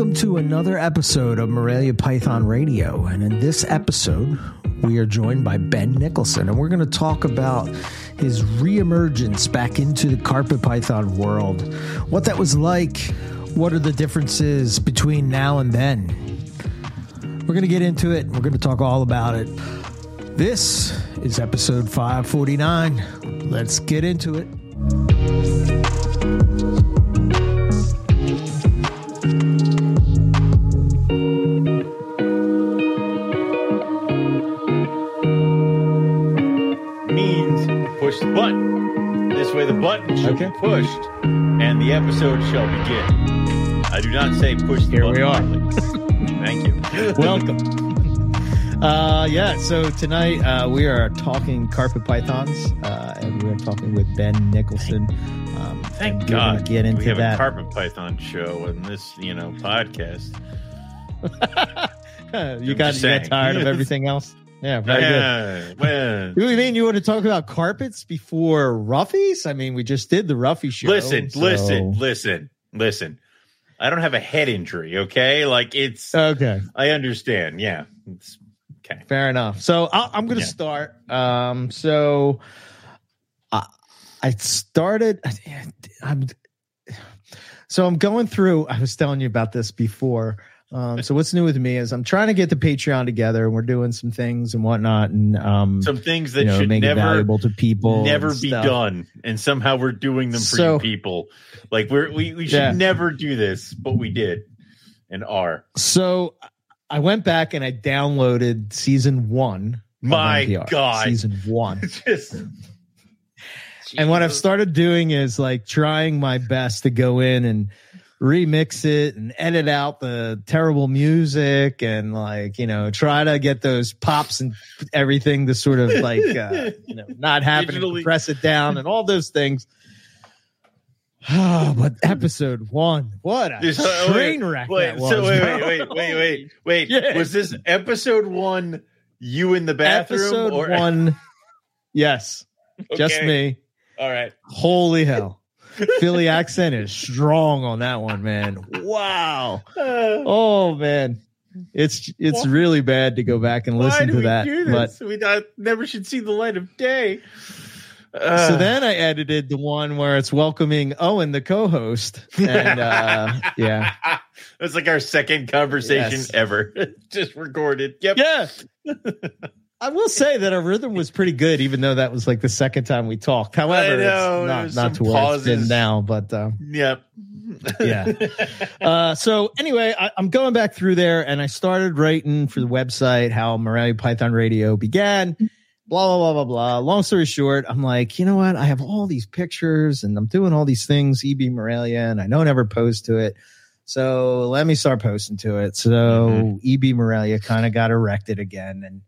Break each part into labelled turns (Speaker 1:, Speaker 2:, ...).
Speaker 1: Welcome to another episode of Morelia Python Radio. And in this episode, we are joined by Ben Nickelson, and we're going to talk about his reemergence back into the carpet python world, what that was like, what are the differences between now and then. We're going to get into it, we're going to talk all about it. This is episode 549. Let's get into it.
Speaker 2: Shall
Speaker 1: Okay.
Speaker 2: pushed and the episode shall begin. I do not say push the
Speaker 1: Here we are.
Speaker 2: Thank you.
Speaker 1: Welcome. Uh, yeah, so tonight uh, we are talking carpet pythons, uh, and we are talking with Ben Nickelson. Um,
Speaker 2: Thank God.
Speaker 1: Get into
Speaker 2: we have
Speaker 1: that.
Speaker 2: a carpet python show in this, you know, podcast.
Speaker 1: you got you got tired of everything else. Yeah, very good.
Speaker 2: Yeah, well,
Speaker 1: You mean you want to talk about carpets before roughies? I mean, we just did the roughy show.
Speaker 2: listen,
Speaker 1: so-
Speaker 2: listen, listen, listen. I don't have a head injury, okay? Like it's
Speaker 1: Okay,
Speaker 2: I understand. Yeah. It's okay.
Speaker 1: fair enough. So i I'm going to
Speaker 2: Yeah.
Speaker 1: start. Um, so I, I started. I'm so I'm going through. I was telling you about this before. Um, so what's new with me is I'm trying to get the Patreon together, and we're doing some things and whatnot, and um,
Speaker 2: Some things that
Speaker 1: you know,
Speaker 2: should
Speaker 1: make
Speaker 2: never
Speaker 1: valuable to people.
Speaker 2: never be done and somehow we're doing them for
Speaker 1: So-
Speaker 2: you people like we're we, we should
Speaker 1: Yeah.
Speaker 2: never do this but we did and are
Speaker 1: So I went back and I downloaded season one.
Speaker 2: My
Speaker 1: MPR,
Speaker 2: God.
Speaker 1: season one.
Speaker 2: just
Speaker 1: and what I've started doing is like trying my best to go in and remix it and edit out the terrible music and like you know try to get those pops and everything to sort of like uh, you know not happen and compress it down and all those things. Oh, but episode one, what a
Speaker 2: This- uh,
Speaker 1: train wreck
Speaker 2: wait,
Speaker 1: that was!
Speaker 2: so wait, wait wait wait wait wait
Speaker 1: Yeah.
Speaker 2: was this episode one you in the bathroom
Speaker 1: Episode
Speaker 2: or
Speaker 1: one, yes, just me.
Speaker 2: all right
Speaker 1: Holy hell. Philly accent is strong on that one, man. Wow.
Speaker 2: Uh,
Speaker 1: Oh man. It's it's
Speaker 2: Why-
Speaker 1: really bad to go back and
Speaker 2: why
Speaker 1: listen
Speaker 2: do
Speaker 1: to
Speaker 2: we
Speaker 1: that.
Speaker 2: do
Speaker 1: But
Speaker 2: we not, never should see the light of day Uh,
Speaker 1: so then I edited the one where it's welcoming Owen, the co-host. And uh yeah.
Speaker 2: it's like our second conversation
Speaker 1: Yes.
Speaker 2: ever just recorded yep
Speaker 1: Yeah. I will say that our rhythm was pretty good, even though that was like the second time we talked. However,
Speaker 2: know,
Speaker 1: it's not, not to where it's been now, but um,
Speaker 2: Yep.
Speaker 1: Yeah. uh, so anyway, I, I'm going back through there, and I started writing for the website how Morelia Python Radio began. Blah blah blah blah blah. Long story short, I'm like, you know what? I have all these pictures, and I'm doing all these things, EB Morelia, and I don't ever post to it. So let me start posting to it. So EB Morelia kind of got erected again, and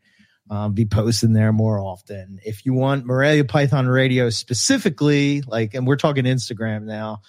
Speaker 1: um, be posting there more often. If you want Morelia Python Radio specifically, like, and we're talking Instagram now.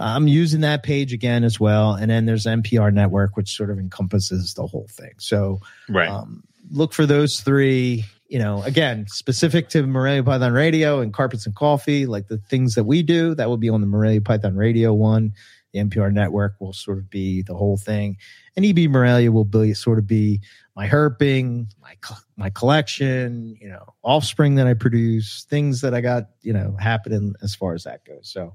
Speaker 1: I'm using that page again as well. And then there's MPR Network, which sort of encompasses the whole thing. So
Speaker 2: right.
Speaker 1: um, look for those three, you know, again, specific to Morelia Python Radio and Carpets and Coffee, like the things that we do, that will be on the Morelia Python Radio one. The MPR Network will sort of be the whole thing. And EB Morelia will be sort of be my herping, my my collection, you know, offspring that I produce, things that I got, you know, happening as far as that goes. So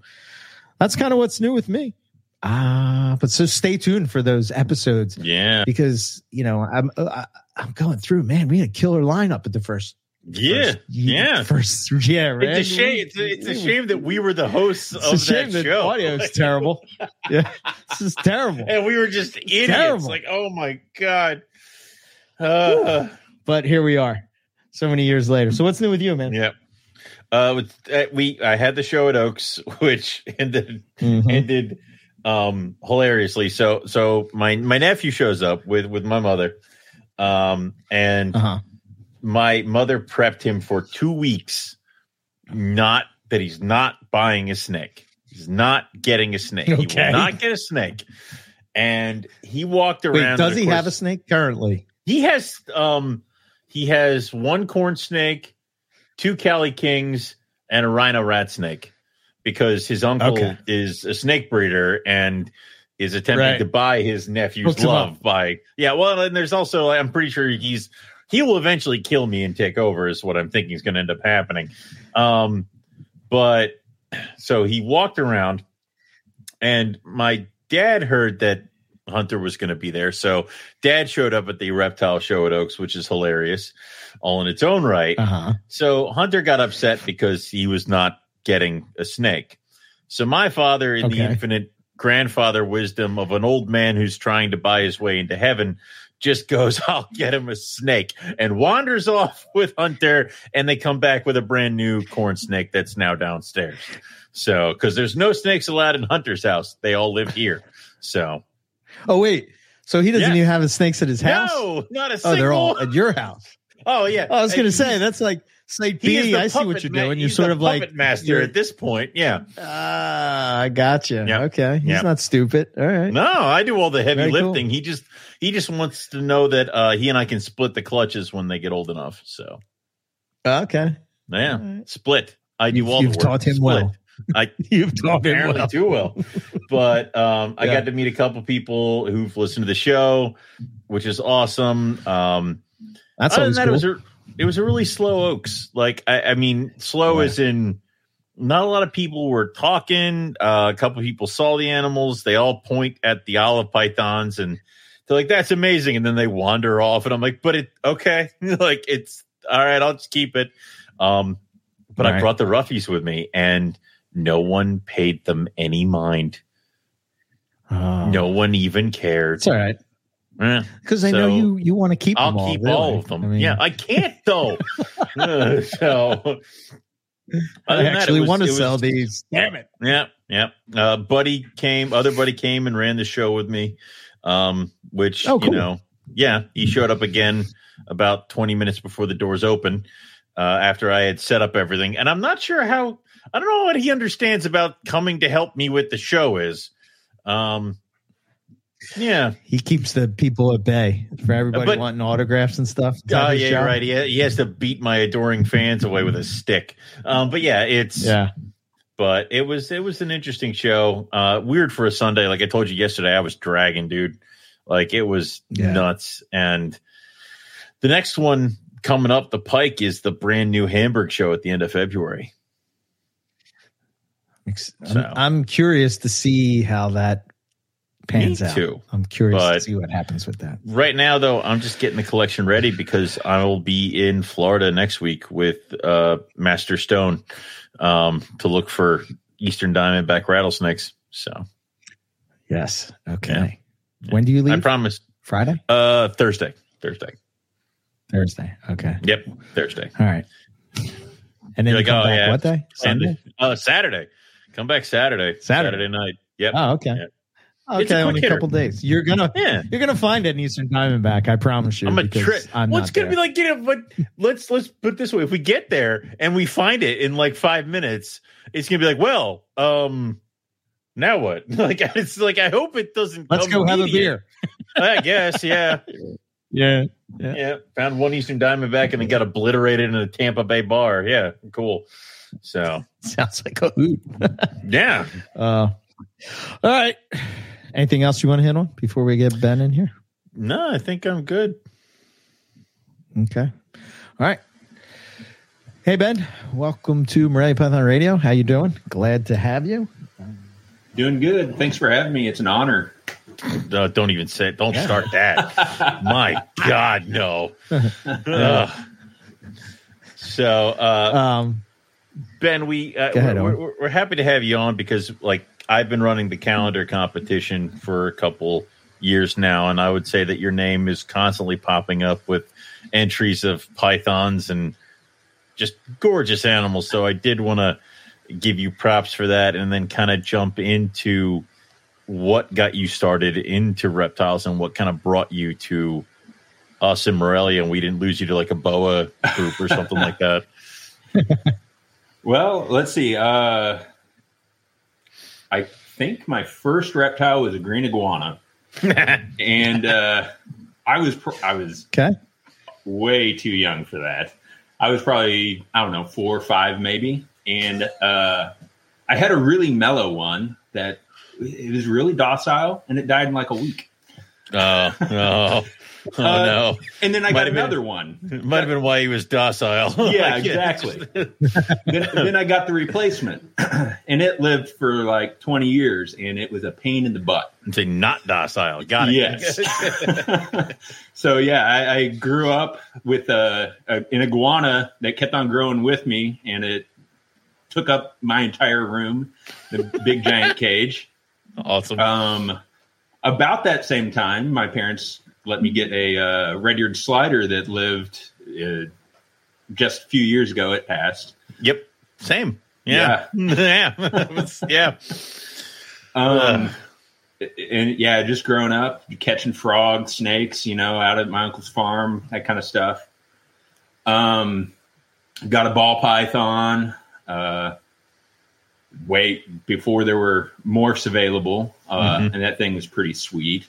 Speaker 1: that's kind of what's new with me. Ah, but so stay tuned for those episodes
Speaker 2: yeah.
Speaker 1: because you know I'm uh, I, I'm going through. Man, we had a killer lineup at the first.
Speaker 2: Yeah.
Speaker 1: first,
Speaker 2: yeah.
Speaker 1: First, yeah, right.
Speaker 2: It's a shame. It's a, it's a shame that we were the hosts
Speaker 1: It's
Speaker 2: of
Speaker 1: a shame
Speaker 2: that
Speaker 1: that
Speaker 2: show.
Speaker 1: audio is terrible. yeah, this is terrible.
Speaker 2: and we were just idiots.
Speaker 1: terrible.
Speaker 2: Like, oh my god. Uh,
Speaker 1: But here we are, so many years later. So what's new with you, man?
Speaker 2: yeah. Uh, uh, we I had the show at Oaks, which ended
Speaker 1: Mhm.
Speaker 2: ended um hilariously. So so my my nephew shows up with with my mother, um, and
Speaker 1: Uh-huh.
Speaker 2: my mother prepped him for two weeks. Not that he's not buying a snake. He's not getting a snake. He
Speaker 1: Okay.
Speaker 2: will not get a snake. And he walked around.
Speaker 1: Wait, does he have a snake currently?
Speaker 2: He has um he has one corn snake, two Cali Kings, and a rhino rat snake because his uncle
Speaker 1: Okay.
Speaker 2: is a snake breeder and is attempting
Speaker 1: Right.
Speaker 2: to buy his nephew's
Speaker 1: Hooked
Speaker 2: love by yeah. Well, and there's also I'm pretty sure he's he will eventually kill me and take over is what I'm thinking is going to end up happening. Um, but so he walked around, and my dad heard that Hunter was going to be there. So dad showed up at the reptile show at Oaks, which is hilarious, all in its own right.
Speaker 1: Uh huh.
Speaker 2: So Hunter got upset because he was not getting a snake. So my father, in the infinite grandfather wisdom of an old man who's trying to buy his way into heaven, just goes, I'll get him a snake and wanders off with Hunter. And they come back with a brand new corn snake that's now downstairs. So, because there's no snakes allowed in Hunter's house, they all live here. So,
Speaker 1: Oh wait, so he doesn't
Speaker 2: Yeah.
Speaker 1: even have his snakes at his house?
Speaker 2: no, not a
Speaker 1: Oh, they're all at your house.
Speaker 2: oh, yeah.
Speaker 1: Oh, I was going to say that's like
Speaker 2: is
Speaker 1: B. I see what you're doing. You're sort of like
Speaker 2: puppet master at this point. Yeah.
Speaker 1: Ah, I gotcha.
Speaker 2: Yeah.
Speaker 1: Okay, he's
Speaker 2: Yeah.
Speaker 1: not stupid. All right.
Speaker 2: No, I do all the heavy
Speaker 1: Very cool.
Speaker 2: lifting. He just he just wants to know that uh, he and I can split the clutches when they get old enough. So
Speaker 1: Okay,
Speaker 2: yeah,
Speaker 1: right.
Speaker 2: split. I do
Speaker 1: You've-
Speaker 2: all
Speaker 1: you've
Speaker 2: the work.
Speaker 1: taught him
Speaker 2: Split.
Speaker 1: well.
Speaker 2: I
Speaker 1: you've him
Speaker 2: apparently
Speaker 1: well.
Speaker 2: too well. But um, I
Speaker 1: Yeah.
Speaker 2: got to meet a couple people who've listened to the show, which is awesome. Um,
Speaker 1: That's
Speaker 2: other than that,
Speaker 1: cool.
Speaker 2: it was a it was a really slow Oaks. Like I, I mean, slow
Speaker 1: Yeah.
Speaker 2: as in not a lot of people were talking. Uh, a couple people saw the animals. They all point at the olive pythons and they're like, "That's amazing," and then they wander off. And I'm like, "But it okay? like it's all right. I'll just keep it." Um, but I brought the roughies with me, and no one paid them any mind.
Speaker 1: Oh.
Speaker 2: No one even cared.
Speaker 1: it's all right
Speaker 2: Eh.
Speaker 1: because I know you you want to keep
Speaker 2: I'll
Speaker 1: all.
Speaker 2: keep
Speaker 1: really.
Speaker 2: all of them.
Speaker 1: I mean,
Speaker 2: yeah, I can't though. Uh, so
Speaker 1: I
Speaker 2: other than that,
Speaker 1: actually
Speaker 2: was-
Speaker 1: want to
Speaker 2: it was-
Speaker 1: sell these. Damn it!
Speaker 2: Yeah, yeah. Uh, buddy came, other buddy came and ran the show with me. Um, which
Speaker 1: Oh,
Speaker 2: you know, yeah, he showed up again about twenty minutes before the doors open. Uh, after I had set up everything, and I'm not sure how. I don't know what he understands about coming to help me with the show is. Um, yeah,
Speaker 1: He keeps the people at bay for everybody
Speaker 2: But-
Speaker 1: wanting autographs and stuff.
Speaker 2: Oh yeah, you're right. He, he has to beat my adoring fans away with a stick. Um, but yeah, it's
Speaker 1: Yeah.
Speaker 2: but it was it was an interesting show. Uh, weird for a Sunday. Like I told you yesterday, I was dragging, dude. Like it was
Speaker 1: Yeah.
Speaker 2: nuts. And the next one coming up the pike is the brand new Hamburg show at the end of February.
Speaker 1: Ex- I'm, I'm curious to see how that pans
Speaker 2: Me
Speaker 1: out.
Speaker 2: too.
Speaker 1: I'm curious
Speaker 2: But-
Speaker 1: to see what happens with that.
Speaker 2: Right now, though, I'm just getting the collection ready because I will be in Florida next week with uh, Master Stone um, to look for Eastern Diamondback rattlesnakes. So
Speaker 1: Yes. Okay.
Speaker 2: Yeah.
Speaker 1: When do you leave?
Speaker 2: I promise.
Speaker 1: Friday?
Speaker 2: Uh, Thursday. Thursday.
Speaker 1: Thursday. Okay.
Speaker 2: Yep. Thursday.
Speaker 1: All right. And then
Speaker 2: You're
Speaker 1: you
Speaker 2: like,
Speaker 1: come
Speaker 2: oh,
Speaker 1: back
Speaker 2: yeah,
Speaker 1: what day?
Speaker 2: Sunday. Uh, Saturday. Come back Saturday.
Speaker 1: Saturday.
Speaker 2: night. Yep.
Speaker 1: Oh, okay.
Speaker 2: Yeah. It's a
Speaker 1: Okay, only a couple days. You're gonna
Speaker 2: yeah.
Speaker 1: you're gonna find an Eastern Diamondback. I promise you.
Speaker 2: I'm a trip. What's gonna
Speaker 1: there.
Speaker 2: be like? You know, but let's let's put it this way: if we get there and we find it in like five minutes, it's gonna be like, well, um, now what? Like it's like I hope it doesn't.
Speaker 1: Let's go have a beer.
Speaker 2: I guess, yeah,
Speaker 1: Yeah.
Speaker 2: yeah. Found one Eastern Diamondback and then got obliterated in a Tampa Bay bar. Yeah, cool. So
Speaker 1: Sounds like a hoot.
Speaker 2: yeah,
Speaker 1: Uh, all right. Anything else you want to hit on before we get Ben in here?
Speaker 2: no, I think I'm good.
Speaker 1: Okay. All right. Hey Ben, welcome to Morelia Python Radio. How you doing? Glad to have you.
Speaker 3: Doing good. Thanks for having me. It's an honor.
Speaker 2: Uh, don't even say it. Don't start that. My God, no. Ugh. So, uh,
Speaker 1: Um,
Speaker 2: Ben, we uh,
Speaker 1: ahead,
Speaker 2: we're, we're, we're happy to have you on because, like, I've been running the calendar competition for a couple years now, and I would say that your name is constantly popping up with entries of pythons and just gorgeous animals. So, I did want to give you props for that, and then kind of jump into what got you started into reptiles and what kind of brought you to us in Morelia, and we didn't lose you to like a boa group or something like that.
Speaker 3: Well, let's see. Uh, I think my first reptile was a green iguana, and uh, I was pr- I was
Speaker 1: okay.
Speaker 3: way too young for that. I was probably I don't know four or five maybe, and uh, I had a really mellow one that it was really docile, and it died in like a week.
Speaker 2: Oh, oh, oh
Speaker 3: Uh,
Speaker 2: no!
Speaker 3: And then I
Speaker 2: Might
Speaker 3: got
Speaker 2: have been-
Speaker 3: another one.
Speaker 2: It might have been why he was docile.
Speaker 3: Yeah,
Speaker 2: Like,
Speaker 3: exactly. then, then I got the replacement, and it lived for like 20 years, and it was a pain in the butt.
Speaker 2: Say not docile. Got it.
Speaker 3: Yes. so yeah, I, I grew up with a, a an iguana that kept on growing with me, and it took up my entire room, the big giant cage.
Speaker 2: awesome.
Speaker 3: Um, about that same time, my parents let me get a uh, red-eared slider that lived uh, just a few years ago. It passed.
Speaker 2: yep. Same. Yeah. Yeah. yeah.
Speaker 3: Um, and yeah, just growing up, catching frogs, snakes, you know, out at my uncle's farm, that kind of stuff. Um, got a ball python. Uh, wait before there were morphs available, uh,
Speaker 2: Mhm.
Speaker 3: and that thing was pretty sweet.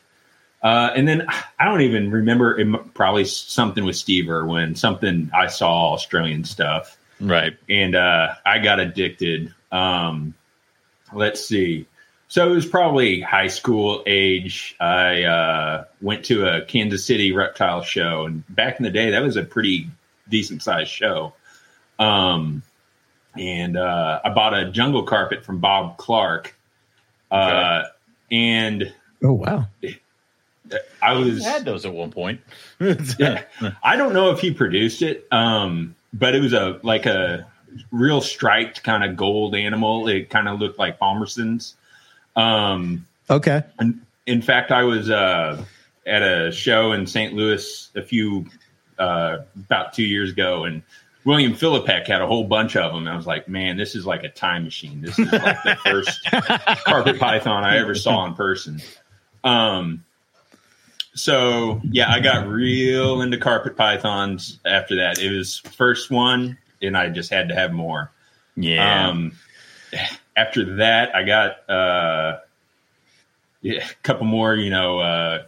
Speaker 3: Uh, and then I don't even remember. It, probably something with Steve Irwin, something I saw Australian stuff
Speaker 2: Right.
Speaker 3: and uh, I got addicted. Um, let's see. So it was probably high school age. I uh, went to a Kansas City reptile show, and back in the day, that was a pretty decent sized show. Um, and uh, I bought a jungle carpet from Bob Clark, uh, and
Speaker 1: Oh wow.
Speaker 3: I was
Speaker 2: I had those at one point.
Speaker 3: Yeah. I don't know if he produced it, um, but it was a like a real striped kind of gold animal. It kind of looked like Palmerston's. Um,
Speaker 1: Okay.
Speaker 3: and in fact, I was uh, at a show in St. Louis a few uh, about two years ago, and William Philippek had a whole bunch of them. I was like, man, this is like a time machine. This is like the first carpet python I ever saw in person. Um, so yeah, I got real into carpet pythons after that. It was first one, and I just had to have more.
Speaker 2: yeah.
Speaker 3: Um, after that, I got uh, yeah, a couple more, you know, uh,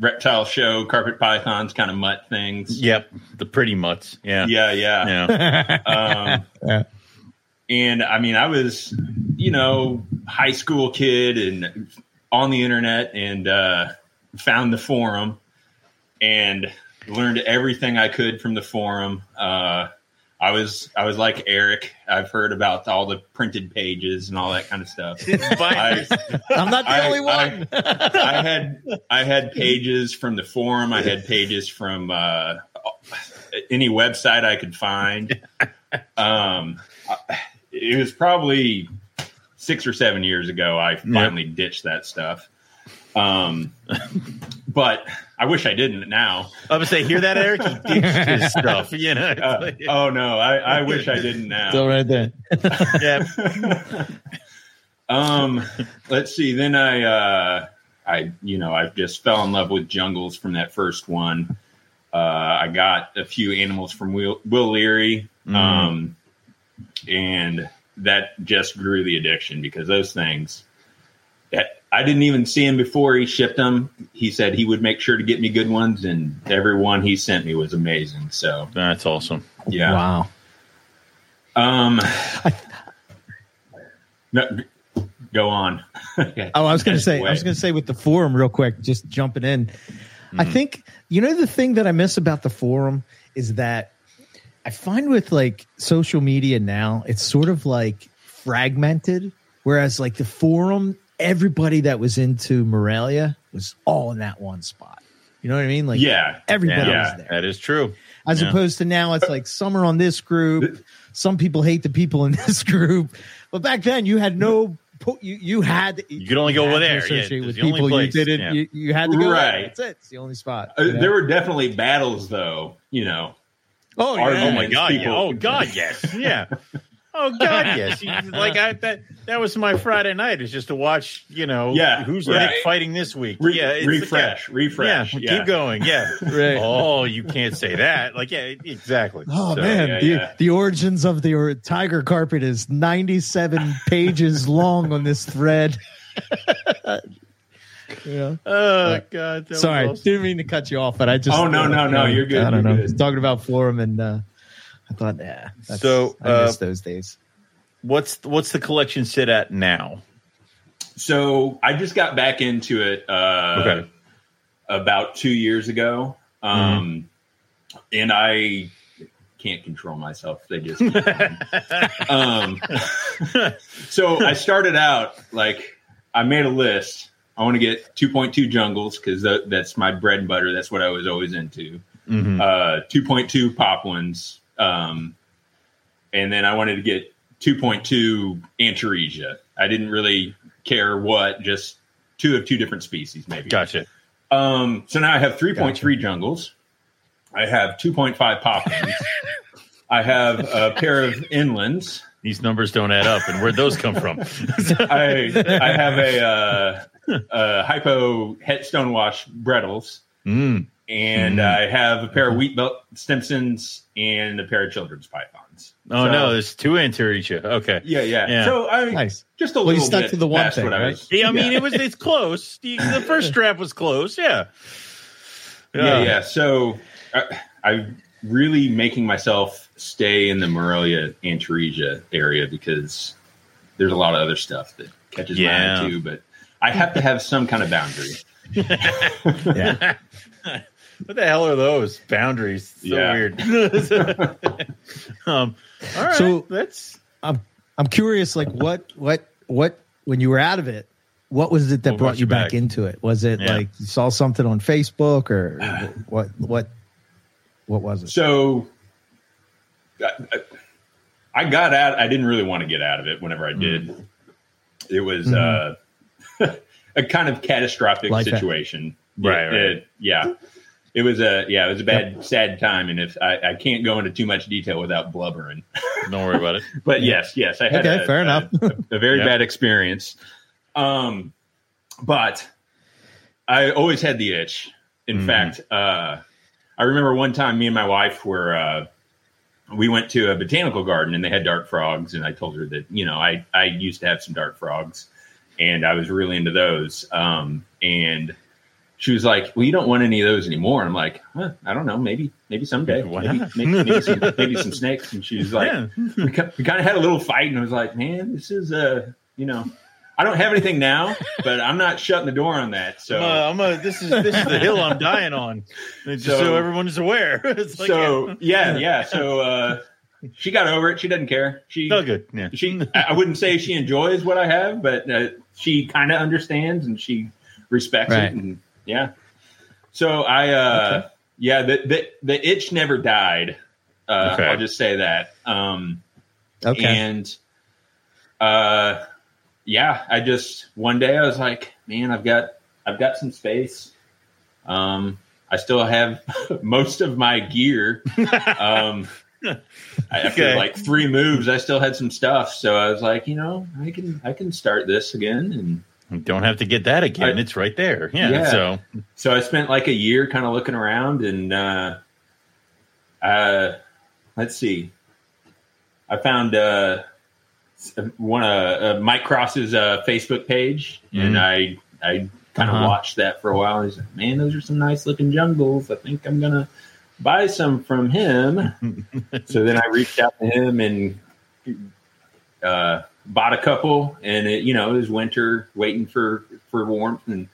Speaker 3: reptile show, carpet pythons, kind of mutt things.
Speaker 2: yep. The pretty mutts. Yeah.
Speaker 3: Yeah, yeah.
Speaker 2: Yeah.
Speaker 3: Um,
Speaker 1: Yeah.
Speaker 3: and I mean, I was, you know, high school kid and on the internet and uh, found the forum and learned everything I could from the forum. Uh, I was I was like Eric. I've heard about all the printed pages and all that kind of stuff. I,
Speaker 1: I'm not the
Speaker 3: I-
Speaker 1: only one.
Speaker 3: I had I had pages from the forum. I had pages from uh, any website I could find. Um, it was probably six or seven years ago. I finally ditched that stuff. Um, but I wish I didn't now.
Speaker 2: I would say, hear that, Eric? He ditched his stuff. You know.
Speaker 3: Uh, oh no, I, I wish I didn't now.
Speaker 1: Still right there.
Speaker 2: yeah.
Speaker 3: um let's see then i uh i you know i just fell in love with jungles from that first one uh i got a few animals from will, will leary um and that just grew the addiction because those things that i didn't even see him before he shipped them he said he would make sure to get me good ones and every one he sent me was amazing so
Speaker 2: That's awesome.
Speaker 3: yeah
Speaker 1: Wow.
Speaker 3: um no, go on
Speaker 1: Oh, I was going to
Speaker 3: Just
Speaker 1: say, I was going to say with the forum, real quick, just jumping in. I
Speaker 3: Mm-hmm.
Speaker 1: think you know the thing that I miss about the forum is that I find with like social media now, it's sort of like fragmented. Whereas like the forum, everybody that was into Morelia was all in that one spot. You know what I mean? Like
Speaker 3: yeah
Speaker 1: everybody
Speaker 3: Yeah.
Speaker 1: was there.
Speaker 2: That is true.
Speaker 1: As
Speaker 2: Yeah.
Speaker 1: opposed to now, it's like some are on this group, some people hate the people in this group. But back then, you had no, you you had
Speaker 2: You could only go
Speaker 1: had
Speaker 2: over
Speaker 1: to
Speaker 2: there. Yeah,
Speaker 1: associate
Speaker 2: it's
Speaker 1: with
Speaker 2: the
Speaker 1: people
Speaker 2: place.
Speaker 1: you didn't.
Speaker 2: Yeah.
Speaker 1: You, you had to go
Speaker 3: Right.
Speaker 1: There. That's it. It's the only spot.
Speaker 3: Uh. There were definitely battles, though. You know,
Speaker 1: oh yeah.
Speaker 2: Oh my god!
Speaker 3: people-
Speaker 2: Yeah. Oh god! Yes. Yeah. Oh god! Yes. Like I that that was my Friday night. Is just to watch. You know.
Speaker 3: Yeah,
Speaker 2: Who's
Speaker 3: right.
Speaker 2: Nick fighting this week?
Speaker 3: Re-
Speaker 2: yeah. it's-
Speaker 3: refresh,
Speaker 2: Yeah.
Speaker 3: refresh.
Speaker 2: Yeah,
Speaker 3: Yeah,
Speaker 2: keep going. Yeah.
Speaker 1: Right.
Speaker 2: Oh, you can't say that. Like, yeah, exactly.
Speaker 1: Oh
Speaker 2: So,
Speaker 1: man,
Speaker 3: yeah,
Speaker 1: the,
Speaker 3: yeah.
Speaker 1: the origins of the or, tiger carpet is 97 pages long on this thread. yeah.
Speaker 2: Oh god.
Speaker 1: Sorry,
Speaker 2: awesome.
Speaker 1: didn't mean to cut you off, but I just
Speaker 3: Oh, no, no, no, you're good,
Speaker 1: I don't
Speaker 3: you're
Speaker 1: know.
Speaker 3: good.
Speaker 1: Just talking about forum and uh I thought, yeah. that's-
Speaker 2: So,
Speaker 1: I miss
Speaker 2: uh,
Speaker 1: those days.
Speaker 2: what's what's the collection sit at now?
Speaker 3: So I just got back into it uh,
Speaker 2: Okay.
Speaker 3: about two years ago, um, and I can't control myself. They just um, so I started out like I made a list. I want to get 2.2 jungles because that's my bread and butter. That's what I was always into.
Speaker 2: Mhm.
Speaker 3: Uh, 2.2 pop ones, um, and then I wanted to get 2.2 Antaresia. I didn't really care what, just two of two different species, maybe.
Speaker 2: Gotcha.
Speaker 3: Um, so now I have 3.3 jungles. I have 2.5 poplins. I have a pair of inlands.
Speaker 2: These numbers don't add up, and where'd those come from?
Speaker 3: I I have a, uh, a hypo headstone wash Brettles,
Speaker 2: Mm.
Speaker 3: And
Speaker 2: Mm.
Speaker 3: I have a pair of wheat belt Stimsons and a pair of children's pythons.
Speaker 2: Oh
Speaker 3: So-
Speaker 2: no, there's two Antaresia. Okay.
Speaker 3: Yeah, yeah.
Speaker 2: Yeah.
Speaker 3: So I
Speaker 1: Nice.
Speaker 3: just a
Speaker 1: Well, you
Speaker 3: little
Speaker 1: stuck
Speaker 3: bit
Speaker 1: to the one
Speaker 3: past
Speaker 1: thing,
Speaker 3: what I
Speaker 1: right?
Speaker 3: was-
Speaker 2: Yeah, I mean it was it's close. The, the first strap was close. Yeah.
Speaker 3: yeah, yeah. So I, I'm really making myself stay in the Morelia Antaresia area because there's a lot of other stuff that catches
Speaker 2: Yeah.
Speaker 3: my eye too. But I have to have some kind of boundary.
Speaker 1: Yeah.
Speaker 2: What the hell are those boundaries? So
Speaker 3: Yeah.
Speaker 2: weird. um, all right.
Speaker 1: So-
Speaker 2: that's
Speaker 1: I'm I'm curious, like what what what when you were out of it, what was it that
Speaker 2: What
Speaker 1: brought
Speaker 2: brought
Speaker 1: you
Speaker 2: you
Speaker 1: back,
Speaker 2: back?
Speaker 1: into it? Was it
Speaker 2: Yeah.
Speaker 1: like you saw something on Facebook or what what what was it?
Speaker 3: So I, I got out. I didn't really want to get out of it. Whenever I did, it was uh, a kind of catastrophic
Speaker 1: Life-
Speaker 3: situation.
Speaker 2: Right,
Speaker 3: It-
Speaker 2: right.
Speaker 3: it- yeah. It was a yeah. It was a bad, sad time, and if I, I can't go into too much detail without blubbering,
Speaker 2: don't worry about it.
Speaker 3: but yes, yes, I had
Speaker 1: Okay,
Speaker 3: a,
Speaker 1: fair
Speaker 3: a-
Speaker 1: enough.
Speaker 3: a, a very
Speaker 2: Yep.
Speaker 3: bad experience. Um, but I always had the itch. In
Speaker 2: Mhm.
Speaker 3: fact, uh, I remember one time me and my wife were uh, we went to a botanical garden and they had dart frogs, and I told her that you know I I used to have some dart frogs, and I was really into those. Um, and she was like, "Well, you don't want any of those anymore." I'm like, huh, "I don't know, maybe maybe someday,
Speaker 2: Why
Speaker 3: maybe, maybe, maybe, some, maybe some snakes." And she's like,
Speaker 2: yeah.
Speaker 3: we, we kind of had a little fight, and I was like, "Man, this is uh, you know, I don't have anything now, but I'm not shutting the door on that." So,
Speaker 2: I'm a, I'm a, this is this is the hill I'm dying on. Just so,
Speaker 3: So-
Speaker 2: everyone's aware. it's like,
Speaker 3: so yeah, yeah. So uh, she got over it. She doesn't care. She,
Speaker 2: Oh, good. Yeah.
Speaker 3: she. I I wouldn't say she enjoys what I have, but uh, she kind of understands and she respects
Speaker 1: Right.
Speaker 3: it. And yeah. So I, uh, yeah, the, the the itch never died. Uh,
Speaker 2: Okay.
Speaker 3: I'll just say that. Um,
Speaker 1: Okay.
Speaker 3: And uh yeah, I just one day I was like, man, I've got I've got some space. Um I still have most of my gear. Um after
Speaker 2: Okay.
Speaker 3: like three moves, I still had some stuff. So I was like, you know, I can I can start this again and
Speaker 2: You don't have to get that again.
Speaker 3: I-
Speaker 2: it's right there. Yeah.
Speaker 3: Yeah.
Speaker 2: So
Speaker 3: so I spent like a year kind of looking around and uh, uh, let's see. I found uh, one uh, uh, Mike Cross's uh, Facebook page, and I I kind of
Speaker 1: Uh-huh.
Speaker 3: watched that for a while. He's like, "Man, those are some nice looking jungles. I think I'm gonna buy some from him." so then I reached out to him and uh, bought a couple, and it, you know it was winter, waiting for for warmth, and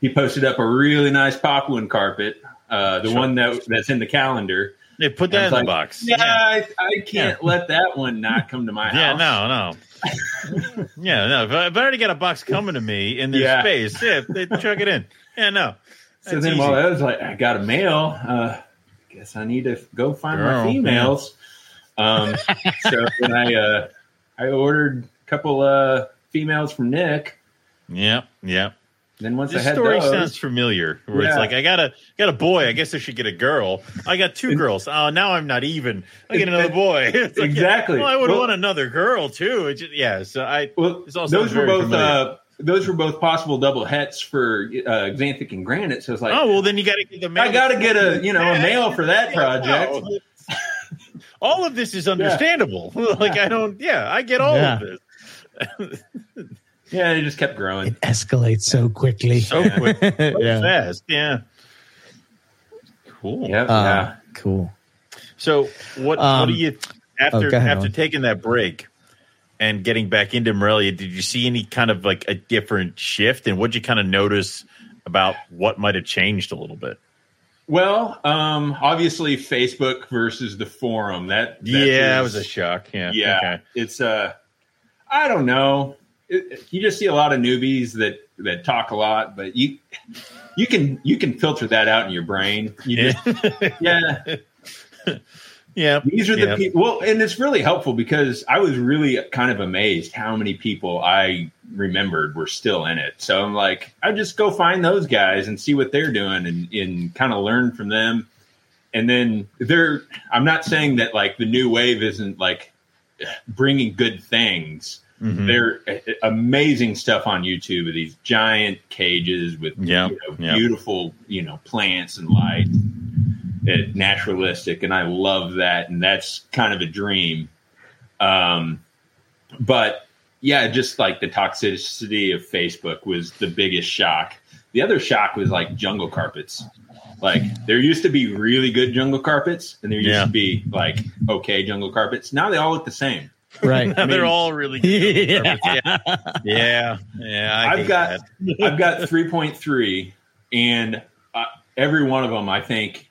Speaker 3: he posted up a really nice poplin carpet, uh, the
Speaker 2: Sure.
Speaker 3: one that that's in the calendar.
Speaker 2: they put that in the box.
Speaker 3: Yeah, I, I can't let that one not come to my house.
Speaker 2: Yeah, no, no. yeah, no. If I, if I already got a box coming to me in there's
Speaker 3: Yeah.
Speaker 2: space, yeah, they chuck it in. Yeah, no.
Speaker 3: So then while I was like, I got a male. Uh, guess I need to go find
Speaker 2: Girl,
Speaker 3: my females. Um, so then I uh, I ordered couple uh, females from Nick.
Speaker 2: Yep, yep.
Speaker 3: Then once
Speaker 2: This
Speaker 3: I had
Speaker 2: story
Speaker 3: those,
Speaker 2: sounds familiar. Where it's like I got a got a boy. I guess I should get a girl. I got two girls. Oh, now I'm not even. I get another boy. Like,
Speaker 3: Exactly.
Speaker 2: Well, I would
Speaker 3: Well-
Speaker 2: want another girl too. It just, yeah. So I.
Speaker 3: well,
Speaker 2: This all
Speaker 3: those were both
Speaker 2: familiar.
Speaker 3: uh, those were both possible double hets for uh, Xanthic and Granite. So it's like,
Speaker 2: Oh well, then you got to get the. Male.
Speaker 3: I got to get a you know a male for that project.
Speaker 2: All of this is understandable. like I don't. Yeah, I get all
Speaker 1: Yeah.
Speaker 2: of this.
Speaker 3: Yeah, it just kept growing.
Speaker 1: it escalates so quickly.
Speaker 2: So quick,
Speaker 1: yeah.
Speaker 2: fast. Yeah. Cool.
Speaker 3: Yep,
Speaker 1: Uh,
Speaker 3: yeah.
Speaker 1: Cool.
Speaker 2: So what?
Speaker 1: Um,
Speaker 2: what do you after
Speaker 1: oh, ahead,
Speaker 2: after
Speaker 1: Owen.
Speaker 2: taking that break? and getting back into Morelia, did you see any kind of like a different shift? And what did you kind of notice about what might have changed a little bit?
Speaker 3: Well, um, obviously Facebook versus the forum. That, that
Speaker 2: yeah, it
Speaker 3: is-
Speaker 2: was a shock. Yeah,
Speaker 3: yeah,
Speaker 2: Okay.
Speaker 3: it's uh, I don't know. It, you just see a lot of newbies that that talk a lot, but you you can you can filter that out in your brain. You just, yeah,
Speaker 2: yeah.
Speaker 3: these are the
Speaker 2: yeah.
Speaker 3: people. Well, and it's really helpful because I was really kind of amazed how many people I remembered were still in it. So I'm like, I just go find those guys and see what they're doing and, and kind of learn from them. And then they're, I'm not saying that like the new wave isn't like bringing good things.
Speaker 2: Mhm.
Speaker 3: They're uh, amazing stuff on YouTube of these giant cages with
Speaker 2: Yeah,
Speaker 3: you know,
Speaker 2: yeah.
Speaker 3: beautiful, you know, plants and light, it, naturalistic, and I love that, and that's kind of a dream. Um, but yeah, just like the toxicity of Facebook was the biggest shock. The other shock was like jungle carpets. Like there used to be really good jungle carpets, and there used
Speaker 2: Yeah.
Speaker 3: to be like okay jungle carpets. Now they all look the same.
Speaker 1: Right.
Speaker 2: They're all really good.
Speaker 1: yeah.
Speaker 2: yeah, yeah, yeah. I
Speaker 3: I've got. I've got 3.3, and uh, every one of them I think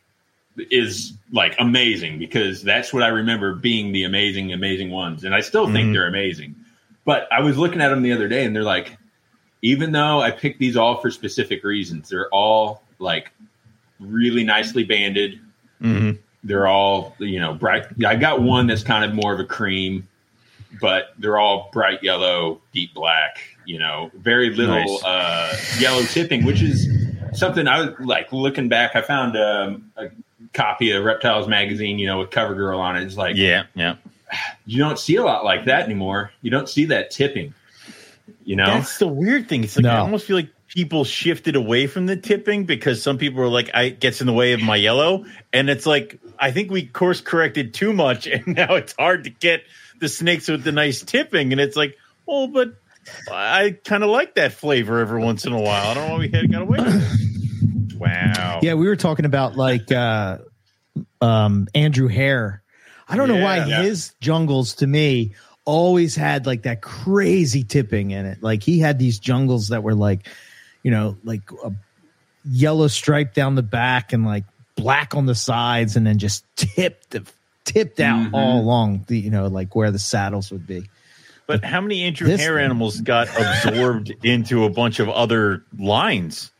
Speaker 3: is like amazing because that's what I remember being the amazing, amazing ones, and I still think
Speaker 2: Mhm.
Speaker 3: they're amazing. But I was looking at them the other day, and they're like, even though I picked these all for specific reasons, they're all like really nicely banded.
Speaker 2: Mhm.
Speaker 3: They're all you know bright. I got one that's kind of more of a cream, but they're all bright yellow, deep black. You know, very little
Speaker 2: Nice.
Speaker 3: uh, yellow tipping, which is something I was like looking back. I found um, a copy of Reptiles magazine, you know, with CoverGirl on it. It's like
Speaker 2: Yeah, yeah.
Speaker 3: you don't see a lot like that anymore. You don't see that tipping. You know,
Speaker 2: That's the weird thing. It's like I almost feel like people shifted away from the tipping because some people are like, "I gets in the way of my yellow," and it's like I think we course corrected too much, and now it's hard to get the snakes with the nice tipping, and it's like, oh, but I kind of like that flavor every once in a while. I don't know why we had got away with it. Wow.
Speaker 1: Yeah, we were talking about like uh um Andrew Hare. I don't know why
Speaker 2: Yeah.
Speaker 1: his jungles to me always had like that crazy tipping in it. Like he had these jungles that were like, you know, like a yellow stripe down the back and like black on the sides and then just tipped tipped out
Speaker 3: Mhm.
Speaker 1: all along the you know like where the saddles would be.
Speaker 2: But how many Andrew
Speaker 1: This
Speaker 2: Hare
Speaker 1: thing-
Speaker 2: animals got absorbed into a bunch of other lines?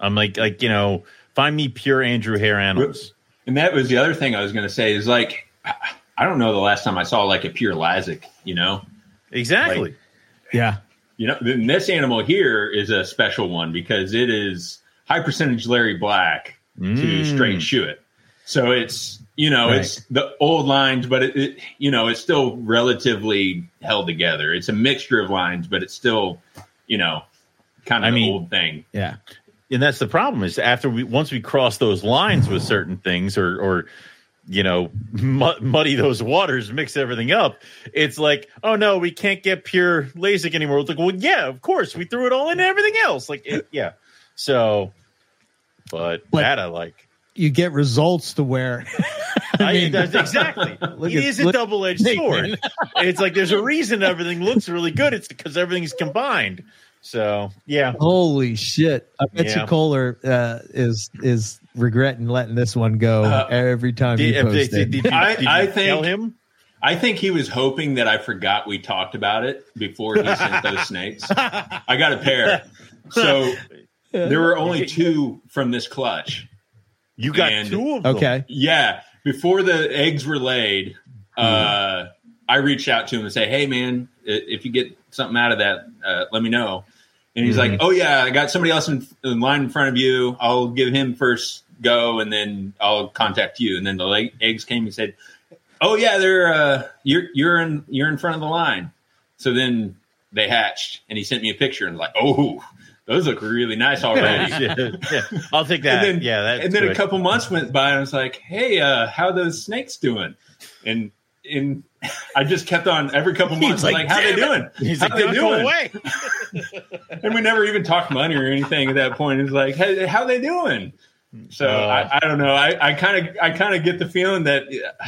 Speaker 2: I'm like, like you know, find me pure Andrew Hare animals.
Speaker 3: and that was the other thing I was going to say is like, I don't know the last time I saw like a pure Lazic. You know,
Speaker 2: Exactly.
Speaker 1: Yeah.
Speaker 3: You know, then this animal here is a special one because it is high percentage Larry Black to
Speaker 2: Mm.
Speaker 3: straight shoe it. So it's you know
Speaker 1: Right.
Speaker 3: it's the old lines, but it, it you know it's still relatively held together. It's a mixture of lines, but it's still you know kind of
Speaker 2: I
Speaker 3: an
Speaker 2: mean-
Speaker 3: old thing.
Speaker 1: Yeah.
Speaker 2: and that's the problem is after we once we cross those lines with certain things or or you know mu- muddy those waters mix everything up. It's like oh no we can't get pure lasik anymore. It's like well yeah of course we threw it all in everything else. Like it, yeah. So but,
Speaker 1: But-
Speaker 2: that i like.
Speaker 1: You get results to where
Speaker 2: I,
Speaker 1: mean-
Speaker 2: that's exactly. It is a
Speaker 1: look-
Speaker 2: double-edged sword. it's like there's a reason everything looks really good. It's because everything's combined so yeah
Speaker 1: Holy shit! I bet
Speaker 2: Yeah.
Speaker 1: you Kohler uh, is is regretting letting this one go
Speaker 3: Uh,
Speaker 1: every time
Speaker 2: did,
Speaker 1: you post
Speaker 2: did,
Speaker 1: it.
Speaker 2: did you,
Speaker 3: I-
Speaker 2: did you
Speaker 3: I
Speaker 2: tell
Speaker 3: think-
Speaker 2: him
Speaker 3: I think he was hoping that I forgot we talked about it before he sent those snakes. I got a pair, so there were only two from this clutch.
Speaker 2: You got
Speaker 3: And-
Speaker 2: two of them.
Speaker 1: okay,
Speaker 3: Yeah, before the eggs were laid, uh, I reached out to him and say, "Hey, man, if you get something out of that, uh, let me know." And he's like, "Oh yeah, I got somebody else in, in line in front of you. I'll give him first go, and then I'll contact you." And then the leg- eggs came and said, "Oh yeah, they're uh, you're you're in you're in front of the line." So then they hatched, and he sent me a picture and was like, "Oh, those look really nice already."
Speaker 2: yeah, I'll take that.
Speaker 3: And then,
Speaker 2: yeah, that's
Speaker 3: and then
Speaker 2: good.
Speaker 3: a couple months went by, and I was like, "Hey, uh, how those snakes doing?" And and I just kept on every couple months,
Speaker 1: like,
Speaker 3: like, "How they doing?
Speaker 2: He's
Speaker 3: how
Speaker 2: like,
Speaker 3: they doing?"
Speaker 2: away.
Speaker 3: And we never even talked money or anything at that point. It's like, "Hey, how they doing?" So
Speaker 2: Uh,
Speaker 3: I, I don't know. I kind of I kind of get the feeling that uh,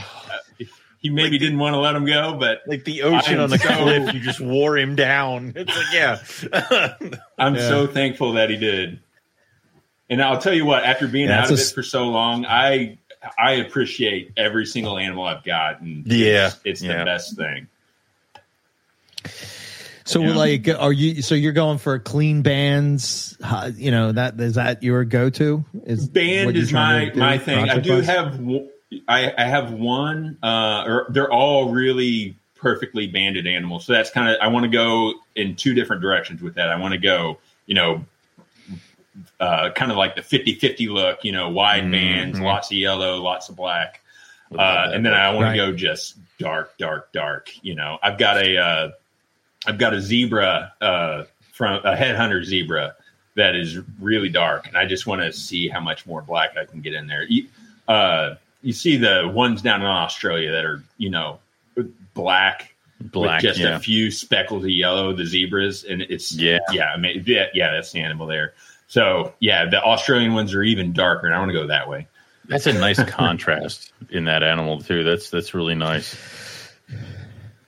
Speaker 3: he maybe didn't want to let him go, but
Speaker 2: like the ocean on the
Speaker 3: so-
Speaker 2: cliff, you just wore him down. It's like, yeah.
Speaker 3: I'm
Speaker 1: Yeah.
Speaker 3: so thankful that he did. And I'll tell you what, after being
Speaker 1: Yeah,
Speaker 3: out of
Speaker 1: a
Speaker 3: it for so long, I I appreciate every single animal I've got, and
Speaker 2: Yeah,
Speaker 3: it's, it's
Speaker 2: yeah.
Speaker 3: the best thing.
Speaker 1: So
Speaker 3: Yeah.
Speaker 1: like, are you? So you're going for clean bands? You know that is that your go to? Is
Speaker 3: Band is my my thing. I do
Speaker 1: project-wise?
Speaker 3: have w- I, I have one, uh, or they're all really perfectly banded animals. So that's kind of I want to go in two different directions with that. I want to go, you know, uh, kind of like the 50-50 look, you know, wide
Speaker 2: Mhm.
Speaker 3: bands, lots of yellow, lots of black. Uh, and then I want
Speaker 1: Right.
Speaker 3: to go just dark, dark, dark. You know, I've got a, uh, I've got a zebra uh, from a headhunter zebra that is really dark, and I just want to see how much more black I can get in there. You, uh, you see the ones down in Australia that are, you know, black,
Speaker 2: Black,
Speaker 3: with just
Speaker 2: yeah.
Speaker 3: a few speckles of yellow, the zebras, and it's
Speaker 2: Yeah.
Speaker 3: yeah, I mean, yeah, yeah, that's the animal there. So yeah, the Australian ones are even darker, and I want to go that way.
Speaker 2: That's a nice contrast in that animal too. That's that's really nice.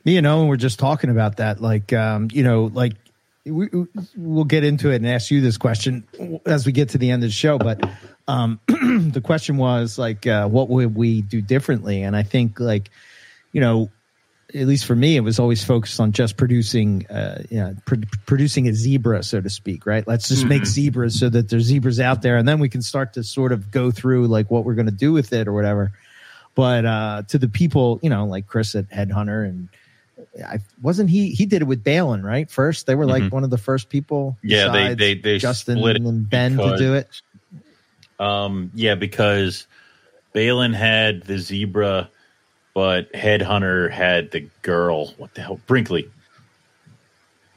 Speaker 1: Me and Owen were just talking about that. Like, um, you know, like we, we'll get into it and ask you this question as we get to the end of the show. But um, the question was like, uh, what would we do differently? And I think like, you know, at least for me, it was always focused on just producing, uh, you know, pr- producing a zebra, so to speak, right? Let's just make zebras so that there's zebras out there, and then we can start to sort of go through like what we're going to do with it or whatever. But uh, to the people, you know, like Chris at Headhunter, and I wasn't he he did it with Balin, right? First, they were like
Speaker 2: Mhm.
Speaker 1: one of the first people.
Speaker 2: Yeah, they they they
Speaker 1: Justin and Ben to do it.
Speaker 2: Um, yeah, because Balin had the zebra, but Headhunter had the girl. What the hell? Brinkley.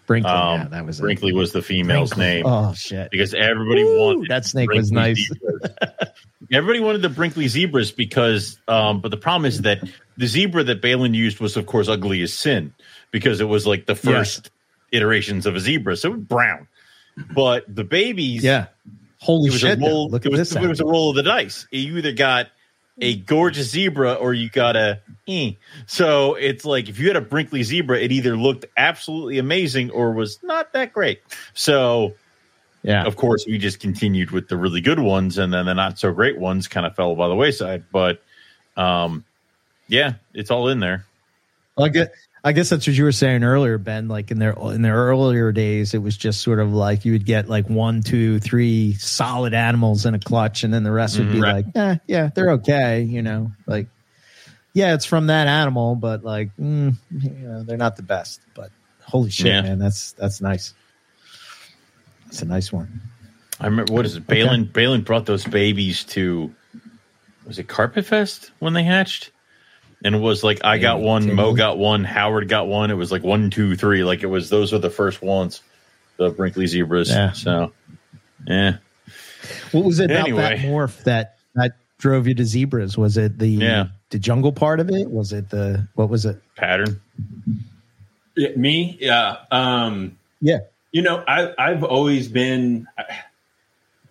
Speaker 1: Brinkley,
Speaker 2: Um,
Speaker 1: yeah, that was it.
Speaker 2: Brinkley was the female's
Speaker 1: Brinkley.
Speaker 2: name
Speaker 1: Oh shit!
Speaker 2: because everybody
Speaker 1: Woo,
Speaker 2: wanted
Speaker 1: that snake was nice.
Speaker 2: everybody wanted the Brinkley zebras because, um, but the problem is that the zebra that Balin used was, of course, ugly as sin because it was like the first iterations of a zebra, so it was brown. But the babies,
Speaker 1: Yeah, holy shit!
Speaker 2: roll.
Speaker 1: Look
Speaker 2: it
Speaker 1: at
Speaker 2: was,
Speaker 1: this.
Speaker 2: It was a roll of the dice. You either got a gorgeous zebra or you got a. Eh. So it's like if you had a Brinkley zebra, it either looked absolutely amazing or was not that great. So
Speaker 1: yeah,
Speaker 2: of course, we just continued with the really good ones, and then the not so great ones kind of fell by the wayside. But um, yeah, it's all in there.
Speaker 1: Well, I guess, I guess that's what you were saying earlier, Ben. Like in their in their earlier days, it was just sort of like you would get like one, two, three solid animals in a clutch, and then the rest would be
Speaker 3: Mhm. Right.
Speaker 1: like, eh, yeah, they're okay, you know, like yeah, it's from that animal, but like, mm, you know, they're not the best. But holy shit,
Speaker 2: Yeah.
Speaker 1: man, that's that's nice. That's a nice one.
Speaker 2: I remember what is it? Balin Balin brought those babies to was it Carpet Fest when they hatched? And it was like I got one, Mo got one, Howard got one. It was like one, two, three. Like it was those were the first ones, the Brinkley zebras.
Speaker 1: Yeah.
Speaker 2: So yeah.
Speaker 1: What was it about
Speaker 2: Anyway.
Speaker 1: that morph that that drove you to zebras? Was it the
Speaker 2: Yeah.
Speaker 1: the jungle part of it? Was it the what was it?
Speaker 2: Pattern.
Speaker 3: Yeah, me, yeah. Um,
Speaker 1: Yeah.
Speaker 3: You know, I, I've always been uh,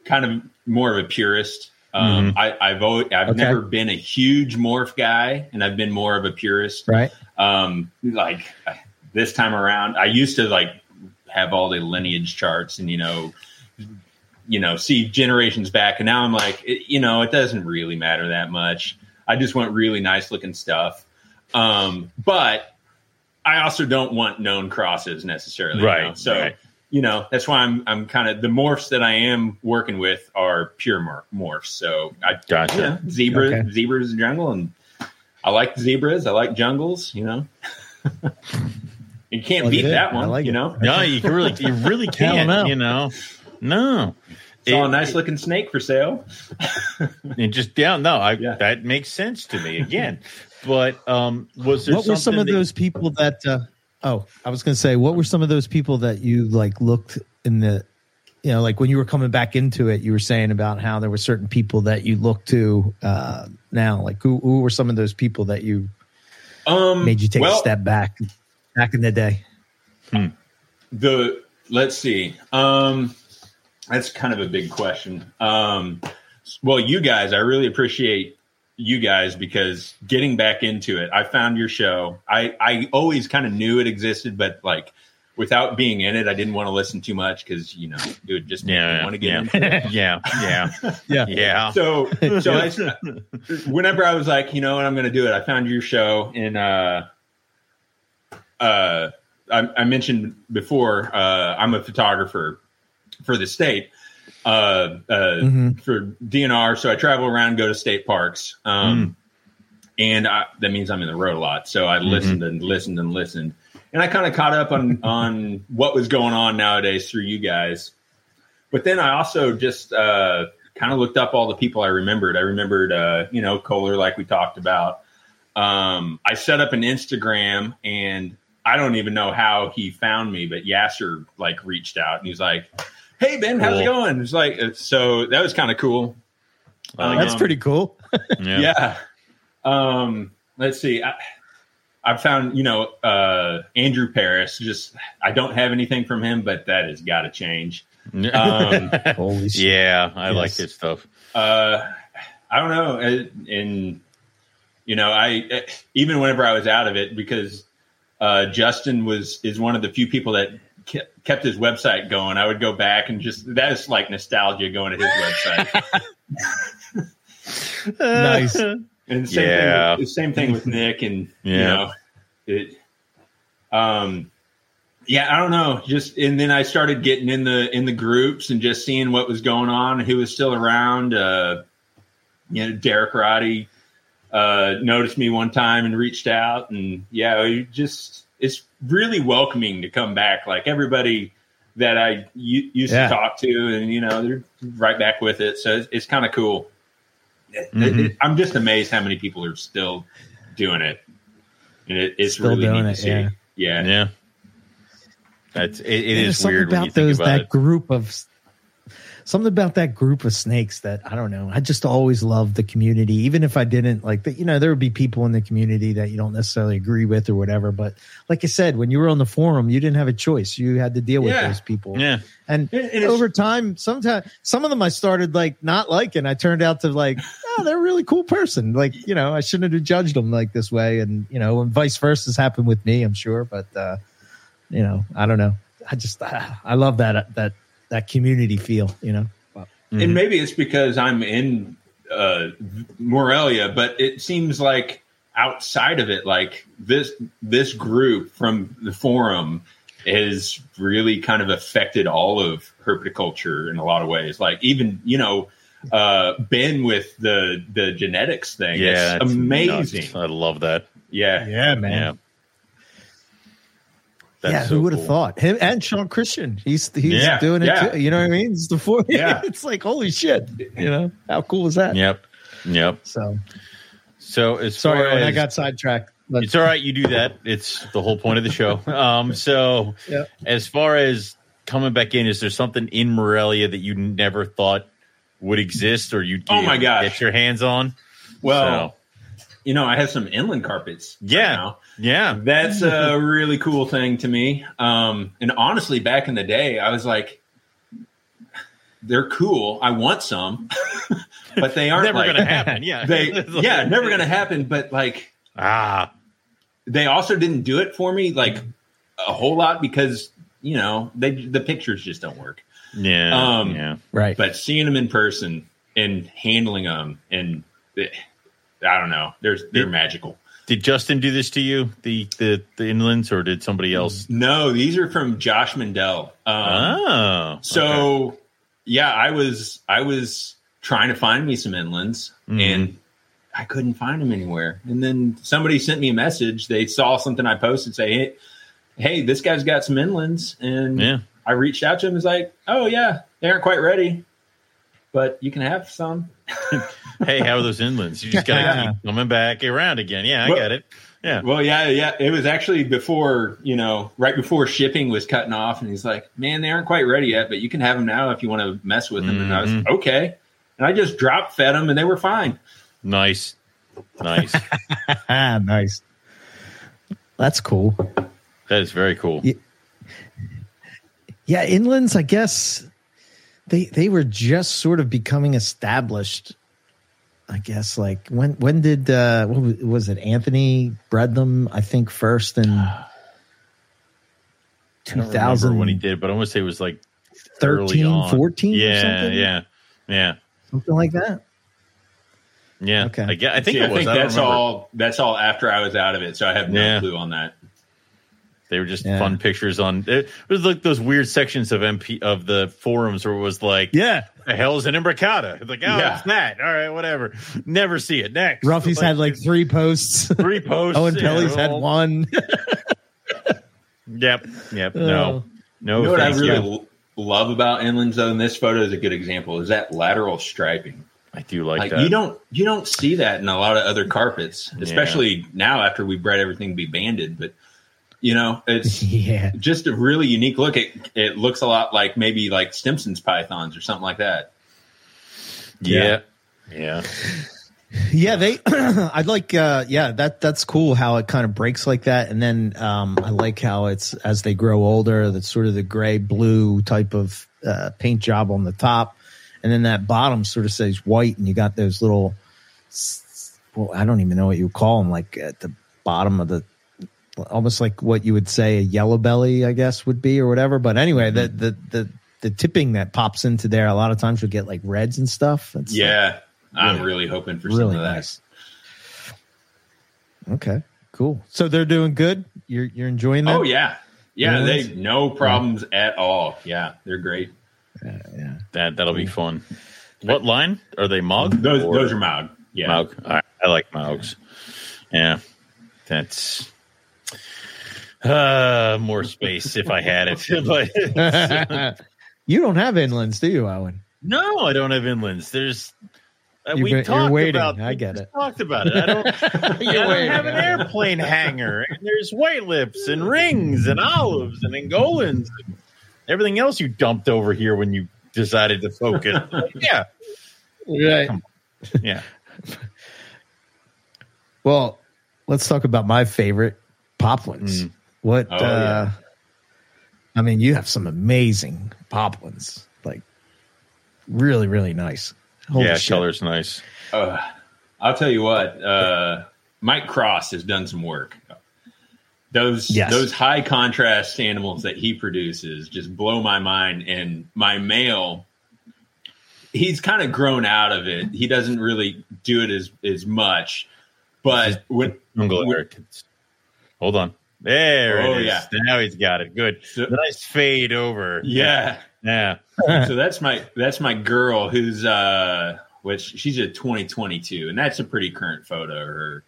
Speaker 3: kind of more of a purist. Um, I, I've always, I've
Speaker 1: Okay.
Speaker 3: never been a huge morph guy, and I've been more of a purist.
Speaker 1: Right.
Speaker 3: Um, like this time around, I used to like have all the lineage charts and you know, you know, see generations back, and now I'm like, it, you know, it doesn't really matter that much. I just want really nice looking stuff. Um, but I also don't want known crosses necessarily.
Speaker 2: Right?
Speaker 3: So,
Speaker 2: right.
Speaker 3: You know, that's why I'm I'm kind of the morphs that I am working with are pure mor- morphs. So I
Speaker 2: Gotcha.
Speaker 3: you know, zebra
Speaker 1: Okay.
Speaker 3: zebras in jungle, and I like zebras. I like jungles. You know, you can't
Speaker 1: Plug
Speaker 3: beat
Speaker 1: it
Speaker 3: that one.
Speaker 1: like
Speaker 3: you
Speaker 1: it.
Speaker 3: know,
Speaker 2: No, you can really you really can't,
Speaker 1: no.
Speaker 2: you know. No.
Speaker 3: saw a nice looking snake for sale.
Speaker 2: And just yeah, no, I
Speaker 3: Yeah.
Speaker 2: that makes sense to me again. But um was there
Speaker 1: what were some
Speaker 2: something
Speaker 1: of
Speaker 2: that-
Speaker 1: those people that uh oh i was gonna say what were some of those people that you like looked in the you know like when you were coming back into it you were saying about how there were certain people that you looked to uh now? Like who, who were some of those people that you
Speaker 3: Um,
Speaker 1: made you take
Speaker 3: well,
Speaker 1: a step back back in the day?
Speaker 3: The let's see. Um that's kind of a big question. Um well you guys i really appreciate you guys because getting back into it, I found your show. I I always kind of knew it existed, but like without being in it, I didn't want to listen too much because you know it would just
Speaker 2: Yeah,
Speaker 3: want to get
Speaker 2: yeah.
Speaker 3: into it.
Speaker 2: yeah, yeah,
Speaker 1: Yeah.
Speaker 2: yeah.
Speaker 3: So so I, whenever I was like, you know what, I'm going to do it. I found your show in uh uh I, I mentioned before uh I'm a photographer for the state uh uh
Speaker 1: Mhm.
Speaker 3: for DNR so I travel around go to state parks um and I, that means I'm in the road a lot. So I listened and listened and listened. And I kind of caught up on on what was going on nowadays through you guys. But then I also just uh kind of looked up all the people I remembered. I remembered uh you know Kohler like we talked about. Um, I set up an Instagram and I don't even know how he found me, but Yasser like reached out and he's like, Hey Ben, how's it going? It's like, uh, so that was kind of cool.
Speaker 2: I like
Speaker 1: That's
Speaker 3: Um,
Speaker 1: pretty cool.
Speaker 2: Yeah.
Speaker 3: Yeah. Um, let's see. I, I found, you know, uh, Andrew Paris, just, I don't have anything from him, but that has got to change. Um,
Speaker 1: Holy shit.
Speaker 2: yeah, I like his stuff.
Speaker 3: uh, I don't know. uh, And you know, I uh, even whenever I was out of it, because uh, Justin was is one of the few people that ke- kept his website going. I would go back and just that is like nostalgia going to his website.
Speaker 1: Nice.
Speaker 3: And same
Speaker 2: Yeah.
Speaker 3: thing with, same thing with Nick and you
Speaker 2: Yeah.
Speaker 3: know it. Um, yeah, I don't know. Just and then I started getting in the in the groups and just seeing what was going on, who was still around. Uh, you know, Derek Roddy uh, noticed me one time and reached out, and yeah, you just it's really welcoming to come back. Like everybody that I u- used
Speaker 1: Yeah.
Speaker 3: to talk to, and you know, they're right back with it. So it's, it's kind of cool. It-
Speaker 2: Mhm.
Speaker 3: it- I'm just amazed how many people are still doing it, and it, it's
Speaker 1: Still
Speaker 3: really neat
Speaker 1: it,
Speaker 3: to see.
Speaker 1: yeah.
Speaker 3: Yeah,
Speaker 2: Yeah, that's it. It
Speaker 1: There's
Speaker 2: is weird when
Speaker 1: about
Speaker 2: you think
Speaker 1: those
Speaker 2: about
Speaker 1: that
Speaker 2: it.
Speaker 1: group of something about that group of snakes that I don't know. I just always loved the community, even if I didn't like that. You know, there would be people in the community that you don't necessarily agree with or whatever. But like I said, when you were on the forum, you didn't have a choice. You had to deal with
Speaker 3: Yeah.
Speaker 1: those people.
Speaker 2: Yeah,
Speaker 1: And
Speaker 3: it's-
Speaker 1: over time, sometimes some of them I started like not liking. I turned out to like, oh, they're a really cool person. Like, you know, I shouldn't have judged them like this way. And, you know, and vice versa has happened with me, I'm sure. But, uh, you know, I don't know. I just, I love that, that, that community feel, you know?
Speaker 2: Mhm.
Speaker 3: and maybe it's because I'm in uh, Morelia, but it seems like outside of it, like this this group from the forum has really kind of affected all of herpetoculture in a lot of ways. Like even you know uh, Ben with the the genetics thing,
Speaker 2: yeah,
Speaker 3: it's
Speaker 2: it's
Speaker 3: amazing.
Speaker 2: nuts. I love that.
Speaker 3: Yeah,
Speaker 1: Yeah,
Speaker 2: Yeah, That's
Speaker 1: yeah,
Speaker 2: so
Speaker 1: who would have
Speaker 2: cool.
Speaker 1: thought him and Sean Christian? He's he's
Speaker 3: Yeah,
Speaker 1: doing it.
Speaker 3: yeah.
Speaker 1: Too, you know what I mean? It's the four.
Speaker 3: Yeah.
Speaker 1: it's like holy shit. You know how cool is that?
Speaker 2: Yep, yep.
Speaker 1: So
Speaker 2: So as
Speaker 1: sorry
Speaker 2: far as,
Speaker 1: I got sidetracked. But
Speaker 2: it's all right. You do that. It's the whole point of the show. Um, so
Speaker 1: Yeah.
Speaker 2: as far as coming back in, is there something in Morelia that you never thought would exist, or you
Speaker 3: Oh my gosh.
Speaker 2: get your hands on?
Speaker 3: well, you know, I have some inland carpets. right
Speaker 2: Yeah.
Speaker 3: now.
Speaker 2: Yeah,
Speaker 3: That's a really cool thing to me. Um, and honestly, back in the day, I was like, they're cool. I want some, but they aren't
Speaker 2: never
Speaker 3: like,
Speaker 2: going to happen. Yeah,
Speaker 3: They,
Speaker 2: like-
Speaker 3: yeah, never going to happen. But like,
Speaker 2: Ah,
Speaker 3: they also didn't do it for me like a whole lot because you know they the pictures just don't work.
Speaker 2: yeah,
Speaker 3: Um,
Speaker 2: yeah.
Speaker 1: right.
Speaker 3: But seeing them in person and handling them and I don't know, there's they're
Speaker 2: Did-
Speaker 3: magical.
Speaker 2: Did Justin do this to you, the the the inlands, or did somebody else?
Speaker 3: No, these are from Josh Mandel. Um,
Speaker 2: oh,
Speaker 3: So yeah, I was I was trying to find me some inlands
Speaker 2: Mhm.
Speaker 3: and I couldn't find them anywhere. And then somebody sent me a message. They saw something I posted say, "Hey, hey this guy's got some inlands." And
Speaker 2: yeah.
Speaker 3: I reached out to him. and was like, "Oh yeah, they aren't quite ready, but you can have some."
Speaker 2: Hey, how are those inlands? You just gotta
Speaker 1: Yeah.
Speaker 2: keep coming back around again. Yeah, I
Speaker 3: Well-
Speaker 2: get it. Yeah,
Speaker 3: Well, yeah, yeah. It was actually before, you know, right before shipping was cutting off, and he's like, "Man, they aren't quite ready yet, but you can have them now if you want to mess with them." And I was
Speaker 2: Mhm.
Speaker 3: okay, and I just drop fed them, and they were fine.
Speaker 2: nice, nice.
Speaker 1: ah, nice. That's cool.
Speaker 2: that is very cool.
Speaker 1: Yeah. Yeah, inlands, I guess they they were just sort of becoming established I guess like when when did uh what was, was it Anthony bred them? I think first in
Speaker 2: I don't
Speaker 1: 2000
Speaker 2: when he did, but I want to say it was like early
Speaker 1: 13,
Speaker 2: on.
Speaker 1: 14 or
Speaker 2: Yeah,
Speaker 1: something?
Speaker 2: yeah, yeah,
Speaker 1: something like that.
Speaker 2: yeah.
Speaker 1: Okay.
Speaker 2: I, guess, I think
Speaker 3: See,
Speaker 2: it was.
Speaker 3: I think
Speaker 2: I
Speaker 3: that's
Speaker 2: remember.
Speaker 3: all. That's all after I was out of it, so I have no
Speaker 2: Yeah.
Speaker 3: clue on that.
Speaker 2: They were just
Speaker 1: Yeah.
Speaker 2: fun pictures on. It was like those weird sections of MP of the forums where it was like,
Speaker 1: Yeah,
Speaker 2: "The hell's an imbricata?" It's like, "Oh,
Speaker 3: Yeah.
Speaker 2: it's that." All right, whatever. Never see it next.
Speaker 1: Ruffy's had like three posts.
Speaker 2: three posts.
Speaker 1: Owen
Speaker 2: yeah,
Speaker 1: Pelly's had
Speaker 2: well,
Speaker 1: one.
Speaker 2: Yep, yep.
Speaker 1: Oh.
Speaker 2: No, no.
Speaker 3: You know what I really
Speaker 2: you.
Speaker 3: love about inlands, though, and this photo is a good example, is that lateral striping.
Speaker 2: I do like,
Speaker 3: Like
Speaker 2: that.
Speaker 3: you don't you don't see that in a lot of other carpets, especially now after we bred everything to be banded. But you know, it's
Speaker 1: yeah,
Speaker 3: just a really unique look. It it looks a lot like maybe like Stimson's pythons or something like that.
Speaker 2: yeah, yeah.
Speaker 1: yeah. They, I'd like. uh Yeah, that that's cool how it kind of breaks like that, and then um I like how it's as they grow older, that's sort of the gray blue type of uh paint job on the top, and then that bottom sort of says white, and you got those little. Well, I don't even know what you call them, like at the bottom of the almost like what you would say a yellow belly, I guess, would be or whatever. But anyway, mm-hmm. the the the the tipping that pops into there, a lot of times you'll get like reds and stuff. It's uh,
Speaker 3: Yeah, I'm
Speaker 1: Yeah.
Speaker 3: really hoping for
Speaker 1: really
Speaker 3: some of that.
Speaker 1: nice. Okay, cool. So they're doing good. You're you're enjoying that.
Speaker 3: Oh yeah, yeah.
Speaker 1: Inlands?
Speaker 3: They no problems at all. Yeah, they're great.
Speaker 1: yeah, yeah.
Speaker 2: That that'll be fun. What line are they? Mog?
Speaker 3: Those
Speaker 2: or-
Speaker 3: those are Maug. Yeah,
Speaker 2: Maug. All right. I like Maugs. Yeah, that's uh more space if I had it. but
Speaker 1: you don't have inlands, do you, Owen?
Speaker 2: no, I don't have inlands. There's uh,
Speaker 1: You've
Speaker 2: we
Speaker 1: been-
Speaker 2: talked
Speaker 1: waiting.
Speaker 2: about.
Speaker 1: I get it.
Speaker 2: Talked about it. I don't. I
Speaker 1: You're
Speaker 2: don't
Speaker 1: waiting.
Speaker 2: have an airplane hangar. And there's white lips and rings and olives and Angolans. And everything else you dumped over here when you decided to focus. yeah,
Speaker 1: Right.
Speaker 2: yeah.
Speaker 1: Well, let's talk about my favorite Papuans.
Speaker 2: Mm.
Speaker 1: What?
Speaker 3: Oh,
Speaker 1: uh
Speaker 3: yeah.
Speaker 1: I mean, you have some amazing Papuans, like really, really nice. Holy
Speaker 2: yeah,
Speaker 1: shit.
Speaker 2: color's nice.
Speaker 3: Uh, I'll tell you what. Uh, Mike Cross has done some work. Those
Speaker 1: Yes.
Speaker 3: those high contrast animals that he produces just blow my mind. And my male, he's kind of grown out of it. He doesn't really do it as as much. But when
Speaker 2: Jungle
Speaker 3: Wh-
Speaker 2: Americans. Hold on. There
Speaker 3: Oh,
Speaker 2: it is.
Speaker 3: yeah.
Speaker 2: Now he's got it. Good.
Speaker 3: So-
Speaker 2: nice fade over.
Speaker 3: yeah,
Speaker 2: Yeah.
Speaker 3: so that's my that's my girl who's uh which she's a 2022 and that's a pretty current photo of her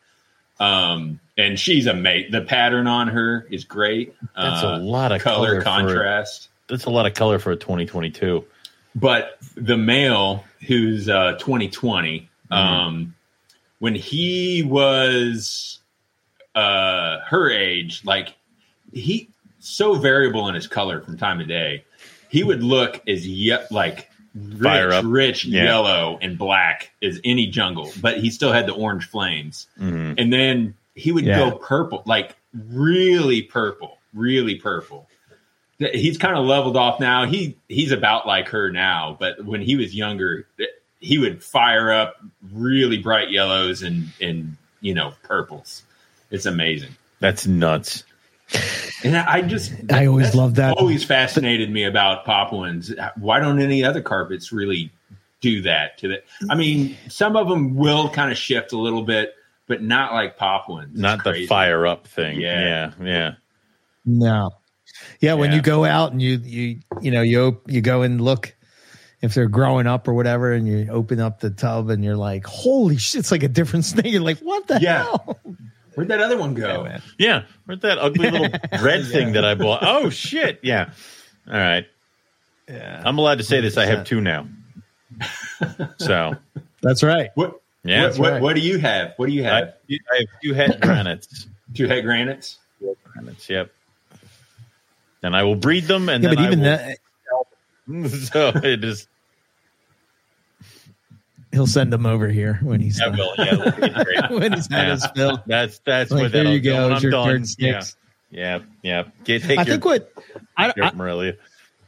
Speaker 3: um and she's a mate the pattern on her is great
Speaker 2: That's
Speaker 3: Uh,
Speaker 2: a lot of
Speaker 3: color,
Speaker 2: color, for,
Speaker 3: contrast
Speaker 2: That's a lot of color for a 2022.
Speaker 3: but the male who's uh 2020
Speaker 2: Mm-hmm.
Speaker 3: um when he was uh her age like he so variable in his color from time to day he would look as ye- like rich rich
Speaker 2: Yeah.
Speaker 3: yellow and black as any jungle but he still had the orange flames
Speaker 2: Mhm.
Speaker 3: and then he would
Speaker 1: Yeah.
Speaker 3: go purple like really purple really purple he's kind of leveled off now he he's about like her now but when he was younger he would fire up really bright yellows and and you know purples it's amazing
Speaker 2: That's nuts.
Speaker 3: and i just
Speaker 1: I always love that.
Speaker 3: always fascinated me about Papuans. Why don't any other carpets really do that to the I mean, some of them will kind of shift a little bit, but not like Papuans. It's
Speaker 2: Not the fire up thing.
Speaker 3: Yeah.
Speaker 2: Yeah. Yeah.
Speaker 1: No. Yeah, when
Speaker 2: Yeah.
Speaker 1: you go out and you you you know you you go and look if they're growing up or whatever, and you open up the tub and you're like, holy shit, it's like a different snake. You're like, what the
Speaker 3: Yeah.
Speaker 1: hell?
Speaker 3: Where'd that other one go?
Speaker 1: Yeah, man.
Speaker 2: Yeah. Where'd that ugly little red thing that I bought? Oh, shit. Yeah. All right.
Speaker 1: Yeah,
Speaker 2: I'm allowed to say this. I have two now. So,
Speaker 1: that's right.
Speaker 3: What
Speaker 2: yeah.
Speaker 3: what, what,
Speaker 1: right.
Speaker 3: what do you have? What do you have?
Speaker 2: I have two het granites.
Speaker 3: Two het granites?
Speaker 2: granites. Yep. And I will breed them. And
Speaker 1: Yeah,
Speaker 2: then
Speaker 1: but even
Speaker 2: I
Speaker 1: that,
Speaker 2: so it is.
Speaker 1: He'll send them over here when he's done.
Speaker 2: will. Yeah, that'll be great.
Speaker 1: when he's had
Speaker 2: Yeah.
Speaker 1: his fill.
Speaker 2: That's that's
Speaker 1: Like,
Speaker 2: what
Speaker 1: there you go.
Speaker 2: When I'm done. Yeah, yeah, yeah. Get, take
Speaker 1: I
Speaker 2: your,
Speaker 1: think what I,
Speaker 2: your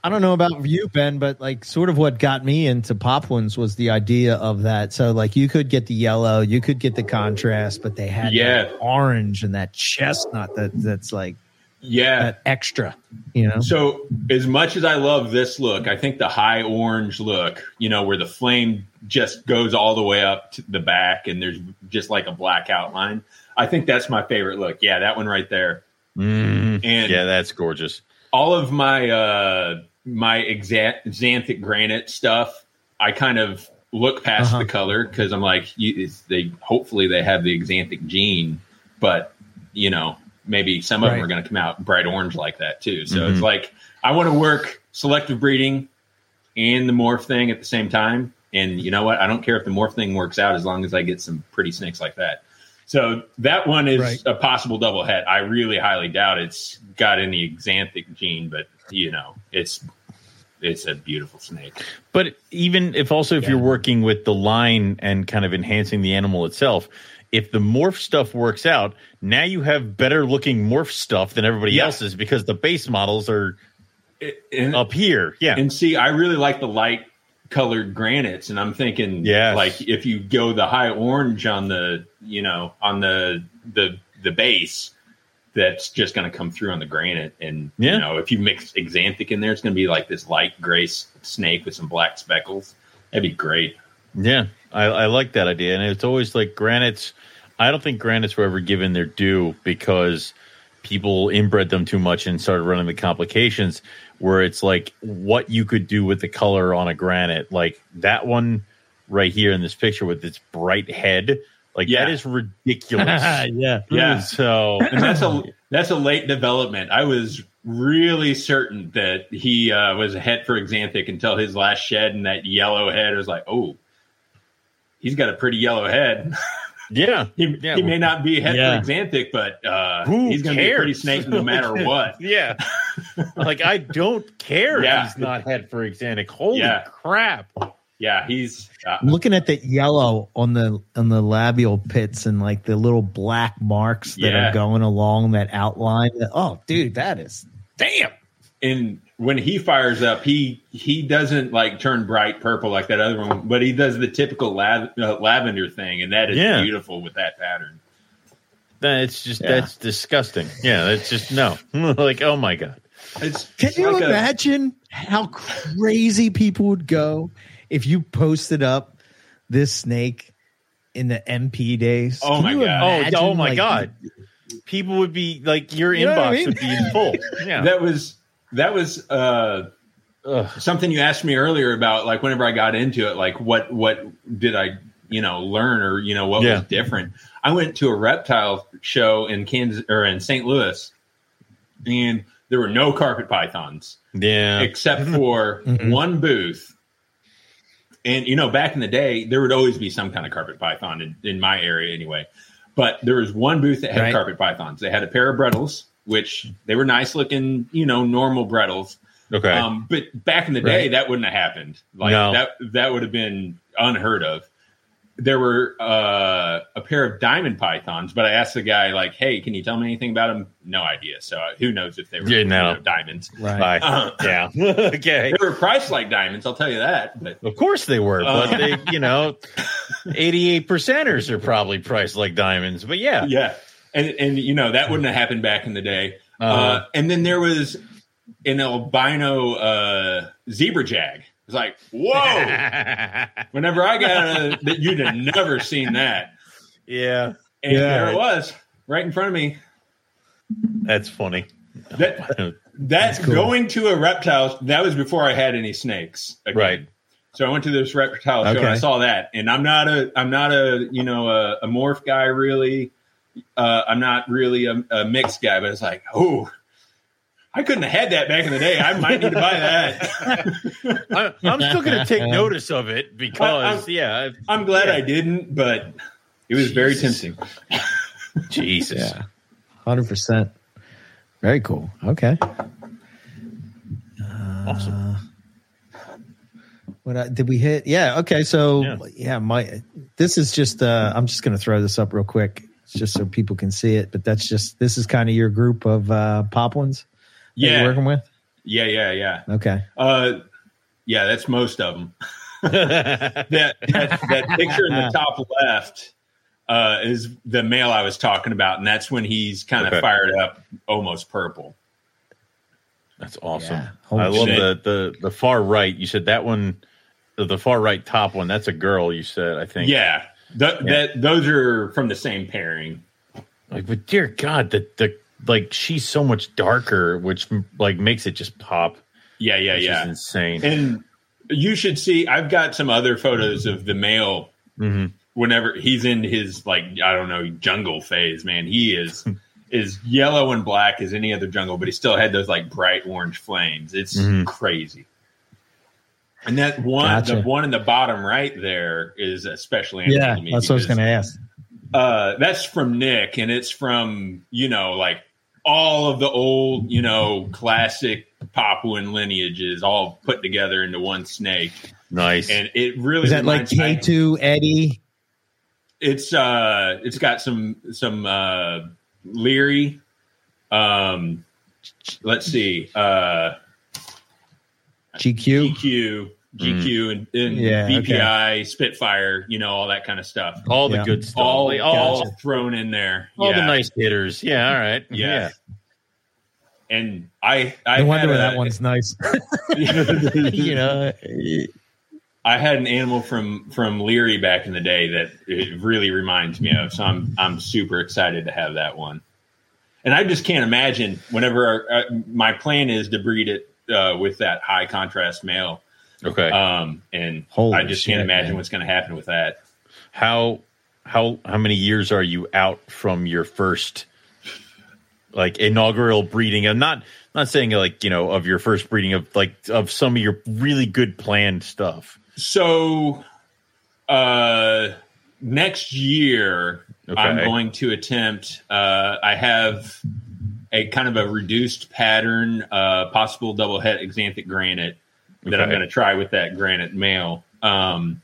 Speaker 1: I don't know about you, Ben, but like sort of what got me into Papuans was the idea of that. So like you could get the yellow, you could get the contrast, but they had
Speaker 3: Yeah.
Speaker 1: that orange and that chestnut that that's like
Speaker 3: Yeah.
Speaker 1: that extra, you know.
Speaker 3: So as much as I love this look, I think the high orange look, you know, where the flame just goes all the way up to the back and there's just like a black outline. I think that's my favorite look. Yeah, that one right there.
Speaker 2: Mm,
Speaker 3: And
Speaker 2: yeah, that's gorgeous.
Speaker 3: all of my uh my exact xanthic granite stuff, I kind of look past
Speaker 1: Uh-huh.
Speaker 3: the color because I'm like, you, it's, they hopefully they have the xanthic gene, but you know maybe some of them are going to come out bright orange like that too. So
Speaker 2: Mhm.
Speaker 3: it's like I want to work selective breeding and the morph thing at the same time. And you know what? I don't care if the morph thing works out as long as I get some pretty snakes like that. So that one is
Speaker 1: Right.
Speaker 3: a possible double het. I really highly doubt it's got any xanthic gene, but you know, it's it's a beautiful snake.
Speaker 2: But even if also if
Speaker 1: Yeah.
Speaker 2: you're working with the line and kind of enhancing the animal itself, if the morph stuff works out, now you have better looking morph stuff than everybody
Speaker 3: Yeah.
Speaker 2: else's because the base models are
Speaker 3: And,
Speaker 2: up here. Yeah.
Speaker 3: and see, I really like the light colored granites, and I'm thinking,
Speaker 2: Yes.
Speaker 3: like if you go the high orange on the, you know, on the the the base, that's just going to come through on the granite, and
Speaker 2: Yeah.
Speaker 3: you know, if you mix xanthic in there, it's going to be like this light gray snake with some black speckles. That'd be great.
Speaker 2: Yeah, I, I like that idea, and it's always like granites. I don't think granites were ever given their due because people inbred them too much and started running the complications. Where it's like what you could do with the color on a granite, like that one right here in this picture with its bright head, like
Speaker 3: Yeah.
Speaker 2: that is ridiculous.
Speaker 1: yeah.
Speaker 3: Yeah.
Speaker 2: So
Speaker 3: and that's a that's a late development. I was really certain that he uh, was a het for Xanthic until his last shed and that yellow head I was like, oh, he's got a pretty yellow head.
Speaker 2: yeah,
Speaker 3: he,
Speaker 2: Yeah.
Speaker 3: he may not be het
Speaker 1: Yeah.
Speaker 3: for Xanthic, but uh,
Speaker 2: Who
Speaker 3: he's going to be a pretty snake no matter what.
Speaker 2: yeah. like I don't care
Speaker 3: Yeah.
Speaker 2: if he's not het for Xanthic. Holy
Speaker 3: Yeah.
Speaker 2: crap!
Speaker 3: Yeah, he's uh,
Speaker 1: I'm looking at the yellow on the on the labial pits and like the little black marks that
Speaker 3: Yeah.
Speaker 1: are going along that outline. Oh, dude, that is
Speaker 3: damn. And when he fires up, he he doesn't like turn bright purple like that other one, but he does the typical lav- uh, lavender thing, and that is
Speaker 2: Yeah.
Speaker 3: beautiful with that pattern.
Speaker 2: That's just
Speaker 1: Yeah.
Speaker 2: that's disgusting. Yeah, that's just no. like oh my god.
Speaker 3: It's,
Speaker 1: Can
Speaker 3: it's
Speaker 1: you
Speaker 3: like a-
Speaker 1: imagine how crazy people would go if you posted up this snake in the MP days?
Speaker 3: Oh
Speaker 1: Can
Speaker 3: my God.
Speaker 2: Oh,
Speaker 1: imagine,
Speaker 2: oh my
Speaker 1: like,
Speaker 2: god. People would be like your
Speaker 1: You know what I
Speaker 2: inbox
Speaker 1: mean?
Speaker 2: would be full. Yeah.
Speaker 3: that was that was uh, something you asked me earlier about. Like whenever I got into it, like what what did I you know learn or you know what
Speaker 2: Yeah.
Speaker 3: was different? I went to a reptile show in Kansas or in St. Louis, and there were no carpet pythons.
Speaker 2: Yeah.
Speaker 3: except for
Speaker 1: Mhm.
Speaker 3: one booth. And you know, back in the day, there would always be some kind of carpet python in, in my area anyway. But there was one booth that had
Speaker 1: Right.
Speaker 3: carpet pythons. They had a pair of Brettles, which they were nice looking, you know, normal Brettles.
Speaker 2: Okay.
Speaker 3: Um, but back in the day,
Speaker 1: Right.
Speaker 3: that wouldn't have happened. Like
Speaker 2: No.
Speaker 3: that that would have been unheard of. There were uh, a pair of diamond pythons, but I asked the guy, like, "Hey, can you tell me anything about them?" No idea. So uh, who knows if they were
Speaker 2: Yeah,
Speaker 3: you know, diamonds?
Speaker 1: Right.
Speaker 3: Uh,
Speaker 2: yeah. okay.
Speaker 3: they were priced like diamonds. I'll tell you that. But
Speaker 2: Of course they were, but
Speaker 3: Uh.
Speaker 2: they, you know, eighty-eight percenters are probably priced like diamonds. But yeah,
Speaker 3: yeah, and and you know that wouldn't have happened back in the day. uh
Speaker 2: Uh-huh.
Speaker 3: and then there was an albino uh, zebra jag. It's like whoa. Whenever I got a, that, you'd have never seen that,
Speaker 2: yeah,
Speaker 3: and
Speaker 1: Yeah.
Speaker 3: there it was, right in front of me.
Speaker 2: that's funny.
Speaker 3: That that's
Speaker 1: cool.
Speaker 3: going to a reptile. That was before I had any snakes. again.
Speaker 2: Right.
Speaker 3: So I went to this reptile show and I saw that, and I'm not a I'm not a you know a, a morph guy really. Uh, I'm not really a, a mixed guy, but it's like oh. I couldn't have had that back in the day. I might need to buy that.
Speaker 2: I, I'm still going to take notice of it because,
Speaker 3: I-
Speaker 2: yeah,
Speaker 3: I'm glad
Speaker 2: Yeah.
Speaker 3: I didn't, but it was very tempting.
Speaker 2: Jesus.
Speaker 1: Yeah. Hundred percent. Very cool. Okay.
Speaker 2: Awesome.
Speaker 1: Uh, What uh, did we hit? Yeah. Okay. So
Speaker 2: Yeah.
Speaker 1: yeah, my this is just. uh I'm just going to throw this up real quick, just so people can see it. But that's just this is kind of your group of uh Papuans. that you're
Speaker 3: Yeah,
Speaker 1: working with.
Speaker 3: Yeah, yeah, yeah.
Speaker 1: Okay.
Speaker 3: Uh, yeah, that's most of them. that, that that picture in the top left uh, is the male I was talking about, and that's when he's kind of
Speaker 2: Okay.
Speaker 3: fired up, almost purple.
Speaker 2: That's awesome.
Speaker 1: Yeah.
Speaker 2: I love
Speaker 3: shit.
Speaker 2: the, the the far right. You said that one, the, the far right top one. That's a girl. You said I think.
Speaker 3: Yeah, th- that those are from the same pairing.
Speaker 2: Like, but dear God, the the like she's so much darker, which like makes it just pop.
Speaker 3: Yeah, yeah, yeah.
Speaker 2: Insane.
Speaker 3: And you should see. I've got some other photos of the male
Speaker 2: Mhm.
Speaker 3: whenever he's in his like I don't know jungle phase. Man, he is is yellow and black as any other jungle, but he still had those like bright orange flames. It's
Speaker 2: Mhm.
Speaker 3: crazy. And that one,
Speaker 1: Gotcha.
Speaker 3: the one in the bottom right there is especially
Speaker 1: Yeah,
Speaker 3: interesting to me
Speaker 1: that's what I was going to ask.
Speaker 3: Uh, that's from Nick, and it's from you know like all of the old you know classic Papuan lineages all put together into one snake,
Speaker 2: Nice.
Speaker 3: and it really
Speaker 1: Is that like K two Eddie?
Speaker 3: it's uh it's got some some uh leary um let's see uh
Speaker 1: GQ?
Speaker 3: gq gq and, and
Speaker 1: Yeah,
Speaker 3: bpi spitfire you know all that kind of stuff
Speaker 2: all the
Speaker 1: Yeah.
Speaker 2: good stuff.
Speaker 3: all
Speaker 2: Like, all
Speaker 3: all thrown in there
Speaker 2: all
Speaker 3: yeah.
Speaker 2: the nice hitters. Yeah. All right.
Speaker 3: yeah. and i i
Speaker 1: No wonder
Speaker 3: had
Speaker 1: that
Speaker 3: a-
Speaker 1: one's nice. you know,
Speaker 3: I had an animal from from Leary back in the day that it really reminds me of. So I'm I'm super excited to have that one. And I just can't imagine whenever our, uh, my plan is to breed it uh, with that high contrast male.
Speaker 2: Okay.
Speaker 3: Um, and
Speaker 1: Holy
Speaker 3: I just
Speaker 1: shit,
Speaker 3: can't imagine
Speaker 1: man.
Speaker 3: what's going to happen with that.
Speaker 2: how how how many years are you out from your first like inaugural breeding? I'm not not saying like you know of your first breeding of like of some of your really good planned stuff.
Speaker 3: So uh, next year,
Speaker 2: Okay.
Speaker 3: I'm going to attempt. Uh, I have a kind of a reduced pattern, uh, possible double het exanthic granite that I'm going to try with that granite male. Um,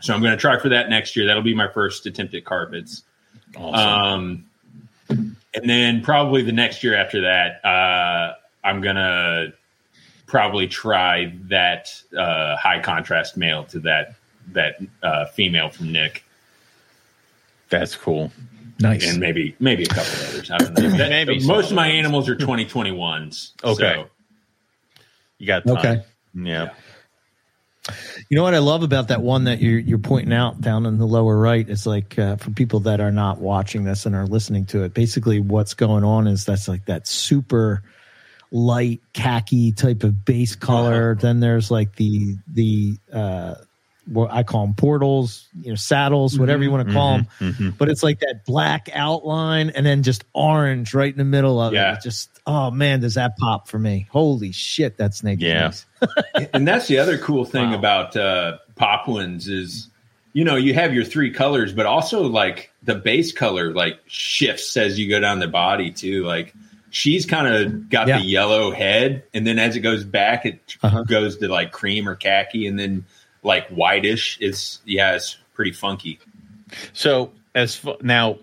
Speaker 3: so I'm going to try for that next year. That'll be my first attempt at carpets.
Speaker 2: Awesome.
Speaker 3: Um, and then probably the next year after that, uh, I'm gonna probably try that uh, high contrast male to that that uh, female from Nick,
Speaker 2: That's cool.
Speaker 1: nice.
Speaker 3: and maybe maybe a couple others. I don't know. That-
Speaker 2: Maybe some
Speaker 3: most of my
Speaker 2: others.
Speaker 3: animals are 2021s.
Speaker 2: Okay.
Speaker 3: so-
Speaker 2: You got time.
Speaker 1: Okay.
Speaker 2: Yeah.
Speaker 1: You know what I love about that one that you're you're pointing out down in the lower right is like uh, for people that are not watching this and are listening to it. Basically, what's going on is that's like that super light khaki type of base color. Then there's like the the uh, what I call them portals, you know, saddles, whatever you want to call them.
Speaker 2: Mhm.
Speaker 1: But it's like that black outline and then just orange right in the middle of
Speaker 3: Yeah.
Speaker 1: it. It Just oh man, does that pop for me? Holy shit, that snake!
Speaker 2: Yeah.
Speaker 1: nice.
Speaker 3: and that's the other cool thing
Speaker 1: Wow.
Speaker 3: about uh, Papuans is, you know, you have your three colors, but also like the base color like shifts as you go down the body too. Like she's kind of got
Speaker 1: Yeah.
Speaker 3: the yellow head, and then as it goes back, it
Speaker 1: Uh-huh.
Speaker 3: goes to like cream or khaki, and then like whitish. It's yeah, it's pretty funky.
Speaker 2: So as fu- now,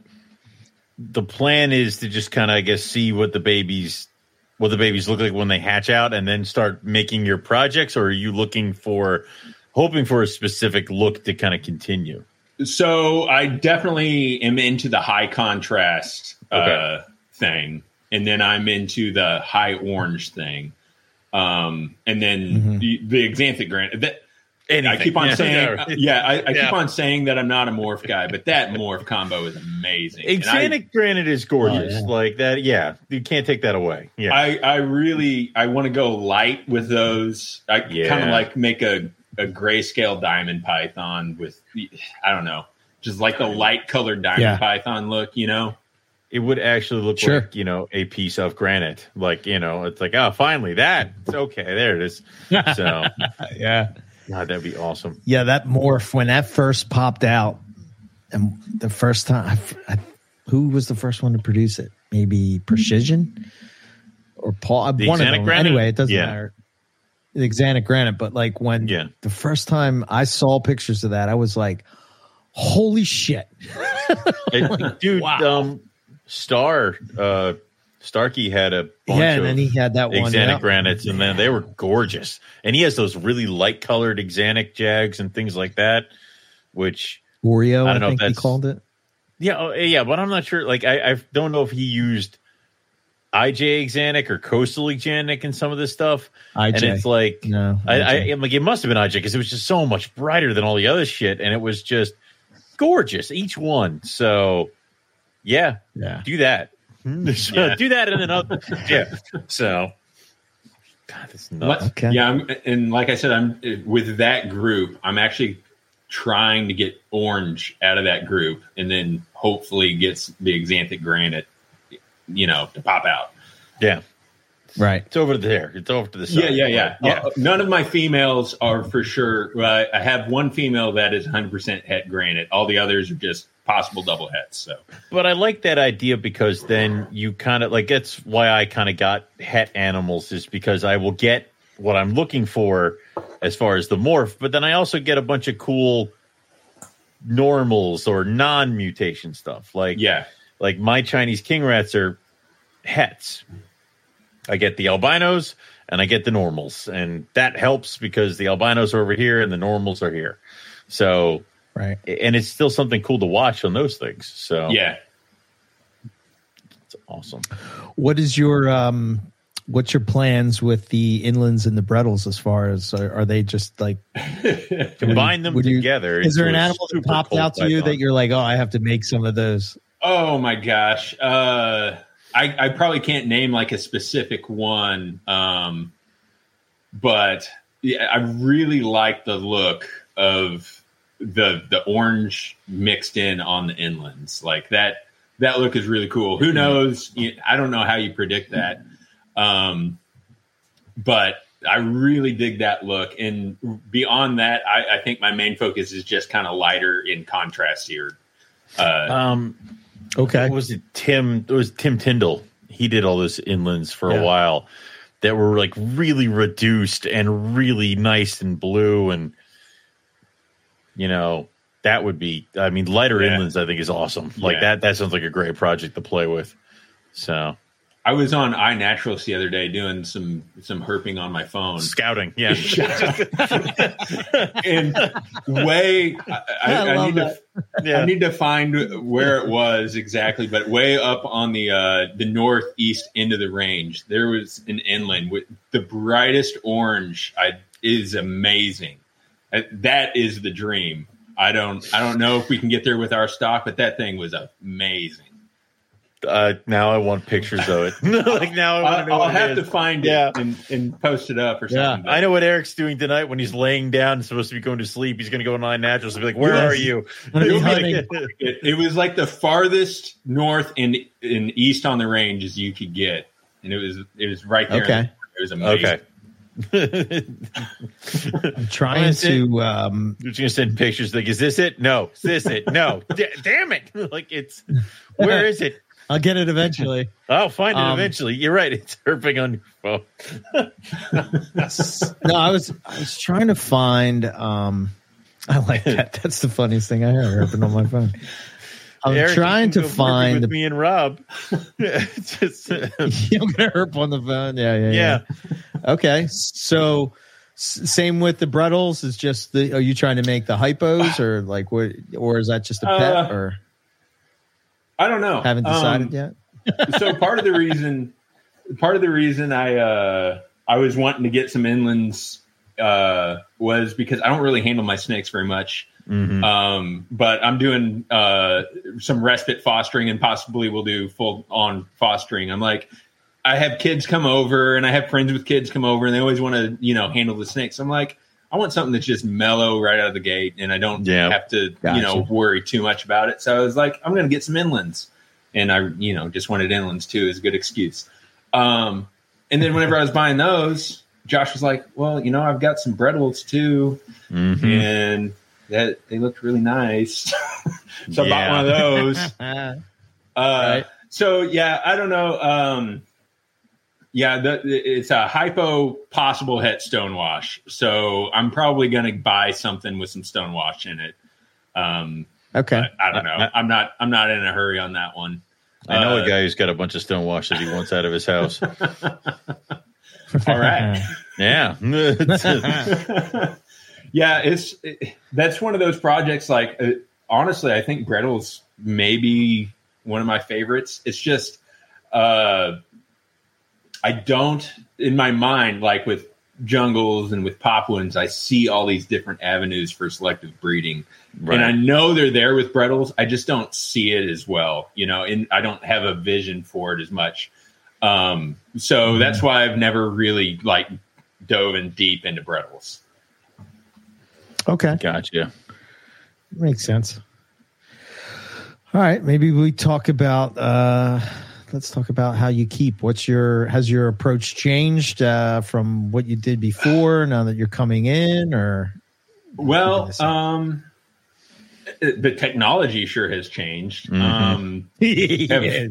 Speaker 2: the plan is to just kind of, I guess, see what the babies, what the babies look like when they hatch out, and then start making your projects, or are you looking for, hoping for a specific look to kind of continue?
Speaker 3: So I definitely am into the high contrast uh, thing, and then I'm into the high orange thing, um, and then
Speaker 1: Mhm.
Speaker 3: the, the xanthic granite. That I keep on
Speaker 2: Yeah,
Speaker 3: saying,
Speaker 2: yeah,
Speaker 3: yeah, I, I
Speaker 2: Yeah.
Speaker 3: keep on saying that I'm not a morph guy, but that morph combo is amazing. And I-
Speaker 2: Xanthic granite is gorgeous,
Speaker 1: Oh, yeah.
Speaker 2: like that. Yeah, you can't take that away. Yeah,
Speaker 3: I, I really I want to go light with those. I
Speaker 2: Yeah.
Speaker 3: kind of like make a a grayscale diamond python with I don't know, just like the light colored diamond
Speaker 1: Yeah.
Speaker 3: python look. You know,
Speaker 2: it would actually look
Speaker 1: Sure.
Speaker 2: like you know a piece of granite. Like you know, it's like oh, finally that. It's okay. There it is. So
Speaker 1: yeah.
Speaker 2: God, that'd be awesome.
Speaker 1: Yeah, that morph when that first popped out, and the first time, I, I, who was the first one to produce it? Maybe Precision or Paul.
Speaker 2: The
Speaker 1: one of them.
Speaker 2: Granite?
Speaker 1: Anyway, it doesn't
Speaker 2: Yeah.
Speaker 1: matter. The Xanthic Granite, but like when
Speaker 2: Yeah.
Speaker 1: the first time I saw pictures of that, I was like, "Holy shit!"
Speaker 2: It- dude
Speaker 1: Wow.
Speaker 2: um star uh Starkey had a bunch
Speaker 1: yeah, and
Speaker 2: of
Speaker 1: then he had that one. Xanthic
Speaker 2: granites, and then they were gorgeous. And he has those really light colored Xanthic jags and things like that, which
Speaker 1: Oreo,
Speaker 2: I
Speaker 1: I,
Speaker 2: don't know if
Speaker 1: think he
Speaker 2: that's-
Speaker 1: called it.
Speaker 2: yeah, oh, eh, yeah, but I'm not sure. Like, I, I don't know if he used IJ Xanthic or Coastal Xanthic in some of this stuff.
Speaker 1: IJ.
Speaker 2: And it's like,
Speaker 1: no,
Speaker 2: I, I, I'm like, it must have been IJ because it was just so much brighter than all the other shit, and it was just gorgeous each one. So, yeah,
Speaker 1: yeah.
Speaker 2: do that.
Speaker 3: Yeah.
Speaker 2: do that in then other. yeah. So, God, that's nuts.
Speaker 3: Let-
Speaker 1: Okay.
Speaker 3: Yeah, I'm, and like I said, I'm with that group. I'm actually trying to get orange out of that group, and then hopefully gets the xanthic granite, you know, to pop out.
Speaker 2: Yeah,
Speaker 1: Right.
Speaker 2: it's over there. It's over to the side.
Speaker 3: Yeah, yeah, yeah.
Speaker 2: yeah.
Speaker 3: Uh, none of my females are for sure. Well, I have one female that is 100% het granite. All the others are just possible double hets. So
Speaker 2: But I like that idea because then you kind of like that's why I kind of got het animals is because I will get what I'm looking for as far as the morph, but then I also get a bunch of cool normals or non-mutation stuff. Like
Speaker 3: yeah,
Speaker 2: like my Chinese king rats are hets. I get the albinos and I get the normals, and that helps because the albinos are over here and the normals are here. So,
Speaker 1: Right.
Speaker 2: and it's still something cool to watch on those things. So,
Speaker 3: yeah.
Speaker 2: it's awesome.
Speaker 1: What is your um? What's your plans with the inlands and the Brettles? As far as are, are they just like?
Speaker 2: Combine them
Speaker 1: would you-
Speaker 2: together.
Speaker 1: Is there an animal that
Speaker 2: super
Speaker 1: popped out to you
Speaker 2: python.
Speaker 1: that you're like, oh, I have to make some of those?
Speaker 3: Oh my gosh. Uh, I, I probably can't name like a specific one. Um, but yeah, I really like the look of the the orange mixed in on the inlands. Like that that look is really cool. Who knows? I don't know how you predict that. Um, but I really dig that look. And beyond that, I, I think my main focus is just kind of lighter in contrast here. Uh,
Speaker 2: Um,
Speaker 1: Okay.
Speaker 2: what was it Tim? It was Tim Tyndall. He did all those inlands for
Speaker 1: Yeah.
Speaker 2: a while that were like really reduced and really nice and blue, and you know that would be. I mean, lighter
Speaker 3: Yeah.
Speaker 2: inlands I think is awesome. Like
Speaker 3: Yeah.
Speaker 2: that. That sounds like a great project to play with. So
Speaker 3: I was on iNaturalist the other day doing some some herping on my phone,
Speaker 2: scouting, yeah.
Speaker 3: and way I, I,
Speaker 1: I
Speaker 3: I
Speaker 1: love
Speaker 3: need to
Speaker 2: yeah.
Speaker 3: I need to find where it was exactly, but way up on the uh, the northeast end of the range, there was an inland with the brightest orange. I is amazing. Uh, That is the dream. I don't I don't know if we can get there with our stock, but that thing was amazing.
Speaker 2: Uh, now I want pictures of it. like now I want
Speaker 3: I'll,
Speaker 2: to know.
Speaker 3: I'll have to find
Speaker 2: Yeah.
Speaker 3: it and, and post it up or
Speaker 1: Yeah.
Speaker 3: something. but-
Speaker 2: I know what Eric's doing tonight when he's laying down supposed to be going to sleep. He's going to go on nine naturals and be like, "Where
Speaker 1: Yes.
Speaker 2: are you?"
Speaker 1: Gonna be
Speaker 3: You'll be
Speaker 1: hunting.
Speaker 3: It, it was like the farthest north and and east on the range as you could get, and it was it was right there.
Speaker 1: Okay.
Speaker 3: It was amazing.
Speaker 2: okay.
Speaker 1: I'm trying to. Um,
Speaker 2: You're just gonna send pictures like, "Is this it? No. Is this it? No. D- damn it! Like it's where is it?
Speaker 1: I'll get it eventually.
Speaker 2: I'll find it
Speaker 1: Um,
Speaker 2: eventually. You're right. It's herping on your phone.
Speaker 1: no, I was I was trying to find. Um, I like that. That's the funniest thing I ever happened on my phone. I'm
Speaker 2: Eric,
Speaker 1: trying to find
Speaker 2: with
Speaker 1: the.
Speaker 2: me and Rob. It's just, uh,
Speaker 1: I'm gonna herp on the phone. Yeah, yeah,
Speaker 2: yeah.
Speaker 1: yeah. Okay, so s- same with the Brettles. Is just the. Are you trying to make the hypos or like what? Or is that just a pet?
Speaker 3: Uh,
Speaker 1: or
Speaker 3: I don't know.
Speaker 1: haven't decided
Speaker 3: Um,
Speaker 1: yet?
Speaker 3: so part of the reason, part of the reason I uh, I was wanting to get some inlands uh, was because I don't really handle my snakes very much.
Speaker 2: Mhm.
Speaker 3: Um, but I'm doing uh, some respite fostering and possibly we'll do full on fostering. I'm like, I have kids come over and I have friends with kids come over and they always want to, you know, handle the snakes. I'm like, I want something that's just mellow right out of the gate and I don't
Speaker 2: Yeah.
Speaker 3: have to,
Speaker 1: Gotcha.
Speaker 3: you know, worry too much about it. So I was like, I'm going to get some inlands. And I, you know, just wanted inlands too as a good excuse. Um, and then whenever I was buying those, Josh was like, well, you know, I've got some Brettles too
Speaker 2: Mhm.
Speaker 3: and that they looked really nice. so I
Speaker 2: Yeah.
Speaker 3: bought one of those. Uh,
Speaker 1: Right.
Speaker 3: So yeah, I don't know. Um, yeah, the, it's a hypo possible het stonewash. So I'm probably going to buy something with some stonewash in it. Um,
Speaker 1: okay.
Speaker 3: I don't know. I'm not. I'm not in a hurry on that one.
Speaker 2: I know
Speaker 3: Uh,
Speaker 2: a guy who's got a bunch of stonewash that he wants out of his house.
Speaker 3: All right.
Speaker 2: Yeah.
Speaker 3: yeah, it's it, that's one of those projects. Like uh, honestly, I think Brettles maybe one of my favorites. It's just uh, I don't in my mind like with jungles and with Papuans, I see all these different avenues for selective breeding. And I know they're there with Brettles. I just don't see it as well, you know, and I don't have a vision for it as much. Um, so
Speaker 2: Mm-hmm.
Speaker 3: that's why I've never really like dove in deep into Brettles.
Speaker 1: okay,
Speaker 2: Gotcha.
Speaker 1: makes sense. All right, maybe we talk about. uh Let's talk about how you keep. What's your has your approach changed uh, from what you did before? Now that you're coming in, or
Speaker 3: Well, um, the technology sure has changed.
Speaker 2: Mhm.
Speaker 3: Um,
Speaker 1: yeah.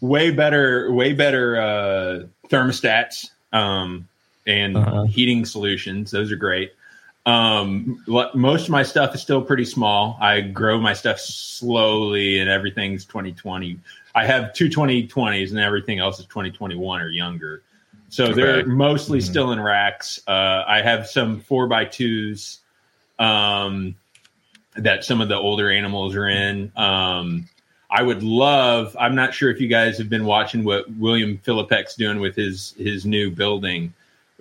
Speaker 3: Way better, way better uh, thermostats um, and
Speaker 1: Uh-huh.
Speaker 3: heating solutions. Those are great. Um, most of my stuff is still pretty small. I grow my stuff slowly, and everything's 2020. I have two 2020s, and everything else is 2021 or younger. So they're
Speaker 2: Okay.
Speaker 3: mostly
Speaker 1: Mhm.
Speaker 3: still in racks. Uh, I have some four by twos um, that some of the older animals are in. Um, I would love. I'm not sure if you guys have been watching what William Philippek's doing with his his new building,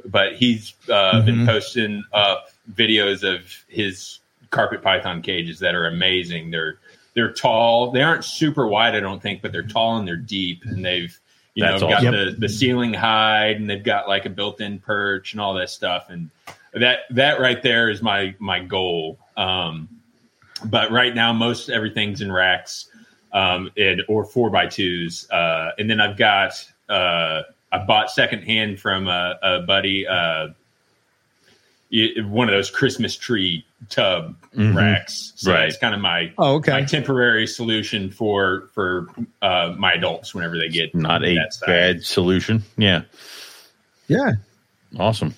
Speaker 3: but he's uh, been
Speaker 1: Mhm.
Speaker 3: posting up videos of his carpet python cages that are amazing. They're they're tall. They aren't super wide, I don't think, but they're tall and they're deep, and they've you
Speaker 2: That's
Speaker 3: know got
Speaker 2: awesome.
Speaker 3: the the ceiling height, and they've got like a built-in perch and all that stuff, and that that right there is my my goal. Um, but right now, most everything's in racks um, and or four by twos, uh, and then I've got uh, I bought secondhand from a, a buddy. Uh, y- one of those Christmas tree tub
Speaker 2: Mhm.
Speaker 3: racks. So
Speaker 2: Right.
Speaker 3: it's kind of my
Speaker 1: Oh,
Speaker 3: my
Speaker 1: okay.
Speaker 3: temporary solution for for uh, my adults whenever they get
Speaker 2: Not a
Speaker 3: that size.
Speaker 2: bad solution. Yeah.
Speaker 1: Yeah,
Speaker 2: Awesome.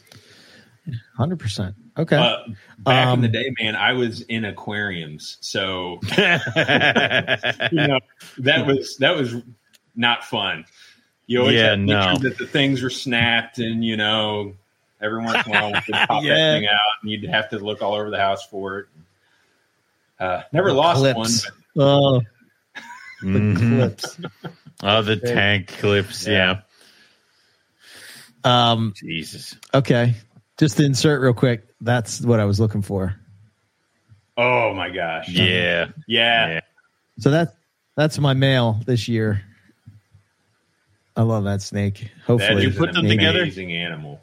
Speaker 1: hundred percent. Okay.
Speaker 3: Uh, back
Speaker 1: Um,
Speaker 3: in the day, man, I was in aquariums, so you know that was that was not fun. You always
Speaker 2: Yeah,
Speaker 3: had to make
Speaker 2: no.
Speaker 3: sure that the things were snapped, and you know, every once in a while, you'd pop
Speaker 1: Yeah.
Speaker 3: that thing out, and you'd have to look all over the house for it. Uh, never
Speaker 1: The
Speaker 3: lost
Speaker 1: clips.
Speaker 3: one.
Speaker 1: Oh,
Speaker 2: Mhm.
Speaker 1: clips.
Speaker 2: Oh, the tank clips. Yeah.
Speaker 1: Um.
Speaker 2: Jesus.
Speaker 1: Okay. Just to insert real quick. That's what I was looking for.
Speaker 3: Oh my gosh!
Speaker 2: Yeah.
Speaker 3: yeah.
Speaker 2: Yeah.
Speaker 1: So that that's my male this year. I love that snake. Hopefully,
Speaker 3: is
Speaker 2: you put
Speaker 3: an
Speaker 2: them together?
Speaker 3: amazing animal.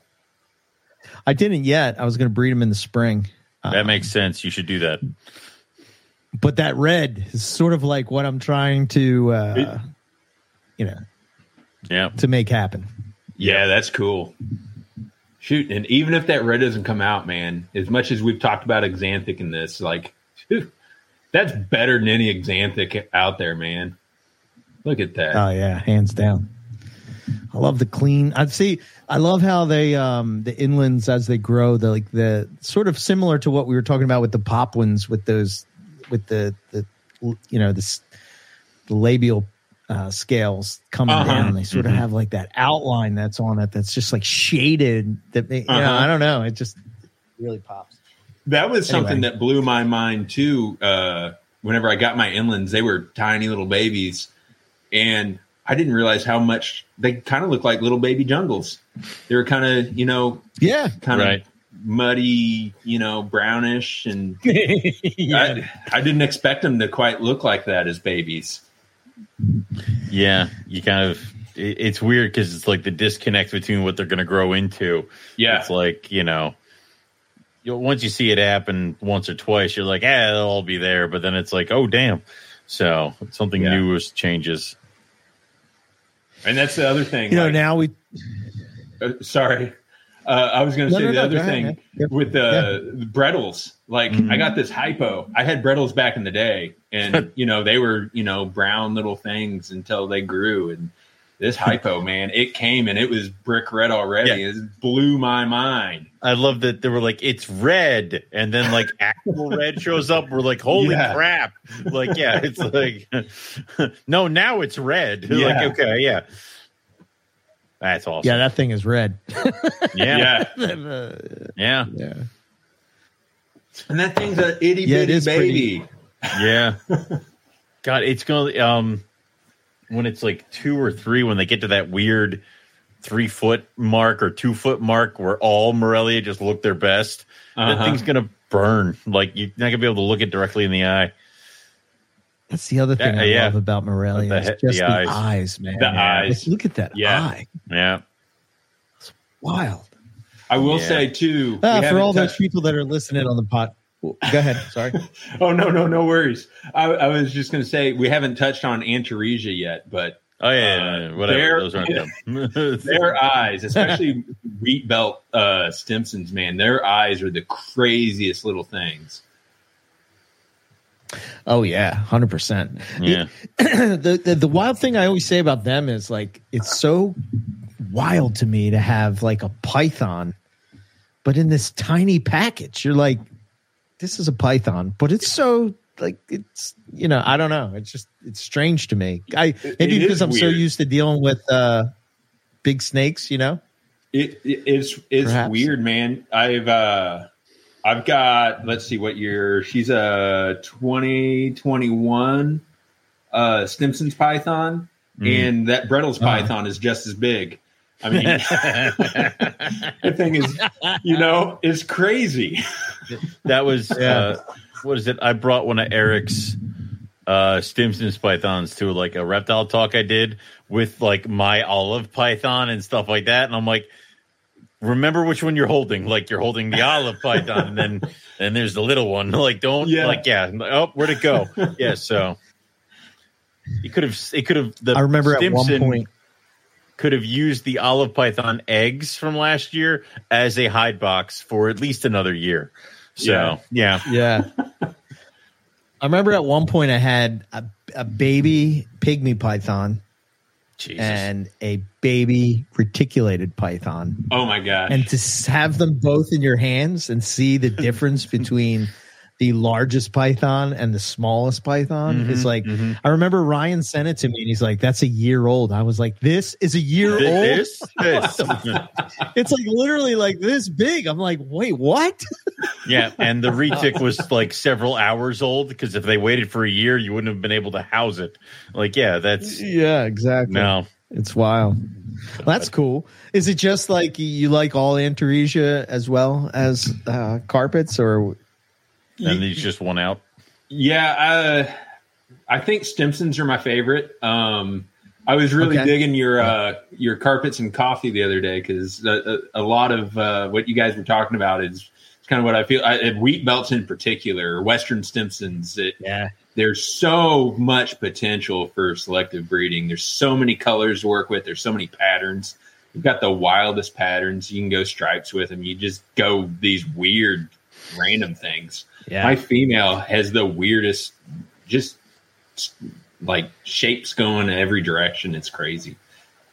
Speaker 1: I didn't yet. I was going to breed them in the spring.
Speaker 2: That
Speaker 1: Um,
Speaker 2: makes sense. You should do that.
Speaker 1: but that red is sort of like what I'm trying to, uh, you know,
Speaker 2: Yeah.
Speaker 1: to make happen.
Speaker 3: Yeah, that's cool. Shoot, and even if that red doesn't come out, man, as much as we've talked about Xanthic in this, like, phew, that's better than any Xanthic out there, man. Look at that.
Speaker 1: Oh yeah, hands down. I love the clean. I see. I love how they um the inlands as they grow. The like the sort of similar to what we were talking about with the Papuans with those with the the you know the, the labial uh, scales coming
Speaker 3: Uh-huh.
Speaker 1: down. They sort
Speaker 2: Mhm.
Speaker 1: of have like that outline that's on it that's just like shaded. That may, you know,
Speaker 3: Uh-huh.
Speaker 1: I don't know. It just really pops.
Speaker 3: that was something
Speaker 1: Anyway.
Speaker 3: that blew my mind too. Uh, whenever I got my inlands, they were tiny little babies, and I didn't realize how much they kind of look like little baby jungles. They were kind of, you know,
Speaker 1: Yeah.
Speaker 3: kind of
Speaker 2: Right.
Speaker 3: muddy, you know, brownish, and
Speaker 1: yeah.
Speaker 3: I, I didn't expect them to quite look like that as babies.
Speaker 2: Yeah. You kind of, it, it's weird because it's like the disconnect between what they're going to grow into.
Speaker 3: Yeah,
Speaker 2: It's like, you know, you once you see it happen once or twice, you're like, ah, they'll all be there. But then it's like, oh, damn. So something
Speaker 3: Yeah.
Speaker 2: new is changes.
Speaker 3: and that's the other thing.
Speaker 1: You know, now we
Speaker 3: uh, sorry, uh, I was going to
Speaker 1: No,
Speaker 3: say
Speaker 1: no,
Speaker 3: the
Speaker 1: no,
Speaker 3: other
Speaker 1: go ahead,
Speaker 3: thing
Speaker 1: man. Yep.
Speaker 3: with the, the Brettles. Like
Speaker 2: Mhm.
Speaker 3: I got this hypo. I had Brettles back in the day, and you know they were you know brown little things until they grew, and this hypo, man, it came and it was brick red already.
Speaker 2: Yeah.
Speaker 3: It blew my mind.
Speaker 2: I love that they were like, it's red. And then like actual red shows up. We're like, holy
Speaker 3: Yeah.
Speaker 2: crap. Like, yeah, it's like, no, now it's red.
Speaker 3: Yeah.
Speaker 2: Like, okay, yeah. That's awesome.
Speaker 1: Yeah, that thing is red.
Speaker 2: Yeah. Yeah.
Speaker 3: Yeah.
Speaker 2: Yeah.
Speaker 1: Yeah.
Speaker 3: And that thing's an itty
Speaker 1: yeah,
Speaker 3: bitty
Speaker 1: is
Speaker 3: baby.
Speaker 2: Yeah. God, it's going to, um, when it's like two or three, when they get to that weird three foot mark or two foot mark where all Morelia just look their best, that
Speaker 3: Uh-huh.
Speaker 2: thing's going to burn. Like, you're not going to be able to look it directly in the eye.
Speaker 1: That's the other thing
Speaker 2: Yeah,
Speaker 1: I
Speaker 2: yeah.
Speaker 1: love about Morelia.
Speaker 2: The
Speaker 1: is just
Speaker 2: the
Speaker 1: the,
Speaker 2: eyes.
Speaker 1: eyes. man.
Speaker 3: The
Speaker 2: Yeah.
Speaker 3: eyes.
Speaker 1: Like, look at that
Speaker 3: Yeah.
Speaker 1: eye.
Speaker 2: Yeah.
Speaker 1: Wild.
Speaker 3: I will
Speaker 2: Yeah.
Speaker 3: say too.
Speaker 1: Ah, for all those people that are listening on the pot. Go ahead. Sorry.
Speaker 3: Oh no, no, no worries. I, I was just going to say we haven't touched on Antaresia yet, but
Speaker 2: Oh, yeah. yeah,
Speaker 3: Uh,
Speaker 2: yeah. Whatever.
Speaker 3: they're-
Speaker 2: Those aren't them.
Speaker 3: their eyes, especially wheat belt uh, Stimsons, man, their eyes are the craziest little things.
Speaker 1: Oh yeah, hundred percent.
Speaker 2: yeah.
Speaker 1: the, the the wild thing I always say about them is like it's so wild to me to have like a python, but in this tiny package. You're like, this is a python, but it's so like it's you know I don't know. It's just it's strange to me. I maybe because I'm so used to dealing with uh big snakes. You know.
Speaker 3: It, it- it's it's
Speaker 1: Perhaps.
Speaker 3: weird, man. I've uh, I've got let's see what year she's a twenty twenty one uh, Stimson's Python, and that Bredl's
Speaker 1: Uh-huh.
Speaker 3: Python is just as big. I mean, the thing is, you know, it's crazy.
Speaker 2: that was
Speaker 1: Yeah.
Speaker 2: uh, what is it? I brought one of Eric's uh Stimson's pythons to like a reptile talk I did with like my olive python and stuff like that. And I'm like, remember which one you're holding. Like you're holding the olive python, and then and there's the little one. Like don't
Speaker 3: Yeah.
Speaker 2: like yeah. Oh, where'd it go? yeah, so he could have it could have the
Speaker 1: I remember at one point.
Speaker 2: Could have used the olive python eggs from last year as a hide box for at least another year. So
Speaker 3: Yeah.
Speaker 2: yeah.
Speaker 1: Yeah. I remember at one point I had a, a baby pygmy python
Speaker 2: Jesus.
Speaker 1: and a baby reticulated python.
Speaker 3: Oh my god!
Speaker 1: And to have them both in your hands and see the difference between the largest python and the smallest python is
Speaker 2: Mhm,
Speaker 1: like,
Speaker 2: mhm.
Speaker 1: I remember Ryan sent it to me and he's like, that's a year old. I was like, this is a year old.
Speaker 2: this, this.
Speaker 1: It's like literally like this big. I'm like, wait, what?
Speaker 2: yeah, and the retic was like several hours old because if they waited for a year, you wouldn't have been able to house it. Like, yeah, that's
Speaker 1: yeah, exactly.
Speaker 2: no.
Speaker 1: It's wild. That's cool. Is it just like you like all Antaresia as well as uh, carpets, or
Speaker 2: And he's just one out.
Speaker 3: Yeah, uh, I think Stimsons are my favorite. Um, I was really
Speaker 1: Okay.
Speaker 3: digging your uh, your carpets and coffee the other day because a, a, a lot of uh, what you guys were talking about is, is kind of what I feel. I, and wheat belts in particular, or Western Stimsons. It,
Speaker 1: yeah,
Speaker 3: there's so much potential for selective breeding. There's so many colors to work with. There's so many patterns. You've got the wildest patterns. You can go stripes with them. You just go these weird, random things.
Speaker 1: Yeah,
Speaker 3: My female has the weirdest, just like shapes going in every direction. It's crazy.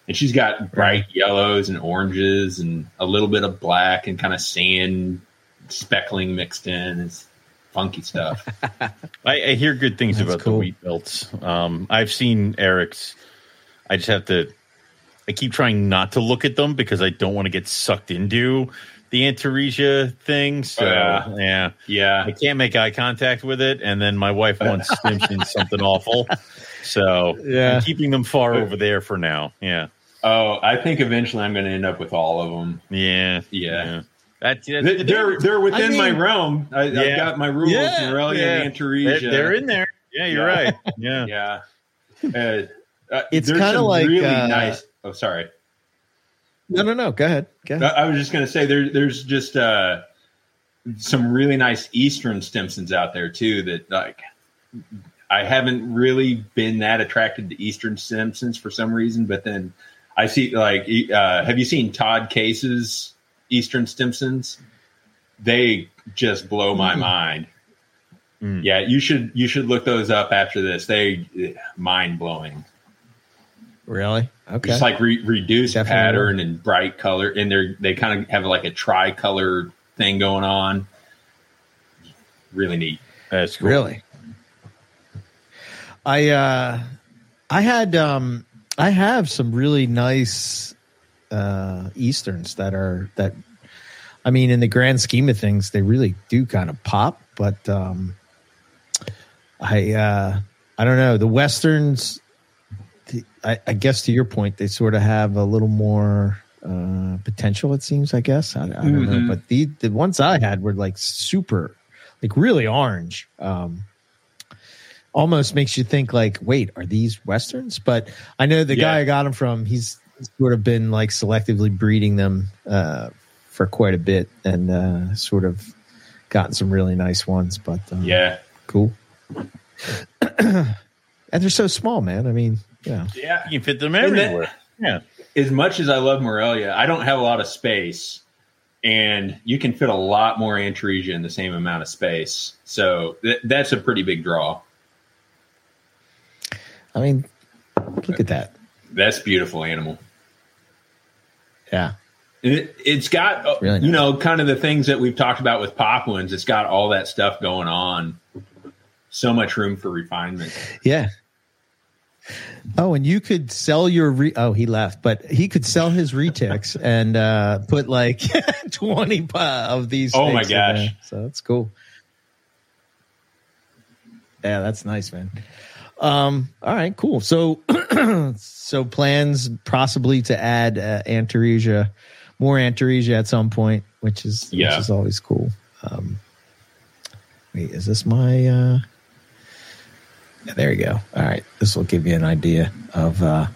Speaker 3: And she's got bright yellows and oranges and a little bit of black and kind of sand speckling mixed in. It's funky stuff.
Speaker 2: I, I hear good things
Speaker 1: That's
Speaker 2: about
Speaker 1: cool.
Speaker 2: the wheat belts. Um, I've seen Eric's. I just have to. I keep trying not to look at them because I don't want to get sucked into the Antaresia thing. So
Speaker 3: Yeah.
Speaker 2: yeah,
Speaker 3: yeah.
Speaker 2: I can't make eye contact with it, and then my wife wants Stimson something awful. So
Speaker 1: Yeah.
Speaker 2: I'm keeping them far over there for now. Yeah,
Speaker 3: Oh, I think eventually I'm going to end up with all of them.
Speaker 2: yeah,
Speaker 3: Yeah.
Speaker 2: That's, that's
Speaker 3: They- They're they're within
Speaker 1: I
Speaker 3: my realm. I,
Speaker 2: Yeah.
Speaker 3: I've got my rules.
Speaker 1: Yeah.
Speaker 3: Morelia
Speaker 2: Yeah.
Speaker 3: and
Speaker 2: they're,
Speaker 3: Antaresia.
Speaker 2: they're in there. Yeah, you're
Speaker 3: Yeah.
Speaker 2: right. Yeah.
Speaker 3: Yeah. Uh, uh,
Speaker 1: It's kinda like,
Speaker 3: really
Speaker 1: uh,
Speaker 3: nice. Oh, sorry.
Speaker 1: No, no, no. Go ahead. Go
Speaker 3: I,
Speaker 1: ahead.
Speaker 3: I was just going to say there, there's just uh, some really nice Eastern Stimsons out there too. That like I haven't really been that attracted to Eastern Stimsons for some reason, but then I see like uh, have you seen Todd Case's Eastern Stimsons? They just blow my
Speaker 1: Mm.
Speaker 3: mind.
Speaker 2: Mm.
Speaker 3: Yeah, you should you should look those up after this. They mind blowing.
Speaker 1: Really? Okay.
Speaker 3: Just like re- reduced
Speaker 1: Definitely
Speaker 3: pattern and bright color, and they're they kind of have like a tricolor thing going on. Really neat.
Speaker 2: That's cool.
Speaker 1: Really? I uh I had um I have some really nice uh easterns that are that I mean in the grand scheme of things they really do kind of pop, but um I uh I don't know, the westerns I, I guess to your point they sort of have a little more uh potential it seems I guess. I, I don't
Speaker 3: Mhm.
Speaker 1: know but the the ones I had were like super like really orange. Um almost makes you think like wait are these westerns? But i know the guy i got them from he's sort of been like selectively breeding them uh for quite a bit and uh sort of gotten some really nice ones but um,
Speaker 3: Yeah,
Speaker 1: cool. And they're so small man. I mean yeah
Speaker 3: yeah.
Speaker 2: You can fit them
Speaker 3: And that-
Speaker 2: everywhere. yeah.
Speaker 3: As much as I love Morelia, I don't have a lot of space, and you can fit a lot more Antaresia in the same amount of space. So th- that's a pretty big draw.
Speaker 1: i mean look at that
Speaker 3: That's beautiful animal.
Speaker 1: yeah
Speaker 3: It, it's got, uh,
Speaker 1: Really
Speaker 3: you know, kind of the things that we've talked about with Papuans. It's got all that stuff going on. So much room for refinement.
Speaker 1: Yeah. Oh, and you could sell your re- oh he left, but he could sell his retics and uh, put like twenty of these.
Speaker 3: Oh my gosh.
Speaker 1: So that's cool. Yeah, that's nice, man. Um, all right, cool. So, so plans possibly to add uh, Antaresia, more Antaresia at some point, which is
Speaker 3: Yeah.
Speaker 1: which is always cool. Um, wait, is this my? Uh, yeah, there you go. All right, this will give you an idea of uh,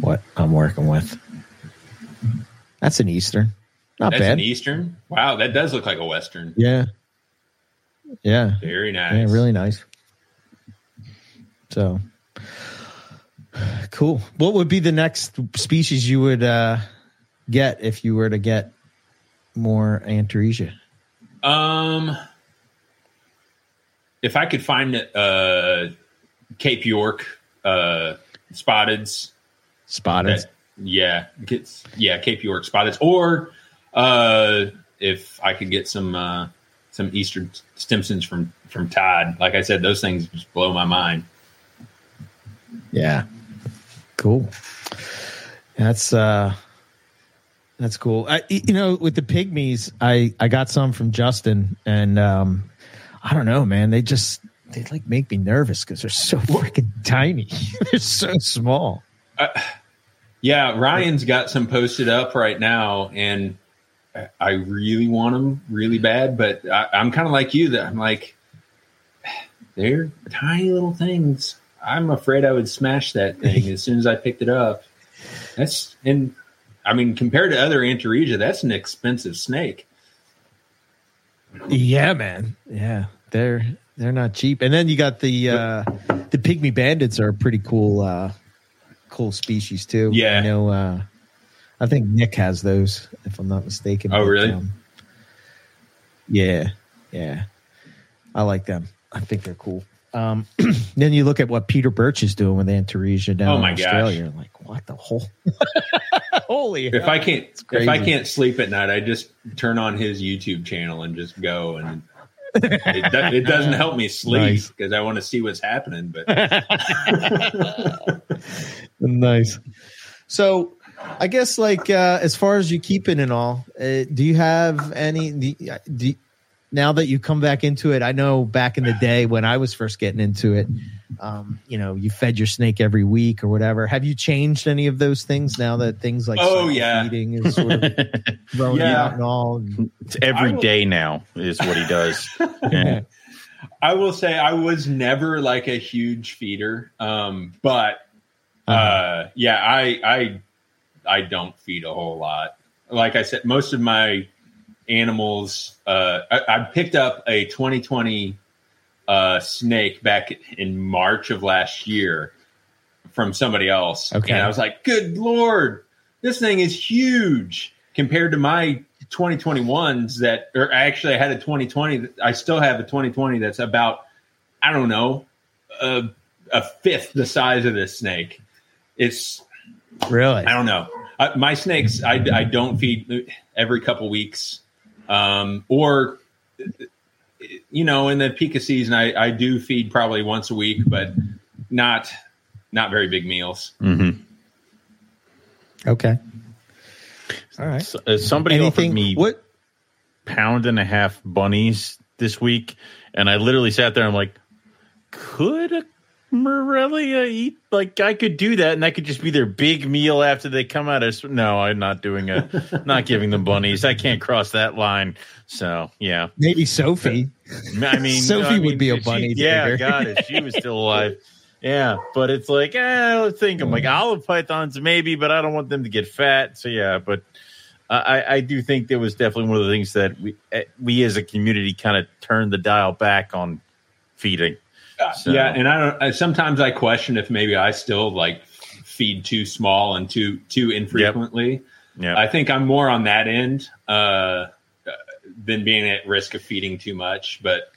Speaker 1: what I'm working with. That's an Eastern, not
Speaker 3: That's
Speaker 1: bad.
Speaker 3: an Eastern. Wow, that does look like a Western.
Speaker 1: yeah, yeah.
Speaker 3: Very nice.
Speaker 1: Yeah, really nice. So cool. What would be the next species you would uh, get if you were to get more Antaresia?
Speaker 3: Um, if I could find uh, Cape York uh, spotteds,
Speaker 1: Spotted.
Speaker 3: that, yeah, gets yeah Cape York spotteds, or uh, if I could get some uh, some Eastern Stimsons from from Todd. Like I said, those things just blow my mind.
Speaker 1: Yeah. Cool. That's uh that's cool. I you know, with the pygmies, I I got some from Justin and um I don't know, man. They just they like make me nervous cuz they're so freaking tiny. they're so small.
Speaker 3: Uh, yeah, Ryan's got some posted up right now, and I- really want them really bad. But I, I'm kind of like you that I'm like, they're tiny little things. I'm afraid I would smash that thing as soon as I picked it up. That's and I mean compared to other Antaresia, that's an expensive snake.
Speaker 1: Yeah, man. Yeah. They're they're not cheap. And then you got the uh the pygmy bandits are a pretty cool uh cool species too.
Speaker 3: Yeah.
Speaker 1: I know uh I think Nick has those if I'm not mistaken.
Speaker 3: Oh, really?
Speaker 1: yeah. Yeah. I like them. I think they're cool. Um then you look at what Peter Birch is doing with Antaresia down
Speaker 3: Oh,
Speaker 1: in
Speaker 3: my gosh.
Speaker 1: Australia. Like what the whole Holy
Speaker 3: If
Speaker 1: hell.
Speaker 3: I can't if. I can't sleep at night, I just turn on his YouTube channel and just go and. It, do, it doesn't help me sleep
Speaker 1: Nice.
Speaker 3: because I want to see what's happening. But
Speaker 1: nice. So, I guess like uh, as far as you keep it and all, uh, do you have any? Do, do, now that you come back into it, I know back in the day when I was first getting into it, um, you know, you fed your snake every week or whatever. Have you changed any of those things now that things like
Speaker 3: Oh, yeah.
Speaker 1: feeding is sort of throwing
Speaker 3: Yeah.
Speaker 1: out and all? And-
Speaker 2: It's every
Speaker 3: will-
Speaker 2: day now is what he does. Yeah.
Speaker 3: I will say I was never like a huge feeder, um, but uh,
Speaker 1: Uh-huh.
Speaker 3: yeah, I I I don't feed a whole lot. Like I said, most of my animals. Uh, I, I picked up a 2020 uh, snake back in March of last year from somebody else,
Speaker 1: Okay.
Speaker 3: and I was like, "Good lord, this thing is huge compared to my 2021s that or actually I had a 2020 I still have a 2020 that's about I don't know a, a fifth the size of this snake it's
Speaker 1: Really?
Speaker 3: I don't know. I, my snakes, I, I don't feed every couple weeks, um, or you know, in the peak of season, I, I do feed probably once a week, but not not very big meals.
Speaker 2: Mm-hmm.
Speaker 1: Okay. All right.
Speaker 2: So, uh, somebody
Speaker 1: Anything?
Speaker 2: offered me
Speaker 1: What?
Speaker 2: pound and a half bunnies this week, and I literally sat there. I'm like, could a Morelia eat? Like, I could do that, and that could just be their big meal after they come out of. No, I'm not doing a, not giving them bunnies. I can't cross that line. So, yeah.
Speaker 1: Maybe Sophie.
Speaker 2: I mean,
Speaker 1: Sophie
Speaker 2: I mean,
Speaker 1: would be a
Speaker 2: if she-
Speaker 1: bunny
Speaker 2: yeah. God, if she was still alive. Yeah, but it's like, eh, let's think. I'm like olive pythons, maybe, but I don't want them to get fat. So yeah, but I, I do think there was definitely one of the things that we eh, we as a community kind of turned the dial back on feeding. So-
Speaker 3: Yeah, and I don't. I, sometimes I question if maybe I still like feed too small and too too infrequently.
Speaker 2: Yeah,
Speaker 3: I think I'm more on that end uh, than being at risk of feeding too much. But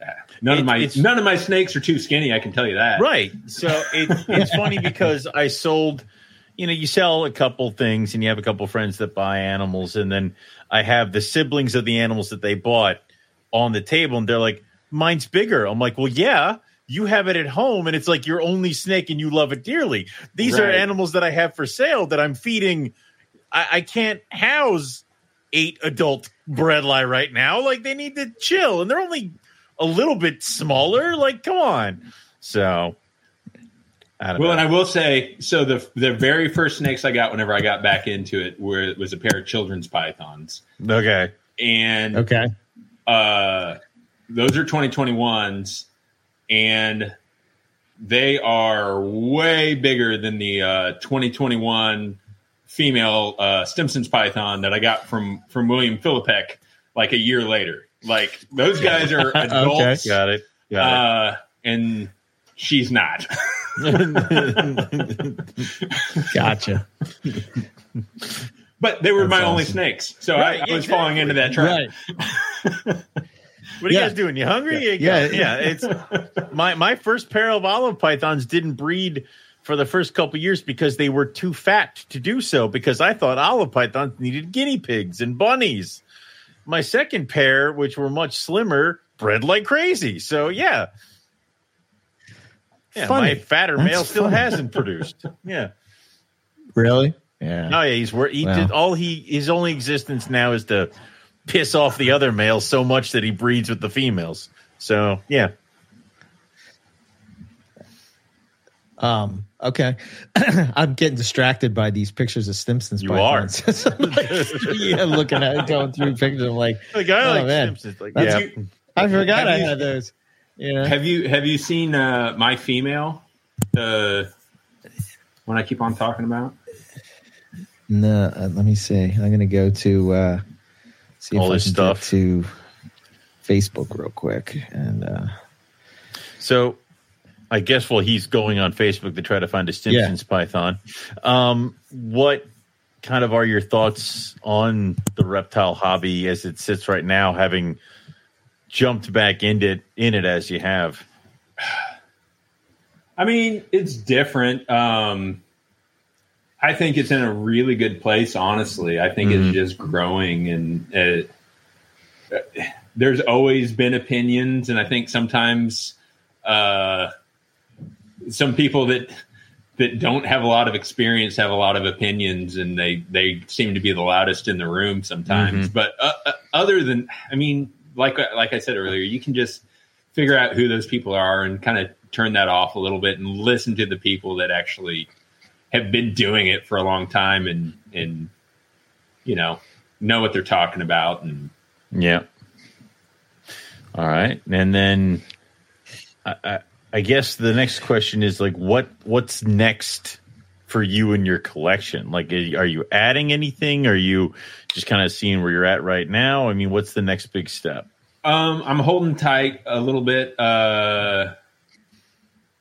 Speaker 3: uh, none
Speaker 2: It-
Speaker 3: of my none of my snakes are too skinny. I can tell you that.
Speaker 2: Right. So it, it's funny because I sold, you know, you sell a couple things and you have a couple friends that buy animals, and then I have the siblings of the animals that they bought on the table, and they're like, "Mine's bigger." I'm like, "Well, yeah." You have it at home, and it's like your only snake, and you love it dearly. These are animals that I have for sale that I'm feeding. I, I can't house eight adult bredli right now. Like they need to chill, and they're only a little bit smaller. Like, come on. So, I don't
Speaker 3: Well, and. I will say, so the the very first snakes I got whenever I got back into it were it was a pair of children's pythons,
Speaker 2: okay.
Speaker 3: and
Speaker 1: Okay.
Speaker 3: uh, those are 2021s, and they are way bigger than the uh, 2021 female uh, Stimson's python that I got from from William Philippek like a year later. Like those guys are adults,
Speaker 2: Got it. Got
Speaker 3: uh, and she's not.
Speaker 1: Gotcha.
Speaker 3: But they were
Speaker 2: That's
Speaker 3: my only snakes, so
Speaker 2: Right,
Speaker 3: I, I was falling into that trap.
Speaker 1: Right.
Speaker 2: what are you guys doing? You hungry?
Speaker 1: Yeah.
Speaker 2: yeah. It's my my first pair of olive pythons didn't breed for the first couple years because they were too fat to do so. Because I thought olive pythons needed guinea pigs and bunnies. My second pair, which were much slimmer, bred like crazy. So yeah, yeah.
Speaker 1: Funny.
Speaker 2: My fatter
Speaker 1: That's
Speaker 2: male still
Speaker 1: funny.
Speaker 2: hasn't produced. Yeah.
Speaker 1: Really? Yeah.
Speaker 2: Oh yeah, he's wor- he
Speaker 1: Wow.
Speaker 2: did all he his only existence now is to piss off the other males so much that he breeds with the females. So yeah,
Speaker 1: Um. Okay. I'm getting distracted by these pictures of Stimson's.
Speaker 2: You
Speaker 1: pythons. I'm like, yeah, looking at going through pictures. I'm like,
Speaker 2: like I
Speaker 1: Oh,
Speaker 2: like
Speaker 1: man.
Speaker 2: Stimsons. Like
Speaker 1: That's
Speaker 2: yeah,
Speaker 3: you-
Speaker 1: I forgot I
Speaker 3: you-
Speaker 1: had those. Yeah.
Speaker 3: Have you have you seen uh, my female? Uh, when I keep on talking about.
Speaker 1: No. Uh, let me see. I'm gonna go to uh, see
Speaker 2: All
Speaker 1: if I
Speaker 2: this
Speaker 1: can
Speaker 2: stuff.
Speaker 1: get to Facebook real quick and. uh
Speaker 2: So I guess while he's going on Facebook to try to find a Stimsons Python, um, what kind of are your thoughts on the reptile hobby as it sits right now, having jumped back into it, in it as you have?
Speaker 3: I mean, it's different. Um, I think it's in a really good place. Honestly, I think
Speaker 2: Mhm.
Speaker 3: it's just growing, and uh, there's always been opinions, and I think sometimes uh, some people that that don't have a lot of experience have a lot of opinions, and they they seem to be the loudest in the room sometimes. But uh, uh, other than, I mean, like like I said earlier, you can just figure out who those people are and kind of turn that off a little bit and listen to the people that actually have been doing it for a long time and and you know know what they're talking about and
Speaker 2: Yeah. All right, and then I, I, I guess the next question is like, what what's next for you and your collection? Like, are you adding anything? Are you just kind of seeing where you're at right now? I mean, what's the next big step?
Speaker 3: Um, I'm holding tight a little bit. Uh,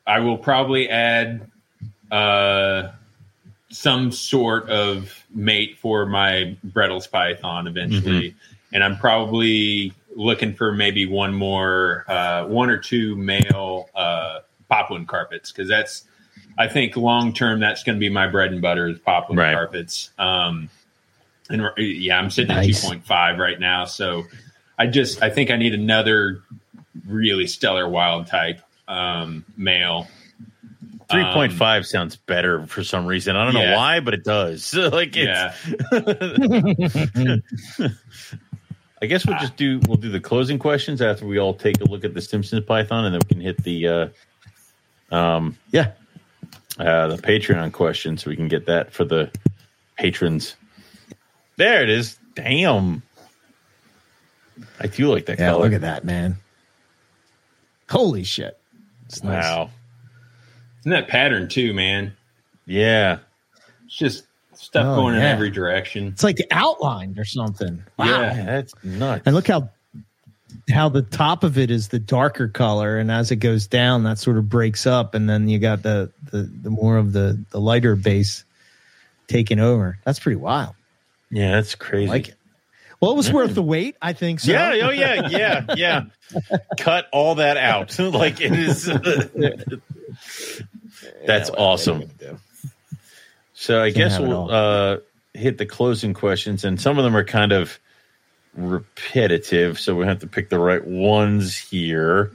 Speaker 3: I will probably add uh, some sort of mate for my Bredl's Python eventually, and I'm probably looking for maybe one more, uh, one or two male uh, Papuan carpets because that's I think long term that's going to be my bread and butter is Papuan
Speaker 2: Right.
Speaker 3: carpets. Um, and yeah, I'm sitting
Speaker 1: Nice.
Speaker 3: at 2.5 right now. So I just I think I need another really stellar wild type um, male.
Speaker 2: Three point five sounds better for some reason. I don't know
Speaker 3: Um,
Speaker 2: why, but it does. like it's.
Speaker 3: Yeah.
Speaker 2: I guess we'll just do we'll do the closing questions after we all take a look at the Stimsons Python, and then we can hit the uh, um
Speaker 1: Yeah.
Speaker 2: uh, the Patreon question, so we can get that for the patrons. There it is. Damn, I do like that
Speaker 1: Yeah,
Speaker 2: color.
Speaker 1: look at that, man. Holy shit. It's nice.
Speaker 2: Wow.
Speaker 3: And that pattern too, man.
Speaker 2: Yeah.
Speaker 3: It's just stuff
Speaker 1: Oh,
Speaker 3: going in every direction.
Speaker 1: It's like outlined or something. Wow.
Speaker 3: Yeah.
Speaker 2: Yeah, that's nuts.
Speaker 1: And look how how the top of it is the darker color, and as it goes down, that sort of breaks up, and then you got the the, the more of the the lighter base taking over. That's pretty wild.
Speaker 2: Yeah, that's
Speaker 1: I
Speaker 2: crazy.
Speaker 1: like it. Well, it was worth the wait, I think. So.
Speaker 2: Yeah, oh yeah, yeah, yeah. Cut all that out. like it is. Uh, That's awesome. So I guess
Speaker 1: have it
Speaker 2: we'll uh, hit the closing questions, and some of them are kind of repetitive, so we have to pick the right ones here.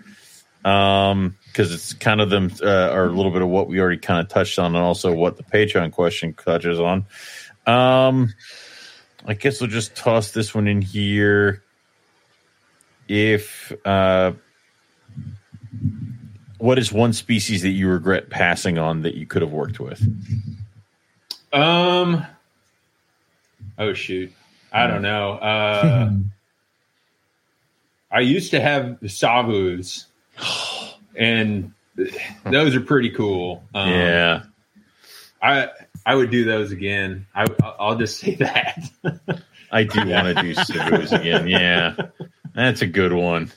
Speaker 2: Um, because it's kind of them uh, are a little bit of what we already kind of touched on, and also what the Patreon question touches on. Um, I guess we'll just toss this one in here. If uh, what is one species that you regret passing on that you could have worked with?
Speaker 3: Um. Oh shoot, I don't know. Uh, I used to have savus, and those are pretty cool. Um,
Speaker 2: yeah,
Speaker 3: I I would do those again. I I'll just say that.
Speaker 2: I do want to do savus again. Yeah, that's a good one.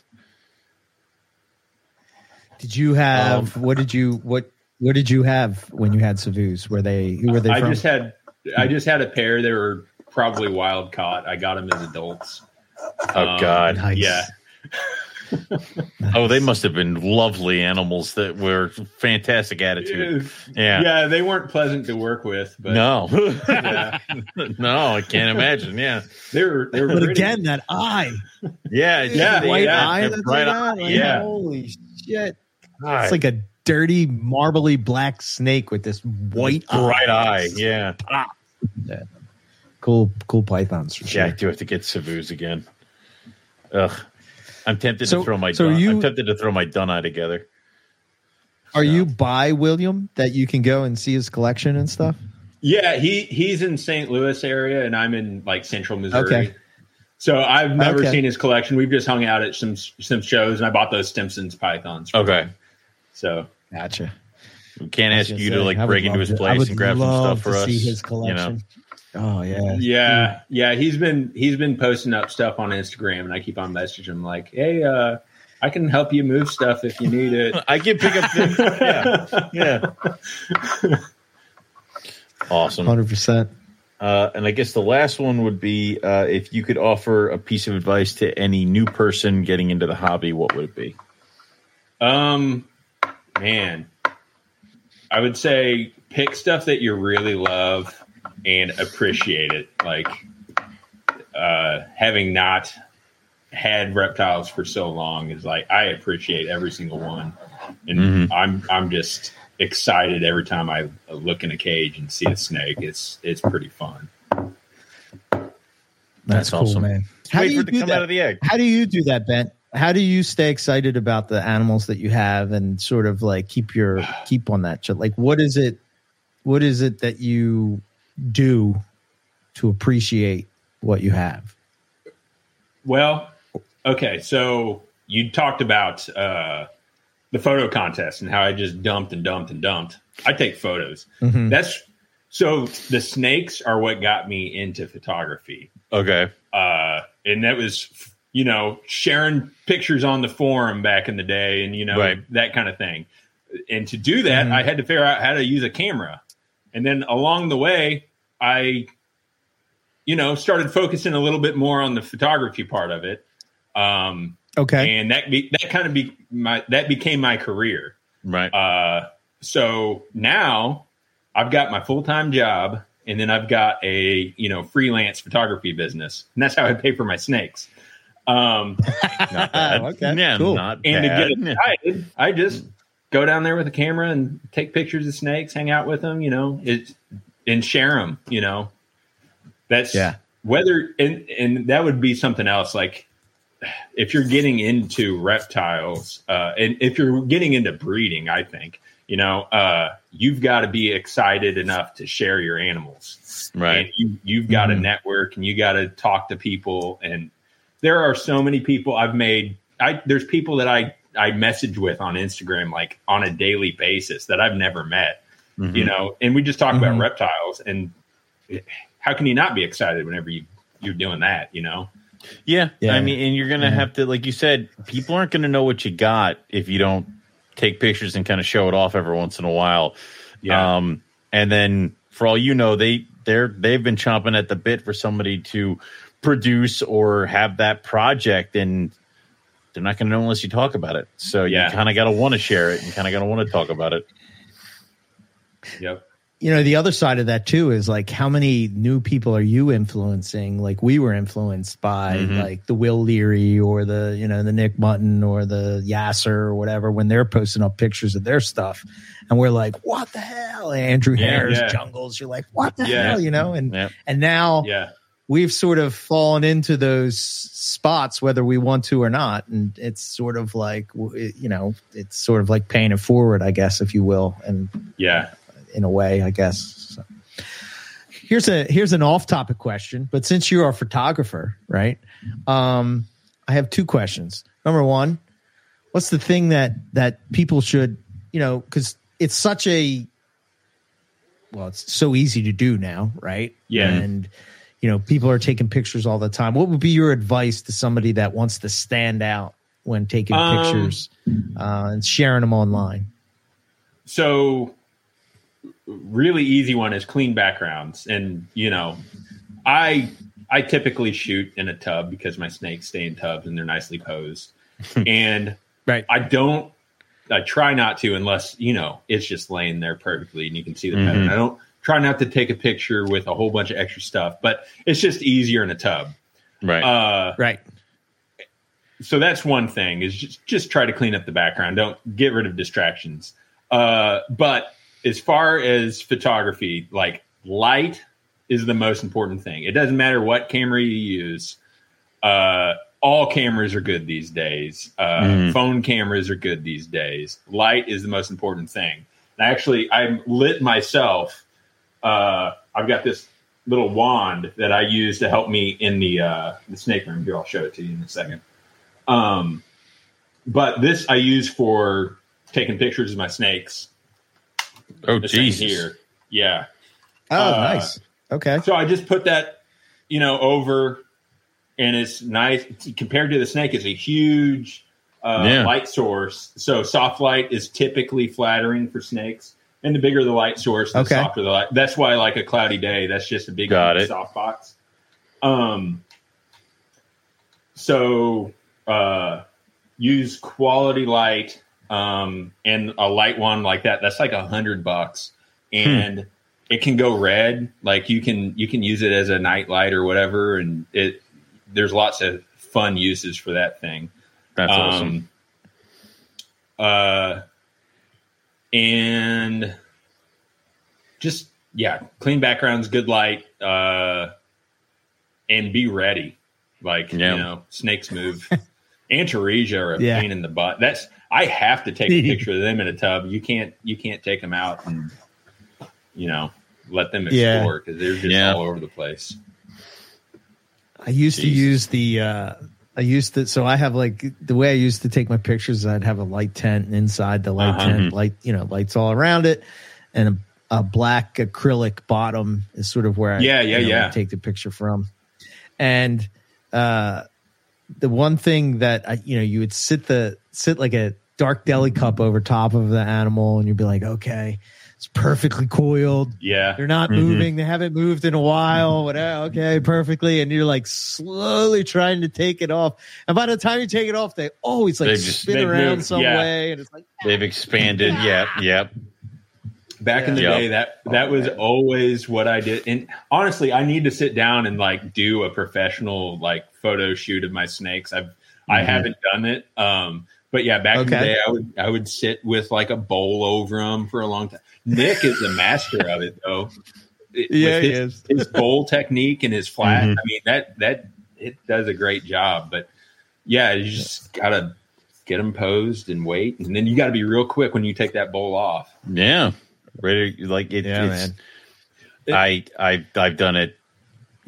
Speaker 1: Did you have what did you what what did you have when you had Savus? Were they who were they
Speaker 3: I
Speaker 1: from?
Speaker 3: just had I just had a pair. They were probably wild caught. I got them as adults.
Speaker 2: Oh
Speaker 3: Um,
Speaker 2: God.
Speaker 1: Nice.
Speaker 3: Yeah.
Speaker 2: Oh, they must have been lovely animals that were fantastic attitude. Yeah.
Speaker 3: Yeah, they weren't pleasant to work with, but
Speaker 2: No.
Speaker 3: yeah,
Speaker 2: no, I can't imagine. Yeah.
Speaker 3: they were. They were
Speaker 1: but
Speaker 3: pretty.
Speaker 1: again, that eye,
Speaker 2: Yeah. it's
Speaker 3: Yeah,
Speaker 2: just-
Speaker 1: the white
Speaker 3: yeah,
Speaker 1: eye, that's
Speaker 2: bright eye,
Speaker 1: like,
Speaker 2: yeah.
Speaker 1: holy shit!
Speaker 2: God,
Speaker 1: It's like a dirty, marbly black snake with this white
Speaker 2: bright eye.
Speaker 1: eye.
Speaker 2: Yeah.
Speaker 1: Cool, cool pythons for
Speaker 2: Yeah, I do have to get Savu's again. Ugh. I'm tempted
Speaker 1: So-
Speaker 2: to throw my
Speaker 1: so
Speaker 2: dun-
Speaker 1: you-
Speaker 2: I'm tempted to throw my Dunai together.
Speaker 1: Are you by William that you can go and see his collection and stuff?
Speaker 3: Yeah, he he's in St. Louis area, and I'm in like Central Missouri.
Speaker 1: Okay.
Speaker 3: So I've never
Speaker 1: Okay.
Speaker 3: seen his collection. We've just hung out at some some shows, and I bought those Stimson's pythons.
Speaker 2: Okay.
Speaker 3: him. So
Speaker 1: Gotcha.
Speaker 2: We can't ask you
Speaker 1: gonna
Speaker 2: like break into his
Speaker 1: to-
Speaker 2: place and grab some stuff for
Speaker 1: to
Speaker 2: us.
Speaker 1: See his
Speaker 2: You know.
Speaker 1: collection. Oh yeah,
Speaker 3: yeah, yeah, he's been he's been posting up stuff on Instagram, and I keep on messaging him like, "Hey, uh, I can help you move stuff if you need it."
Speaker 2: I can pick up things. yeah. Yeah. Awesome.
Speaker 1: hundred percent.
Speaker 2: Uh, and I guess the last one would be uh, if you could offer a piece of advice to any new person getting into the hobby, what would it be?
Speaker 3: Um, man, I would say pick stuff that you really love and appreciate it. Like, uh, having not had reptiles for so long is like I appreciate every single one, and
Speaker 2: Mhm.
Speaker 3: I'm I'm just excited every time I look in a cage and see a snake. It's it's pretty fun.
Speaker 1: That's,
Speaker 2: That's
Speaker 1: cool,
Speaker 2: awesome.
Speaker 1: man. How
Speaker 2: Wait
Speaker 1: do you do
Speaker 2: come
Speaker 1: that?
Speaker 2: out of the egg.
Speaker 1: How do you do that, Ben? How do you stay excited about the animals that you have and sort of like keep your keep on that shit? Like, what is it? What is it that you do to appreciate what you have?
Speaker 3: Well, okay, so you talked about uh, the photo contest and how I just dumped and dumped and dumped. I take photos.
Speaker 1: Mhm.
Speaker 3: That's so the snakes are what got me into photography.
Speaker 2: Okay.
Speaker 3: Uh, and that was, you know, sharing pictures on the forum back in the day and, you know,
Speaker 2: Right.
Speaker 3: that kind of thing. And to do that,
Speaker 1: Mhm.
Speaker 3: I had to figure out how to use a camera. And then along the way, I, you know, started focusing a little bit more on the photography part of it. Um,
Speaker 1: Okay.
Speaker 3: and that be, that kind of be my that became my career.
Speaker 2: Right.
Speaker 3: Uh, so now I've got my full time job, and then I've got a you know freelance photography business, and that's how I pay for my snakes. Um,
Speaker 2: Not bad.
Speaker 1: Okay,
Speaker 2: yeah,
Speaker 1: cool.
Speaker 2: not
Speaker 3: and to get excited, I just go down there with a camera and take pictures of snakes, hang out with them, you know, it, and share them. You know, that's
Speaker 1: Yeah.
Speaker 3: Whether and and that would be something else. Like if you're getting into reptiles, uh, and if you're getting into breeding, I think you know uh, you've got to be excited enough to share your animals.
Speaker 2: Right.
Speaker 3: And you, you've got to
Speaker 1: Mhm.
Speaker 3: network and you got to talk to people. And there are so many people I've made. I there's people that I I message with on Instagram like on a daily basis that I've never met.
Speaker 2: Mhm.
Speaker 3: You know, and we just talk about
Speaker 1: Mhm.
Speaker 3: reptiles. And how can you not be excited whenever you you're doing that? You know.
Speaker 2: Yeah,
Speaker 1: Yeah.
Speaker 2: I mean, and you're gonna
Speaker 1: Yeah.
Speaker 2: have to, like you said, people aren't gonna know what you got if you don't take pictures and kind of show it off every once in a while.
Speaker 3: Yeah.
Speaker 2: Um, and then for all you know, they they're they've been chomping at the bit for somebody to produce or have that project, and they're not gonna know unless you talk about it. So
Speaker 3: Yeah.
Speaker 2: you kind of got to want to share it and kind of got to want to talk about it.
Speaker 3: Yep.
Speaker 1: you know the other side of that too is like how many new people are you influencing like we were influenced by
Speaker 2: Mhm.
Speaker 1: like the will leary or the you know the nick mutton or the yasser or whatever when they're posting up pictures of their stuff and we're like what the hell andrew
Speaker 2: Yeah,
Speaker 1: hare's
Speaker 3: yeah.
Speaker 1: jungles you're like what the
Speaker 3: Yeah.
Speaker 1: hell you know and
Speaker 2: Yeah.
Speaker 1: and now
Speaker 3: Yeah.
Speaker 1: We've sort of fallen into those spots whether we want to or not and it's sort of like you know it's sort of like paying it forward i guess if you will and
Speaker 3: Yeah.
Speaker 1: in a way, I guess. So, here's a here's an off-topic question, but since you're a photographer, right? Um, I have two questions. Number one, what's the thing that that people should, you know, because it's such a well, it's so easy to do now, right?
Speaker 3: Yeah.
Speaker 1: and you know, people are taking pictures all the time. What would be your advice to somebody that wants to stand out when taking
Speaker 3: Um,
Speaker 1: pictures uh, and sharing them online?
Speaker 3: so really easy one is clean backgrounds and you know i i typically shoot in a tub because my snakes stay in tubs and they're nicely posed and
Speaker 1: Right.
Speaker 3: i don't i try not to unless you know it's just laying there perfectly and you can see the pattern
Speaker 2: Mhm.
Speaker 3: i don't try not to take a picture with a whole bunch of extra stuff but it's just easier in a tub.
Speaker 2: Right.
Speaker 3: uh
Speaker 1: Right.
Speaker 3: so that's one thing is just just try to clean up the background. Don't get rid of distractions. Uh but as far as photography like light is the most important thing. It doesn't matter what camera you use uh all cameras are good these days. Uh
Speaker 2: Mhm.
Speaker 3: phone cameras are good these days. Light is the most important thing. And actually i'm lit myself uh i've got this little wand that i use to help me in the uh the snake room here i'll show it to you in a second um, but this I use for taking pictures of my snakes.
Speaker 2: oh,
Speaker 3: This
Speaker 2: Jesus.
Speaker 3: here, yeah.
Speaker 1: Oh,
Speaker 3: Uh,
Speaker 1: nice. Okay.
Speaker 3: So I just put that, you know, over, and it's nice compared to the snake. It's a huge uh,
Speaker 2: Yeah.
Speaker 3: light source. So soft light is typically flattering for snakes, and the bigger the light source, the
Speaker 1: Okay.
Speaker 3: softer the light. That's why, like a cloudy day, that's just a big
Speaker 2: Got it.
Speaker 3: soft box. Um. So uh, use quality light um, and a light one like that. That's like a hundred bucks, and it can go red. Like you can you can use it as a night light or whatever, and it there's lots of fun uses for that thing.
Speaker 2: That's
Speaker 3: Um,
Speaker 2: awesome.
Speaker 3: Uh, and just yeah, clean backgrounds, good light, uh, and be ready. Like
Speaker 2: Yeah.
Speaker 3: you know, snakes move. Antaresia are a
Speaker 1: Yeah.
Speaker 3: pain in the butt. That's I have to take a picture of them in a tub. You can't you can't take them out and you know let them explore because they're just
Speaker 2: Yeah.
Speaker 3: all over the place.
Speaker 1: I used to use the uh I used to so I have like the way I used to take my pictures I'd have a light tent and inside the light
Speaker 3: Uh-huh.
Speaker 1: tent light you know lights all around it and a, a black acrylic bottom is sort of where I
Speaker 3: Yeah, yeah,
Speaker 1: you know,
Speaker 3: yeah.
Speaker 1: take the picture from and uh the one thing that I you know you would sit the sit like a dark deli cup over top of the animal and you'd be like okay it's perfectly coiled
Speaker 3: Yeah,
Speaker 1: they're not
Speaker 2: Mhm.
Speaker 1: moving. They haven't moved in a while. Whatever. Okay, perfectly. And you're like slowly trying to take it off. And by the time you take it off, they always like
Speaker 2: They just-
Speaker 1: spin
Speaker 3: they
Speaker 1: around
Speaker 3: move,
Speaker 1: some
Speaker 3: yeah.
Speaker 1: way. And it's like,
Speaker 2: They've expanded. Yep. Yep.
Speaker 3: Back in the
Speaker 2: Yeah.
Speaker 3: day, that that was always what I did. And honestly, I need to sit down and like do a professional like photo shoot of my snakes. I've I haven't done it. Um, but yeah, back in the day, I would I would sit with like a bowl over them for a long time. Nick is the master of it, though. It-
Speaker 1: Yeah,
Speaker 3: with
Speaker 1: he
Speaker 3: his,
Speaker 1: is.
Speaker 3: his bowl technique and his flat.
Speaker 2: Mhm.
Speaker 3: I mean that that it does a great job. But yeah, you just gotta get them posed and wait, and then you got to be real quick when you take that bowl off.
Speaker 2: Yeah, ready like it,
Speaker 1: Yeah,
Speaker 2: it's,
Speaker 1: man.
Speaker 2: I I I've done it.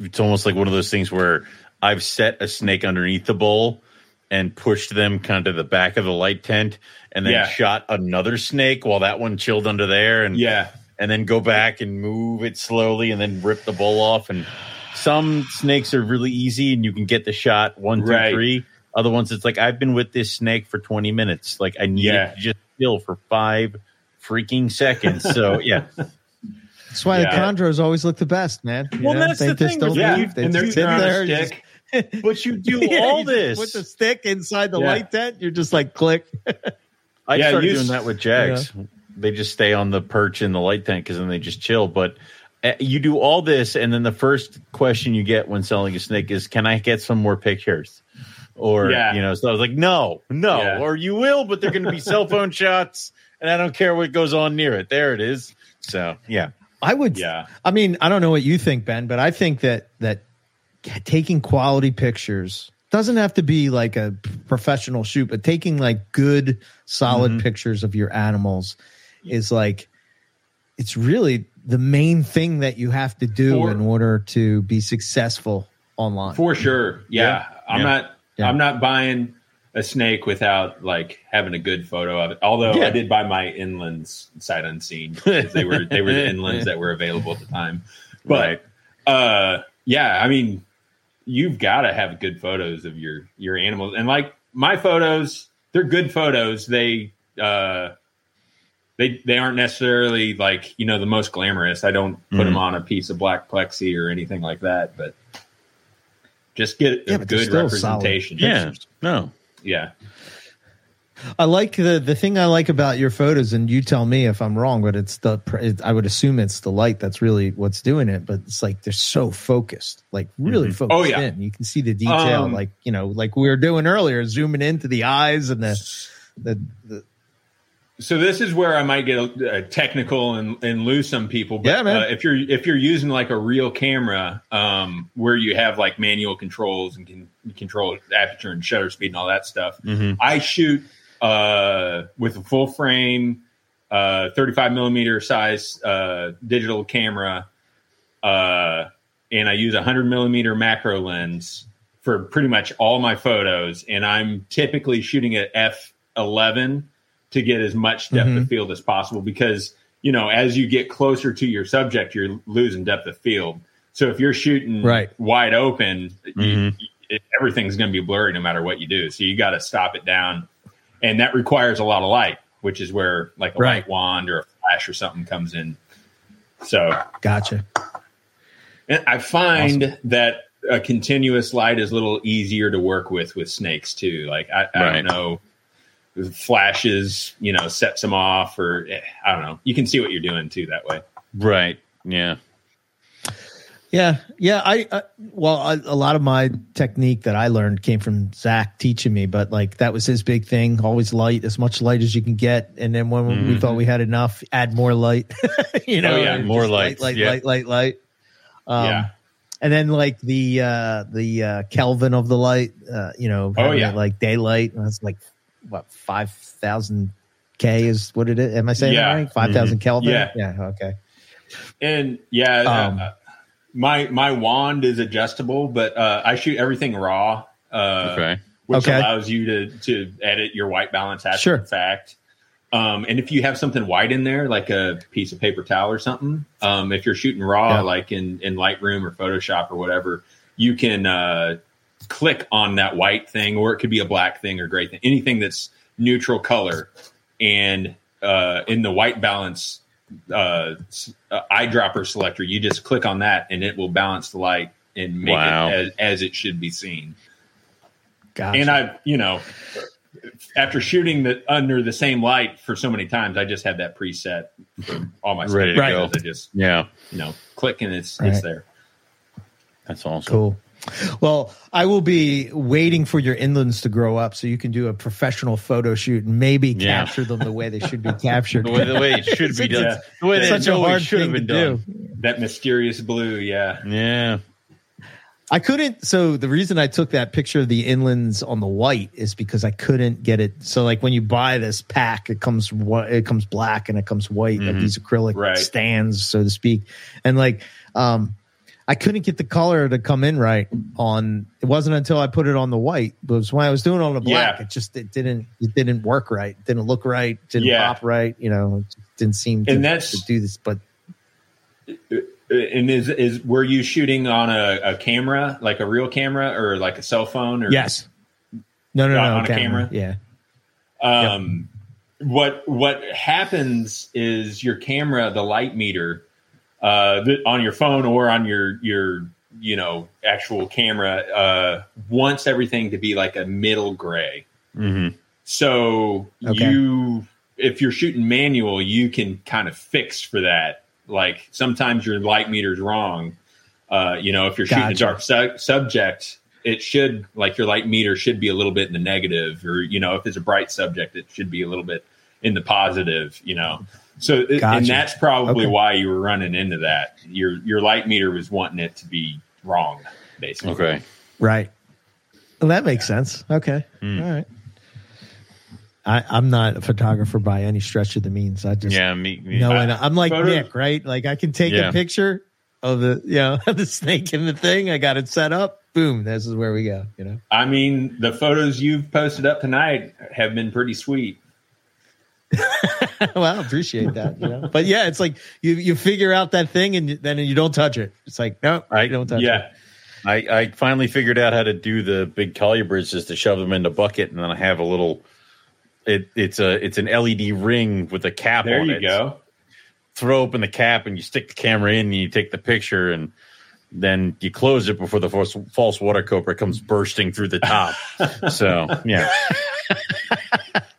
Speaker 2: It's almost like one of those things where I've set a snake underneath the bowl and pushed them kind of to the back of the light tent, and then
Speaker 3: Yeah.
Speaker 2: shot another snake while that one chilled under there, and
Speaker 3: Yeah,
Speaker 2: and then go back and move it slowly, and then rip the bowl off. And some snakes are really easy, and you can get the shot one, two,
Speaker 3: Right.
Speaker 2: three. Other ones, it's like I've been with this snake for twenty minutes. Like I need
Speaker 3: Yeah.
Speaker 2: it to just chill for five freaking seconds. So yeah,
Speaker 1: That's why
Speaker 3: Yeah.
Speaker 1: the chondros always look the best, man. You
Speaker 2: Well,
Speaker 1: know,
Speaker 2: that's
Speaker 1: they
Speaker 2: the
Speaker 1: just
Speaker 2: thing
Speaker 1: don't
Speaker 2: with-
Speaker 3: yeah,
Speaker 1: leave. They
Speaker 3: and they're
Speaker 1: just sit there.
Speaker 3: a
Speaker 1: you
Speaker 3: stick.
Speaker 1: just-
Speaker 2: but you do
Speaker 1: Yeah,
Speaker 2: all
Speaker 1: you
Speaker 2: this.
Speaker 1: Put the stick inside the
Speaker 3: Yeah.
Speaker 1: light tent. You're just like click.
Speaker 2: I
Speaker 3: Yeah,
Speaker 2: started doing that with Jags. They just stay on the perch in the light tent because then they just chill. But uh, you do all this, and then the first question you get when selling a snake is, "Can I get some more pictures?" Or
Speaker 3: Yeah.
Speaker 2: you know, so I was like, "No, no,"
Speaker 3: Yeah.
Speaker 2: or you will, but they're going to be cell phone shots, and I don't care what goes on near it. There it is. So yeah,
Speaker 1: I would.
Speaker 3: Yeah.
Speaker 1: I mean, I don't know what you think, Ben, but I think that that taking quality pictures doesn't have to be like a professional shoot, but taking like good, solid
Speaker 2: Mhm.
Speaker 1: pictures of your animals is like it's really the main thing that you have to do
Speaker 3: For-
Speaker 1: in order to be successful online.
Speaker 3: For sure. Yeah.
Speaker 2: Yeah.
Speaker 3: I'm
Speaker 2: Yeah.
Speaker 3: not
Speaker 1: Yeah.
Speaker 3: I'm not buying a snake without like having a good photo of it. Although
Speaker 2: Yeah.
Speaker 3: I did buy my inlands sight unseen because they were they were the inlands that were available at the time. But uh yeah, I mean you've got to have good photos of your your animals. And like my photos they're good photos. They uh they they aren't necessarily like you know the most glamorous. I don't put
Speaker 2: Mhm.
Speaker 3: them on a piece of black plexi or anything like that but just get
Speaker 1: Yeah,
Speaker 3: a
Speaker 1: but
Speaker 3: good
Speaker 1: still solid
Speaker 3: representation.
Speaker 2: yeah, no,
Speaker 3: yeah
Speaker 1: I like the the thing I like about your photos, and you tell me if I'm wrong, but it's the it, I would assume it's the light that's really what's doing it. But it's like they're so focused, like really
Speaker 2: Mhm.
Speaker 1: focused
Speaker 3: Oh, yeah.
Speaker 1: in. You can see the detail,
Speaker 3: Um,
Speaker 1: like you know, like we were doing earlier, zooming into the eyes and the the, the
Speaker 3: so this is where I might get a, a technical and, and lose some people. But
Speaker 1: Yeah, man.
Speaker 3: Uh, if you're if you're using like a real camera, um, where you have like manual controls and can control aperture and shutter speed and all that stuff,
Speaker 2: Mhm.
Speaker 3: I shoot uh, with a full frame, uh, 35 millimeter size uh, digital camera, uh, and I use a 100 millimeter macro lens for pretty much all my photos. And I'm typically shooting at f11 to get as much depth of field as possible because you know as you get closer to your subject, you're losing depth of field. So if you're shooting
Speaker 1: Right.
Speaker 3: wide open, you,
Speaker 2: Mhm.
Speaker 3: it, everything's going to be blurry no matter what you do. So you got to stop it down, and that requires a lot of light, which is where like a
Speaker 1: Right.
Speaker 3: light wand or a flash or something comes in. So
Speaker 1: gotcha.
Speaker 3: and I find that a continuous light is a little easier to work with with snakes too. Like I, I
Speaker 2: Right.
Speaker 3: don't know, flashes, you know, sets them off, or eh, I don't know. You can see what you're doing too that way.
Speaker 2: right, yeah,
Speaker 1: Yeah, yeah. I, I well, I, a lot of my technique that I learned came from Zach teaching me, but like that was his big thing. Always light, as much light as you can get, and then when we
Speaker 2: Mhm.
Speaker 1: thought we had enough, add more light. you know,
Speaker 3: Oh, yeah,
Speaker 2: more
Speaker 1: light, light,
Speaker 2: yeah.
Speaker 1: light, light, light. Um,
Speaker 3: Yeah.
Speaker 1: And then like the uh the uh Kelvin of the light, uh, you know,
Speaker 3: Oh, yeah.
Speaker 1: it like daylight. That's like what five thousand K is what it is. Am I saying
Speaker 3: Yeah.
Speaker 1: that right? Five thousand Kelvin.
Speaker 3: Yeah.
Speaker 1: yeah. Okay.
Speaker 3: And yeah,
Speaker 1: Um,
Speaker 3: uh, my my wand is adjustable, but uh, I shoot everything raw. Uh,
Speaker 2: okay,
Speaker 3: which
Speaker 1: Okay.
Speaker 3: allows you to to edit your white balance after
Speaker 1: Sure.
Speaker 3: the fact. Um, and if you have something white in there, like a piece of paper towel or something, um, if you're shooting raw,
Speaker 1: Yeah.
Speaker 3: like in in Lightroom or Photoshop or whatever, you can uh, click on that white thing, or it could be a black thing or gray thing, anything that's neutral color. And uh, in the white balance uh, s- uh, eyedropper selector, you just click on that, and it will balance the light and make
Speaker 2: Wow.
Speaker 3: it as, as it should be seen
Speaker 1: Gotcha.
Speaker 3: and I, you know, after shooting the under the same light for so many times, I just had that preset for all my
Speaker 2: Ready to
Speaker 1: Right.
Speaker 2: go.
Speaker 3: I just
Speaker 2: Yeah,
Speaker 3: you know click and it's
Speaker 1: Right.
Speaker 3: it's there.
Speaker 2: that's awesome.
Speaker 1: Cool. Well, I will be waiting for your inlands to grow up so you can do a professional photo shoot and maybe
Speaker 2: Yeah.
Speaker 1: capture them the way they should be captured.
Speaker 2: The way, the way it should be done.
Speaker 3: Yeah.
Speaker 2: The way
Speaker 3: It's
Speaker 2: that
Speaker 1: such a hard
Speaker 2: should have
Speaker 1: thing
Speaker 2: been
Speaker 1: to
Speaker 2: done.
Speaker 1: do.
Speaker 3: That mysterious blue, yeah.
Speaker 2: Yeah.
Speaker 1: I couldn't. So the reason I took that picture of the inlands on the white is because I couldn't get it. So like when you buy this pack, it comes whi- it comes black and it comes white, like
Speaker 2: Mhm.
Speaker 1: these acrylic
Speaker 3: Right.
Speaker 1: stands, so to speak. And like, um, I couldn't get the color to come in right on. It wasn't until I put it on the white. But it was when I was doing it on the black.
Speaker 3: Yeah.
Speaker 1: It just it didn't it didn't work right. It didn't look right. Didn't
Speaker 3: Yeah.
Speaker 1: pop right. You know, didn't seem to,
Speaker 3: And that's-
Speaker 1: to do this. But
Speaker 3: And is is were you shooting on a, a camera, like a real camera, or like a cell phone? Or
Speaker 1: yes, no, no, no,
Speaker 3: On- on a
Speaker 1: camera.
Speaker 3: camera?
Speaker 1: Yeah,
Speaker 3: Um, what what happens is your camera, the light meter, uh, the, on your phone or on your your you know actual camera, uh, wants everything to be like a middle gray.
Speaker 2: hmm
Speaker 3: So
Speaker 1: Okay.
Speaker 3: you, if you're shooting manual, you can kind of fix for that. Like sometimes your light meter's wrong. Uh, you know, if you're shooting a dark su- subject, it should like your light meter should be a little bit in the negative, or you know, if it's a bright subject, it should be a little bit in the positive. You know, so it-
Speaker 1: Gotcha.
Speaker 3: and that's probably
Speaker 1: Okay.
Speaker 3: why you were running into that. Your your light meter was wanting it to be wrong, basically.
Speaker 2: Okay.
Speaker 1: Right. Well, that makes sense. Okay.
Speaker 2: Hmm.
Speaker 1: All right. I, I'm not a photographer by any stretch of the means. I just
Speaker 2: Yeah. Me. me
Speaker 1: know,
Speaker 3: I-
Speaker 1: and I'm like
Speaker 3: photo-
Speaker 1: Nick, right? Like I can take
Speaker 2: Yeah.
Speaker 1: a picture of the, you know, the snake in the thing. I got it set up. Boom. This is where we go. You know.
Speaker 3: I mean, the photos you've posted up tonight have been pretty sweet.
Speaker 1: well, I appreciate that. You know, but yeah, it's like you you figure out that thing and then you don't touch it. It's like no,
Speaker 2: I-
Speaker 1: don't touch it.
Speaker 3: Yeah.
Speaker 2: I, I finally figured out how to do the big calibrates just to shove them in the bucket, and then I have a little. It, it's a it's an LED ring with a cap
Speaker 3: There
Speaker 2: on
Speaker 3: you
Speaker 2: it.
Speaker 3: go.
Speaker 2: Throw open the cap and you stick the camera in and you take the picture and then you close it before the false, false water cobra comes bursting through the top. so yeah,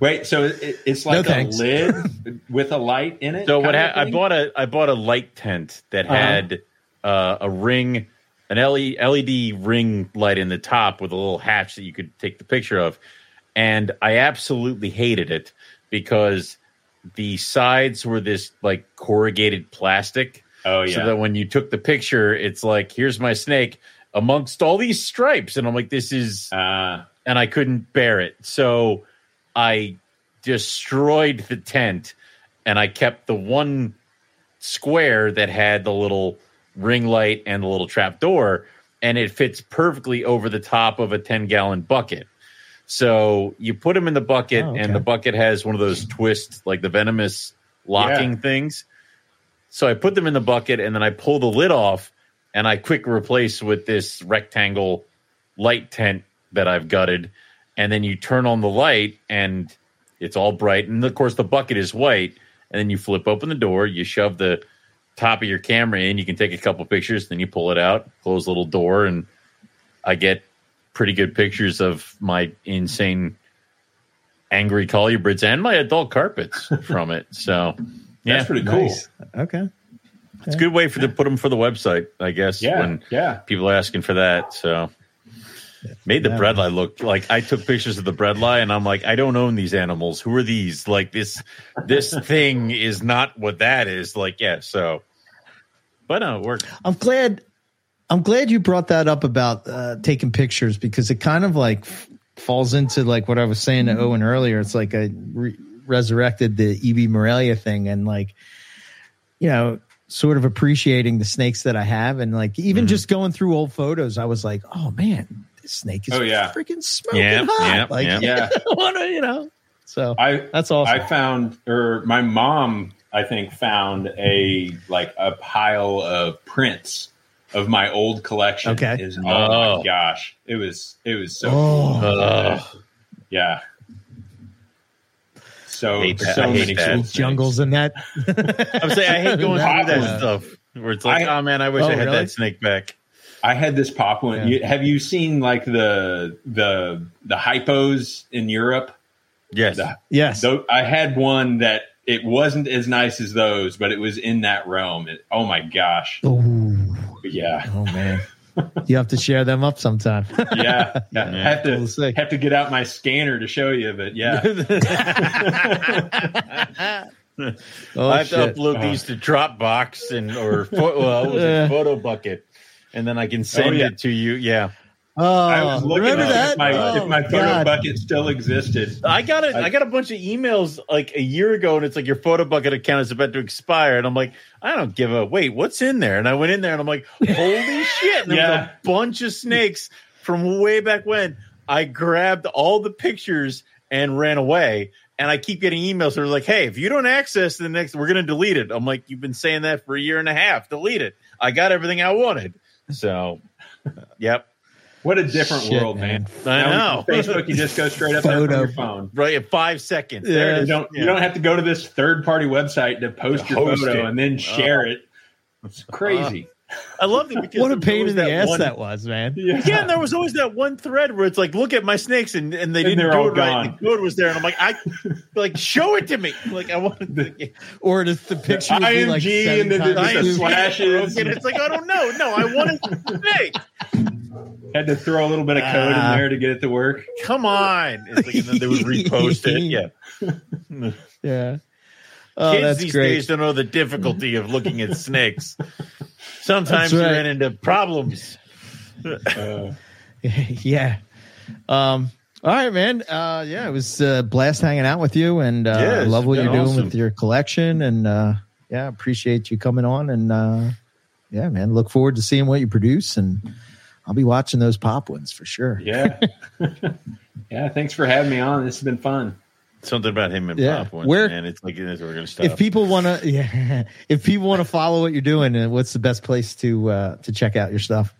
Speaker 3: Wait, so it, it's
Speaker 1: No
Speaker 3: like a
Speaker 1: thanks.
Speaker 3: lid with a light in it?
Speaker 2: So what
Speaker 3: kind
Speaker 2: ha- I bought a I bought a light tent that
Speaker 3: Uh-huh.
Speaker 2: had uh, a ring, an LED, LED ring light in the top with a little hatch that you could take the picture of, and I absolutely hated it because the sides were this like corrugated plastic,
Speaker 3: Oh yeah.
Speaker 2: so that when you took the picture, it's like here's my snake amongst all these stripes, and I'm like this is
Speaker 3: uh,
Speaker 2: and I couldn't bear it. So I destroyed the tent and I kept the one square that had the little ring light and the little trap door and it fits perfectly over the top of a 10 gallon bucket. So you put them in the bucket
Speaker 1: Oh, okay.
Speaker 2: and the bucket has one of those twists like the venomous locking
Speaker 3: Yeah.
Speaker 2: things. So I put them in the bucket and then I pull the lid off and I quick replace with this rectangle light tent that I've gutted. And then you turn on the light and it's all bright. And of course, the bucket is white. And then you flip open the door, you shove the top of your camera in, you can take a couple pictures, then you pull it out, close the little door, and I get pretty good pictures of my insane angry colubrids and my adult carpets from it. So, yeah,
Speaker 3: that's pretty cool.
Speaker 1: Nice. Okay.
Speaker 2: it's a good way for to put them for the website, I guess.
Speaker 3: Yeah,
Speaker 2: when
Speaker 3: yeah.
Speaker 2: people are asking for that. So made the
Speaker 1: Yeah.
Speaker 2: bredli look like I took pictures of the bredli and I'm like, I don't own these animals. Who are these? Like this this thing is not what that is. Like, yeah, so but no, it worked.
Speaker 1: I'm glad. I'm glad you brought that up about uh, taking pictures because it kind of like falls into like what I was saying to Owen earlier. It's like I re- resurrected the EB Morelia thing and like, you know, sort of appreciating the snakes that I have and like even
Speaker 2: Mhm.
Speaker 1: just going through old photos, I was like, oh man, snake is
Speaker 3: Oh, yeah.
Speaker 1: freaking smoking
Speaker 2: Yeah,
Speaker 1: hot.
Speaker 2: yeah,
Speaker 1: like,
Speaker 2: yeah.
Speaker 3: Yeah.
Speaker 1: Wanna, you know. So
Speaker 3: I
Speaker 1: that's awesome.
Speaker 3: I found, or my mom, I think, found a like a pile of prints of my old collection.
Speaker 1: Okay.
Speaker 3: Is, oh,
Speaker 2: Oh.
Speaker 3: my gosh, it was it was so
Speaker 1: oh,
Speaker 2: Ugh.
Speaker 3: yeah. So
Speaker 2: Hate
Speaker 3: so many cool
Speaker 1: jungles in that.
Speaker 2: I'm saying I hate going through that stuff where it's like,
Speaker 3: I-
Speaker 2: oh man, I wish
Speaker 1: Oh,
Speaker 2: I had
Speaker 1: really?
Speaker 2: that snake back.
Speaker 3: I had this Papuan.
Speaker 1: Yeah.
Speaker 3: Have you seen like the the the hypos in Europe?
Speaker 2: Yes.
Speaker 3: The-
Speaker 1: Yes.
Speaker 3: Tho- I had one that it wasn't as nice as those, but it was in that realm. It, oh my gosh!
Speaker 1: Ooh.
Speaker 3: Yeah,
Speaker 1: Oh man. You have to share them up sometime.
Speaker 3: yeah. yeah.
Speaker 2: Yeah.
Speaker 3: have to
Speaker 1: We'll
Speaker 3: have to get out my scanner to show you, but yeah.
Speaker 1: oh,
Speaker 2: I have
Speaker 1: shit.
Speaker 2: to upload
Speaker 3: Uh.
Speaker 2: these to Dropbox and or pho- well, what was
Speaker 1: Yeah.
Speaker 2: it, Photobucket, and then I can oh, send
Speaker 3: yeah.
Speaker 2: it to you. Yeah,
Speaker 1: Oh,
Speaker 3: I was looking
Speaker 1: remember
Speaker 3: at
Speaker 1: that?
Speaker 3: if my,
Speaker 1: oh,
Speaker 3: if my photo
Speaker 1: God.
Speaker 3: bucket still existed.
Speaker 2: I got a,
Speaker 3: I-
Speaker 2: I got a bunch of emails like a year ago, and it's like your Photobucket account is about to expire, and I'm like, I don't give a wait, what's in there? And I went in there, and I'm like, holy shit! And there was
Speaker 3: Yeah.
Speaker 2: a bunch of snakes from way back when. I grabbed all the pictures and ran away. And I keep getting emails that are like, "Hey, if you don't access the next, we're going to delete it." I'm like, "You've been saying that for a year and a half. Delete it." I got everything I wanted. So, yep,
Speaker 3: What a different
Speaker 1: Shit,
Speaker 3: world, man.
Speaker 2: I
Speaker 3: Now
Speaker 2: know.
Speaker 3: Facebook, you just go straight up there from your phone.
Speaker 2: right at five seconds.
Speaker 1: Yeah.
Speaker 2: There
Speaker 3: You don't
Speaker 2: Yeah.
Speaker 3: you don't have to go to this third party website to post
Speaker 2: To
Speaker 3: your photo
Speaker 2: it.
Speaker 3: and then share
Speaker 2: Oh.
Speaker 3: it. It's crazy. Uh-huh.
Speaker 2: I love it because
Speaker 1: What a pain in the ass
Speaker 2: one-
Speaker 1: that was, man.
Speaker 3: yeah.
Speaker 2: Yeah, and there was always that one thread where it's like, look at my snakes, and, and they didn't
Speaker 3: they're
Speaker 2: do
Speaker 3: all
Speaker 2: it right. and The code was there, and I'm like, I like show it to me. Like I wanted to,
Speaker 1: Or the, the picture would be like
Speaker 3: IMG
Speaker 1: seven
Speaker 3: and the-
Speaker 1: times
Speaker 3: the- the
Speaker 1: too-
Speaker 3: slashes.
Speaker 2: and it's like I don't know. No, I wanted the snake.
Speaker 3: Had to throw a little bit of code
Speaker 1: Ah.
Speaker 3: in there to get it to work.
Speaker 2: Come on. It's like, and then they would repost it. Yeah,
Speaker 1: Yeah. Oh,
Speaker 2: kids
Speaker 1: that's
Speaker 2: these
Speaker 1: great.
Speaker 2: days don't know the difficulty of looking at snakes. Sometimes
Speaker 1: That's
Speaker 2: you
Speaker 1: right.
Speaker 2: run into problems.
Speaker 3: Uh,
Speaker 1: yeah. Um. All right, man. Uh, yeah, it was a blast hanging out with you, and uh,
Speaker 2: Yeah,
Speaker 1: I love what you're doing with your collection, and uh, yeah, appreciate you coming on, and uh, yeah, man, look forward to seeing what you produce, and I'll be watching those Papuans for sure.
Speaker 3: yeah. yeah. Thanks for having me on. This has been fun.
Speaker 2: Something about him and
Speaker 1: Yeah.
Speaker 2: Papuans,
Speaker 1: Where-
Speaker 2: man. It's like we're gonna stop.
Speaker 1: If people want to, yeah, if people want to follow what you're doing, uh, what's the best place to uh, to check out your stuff?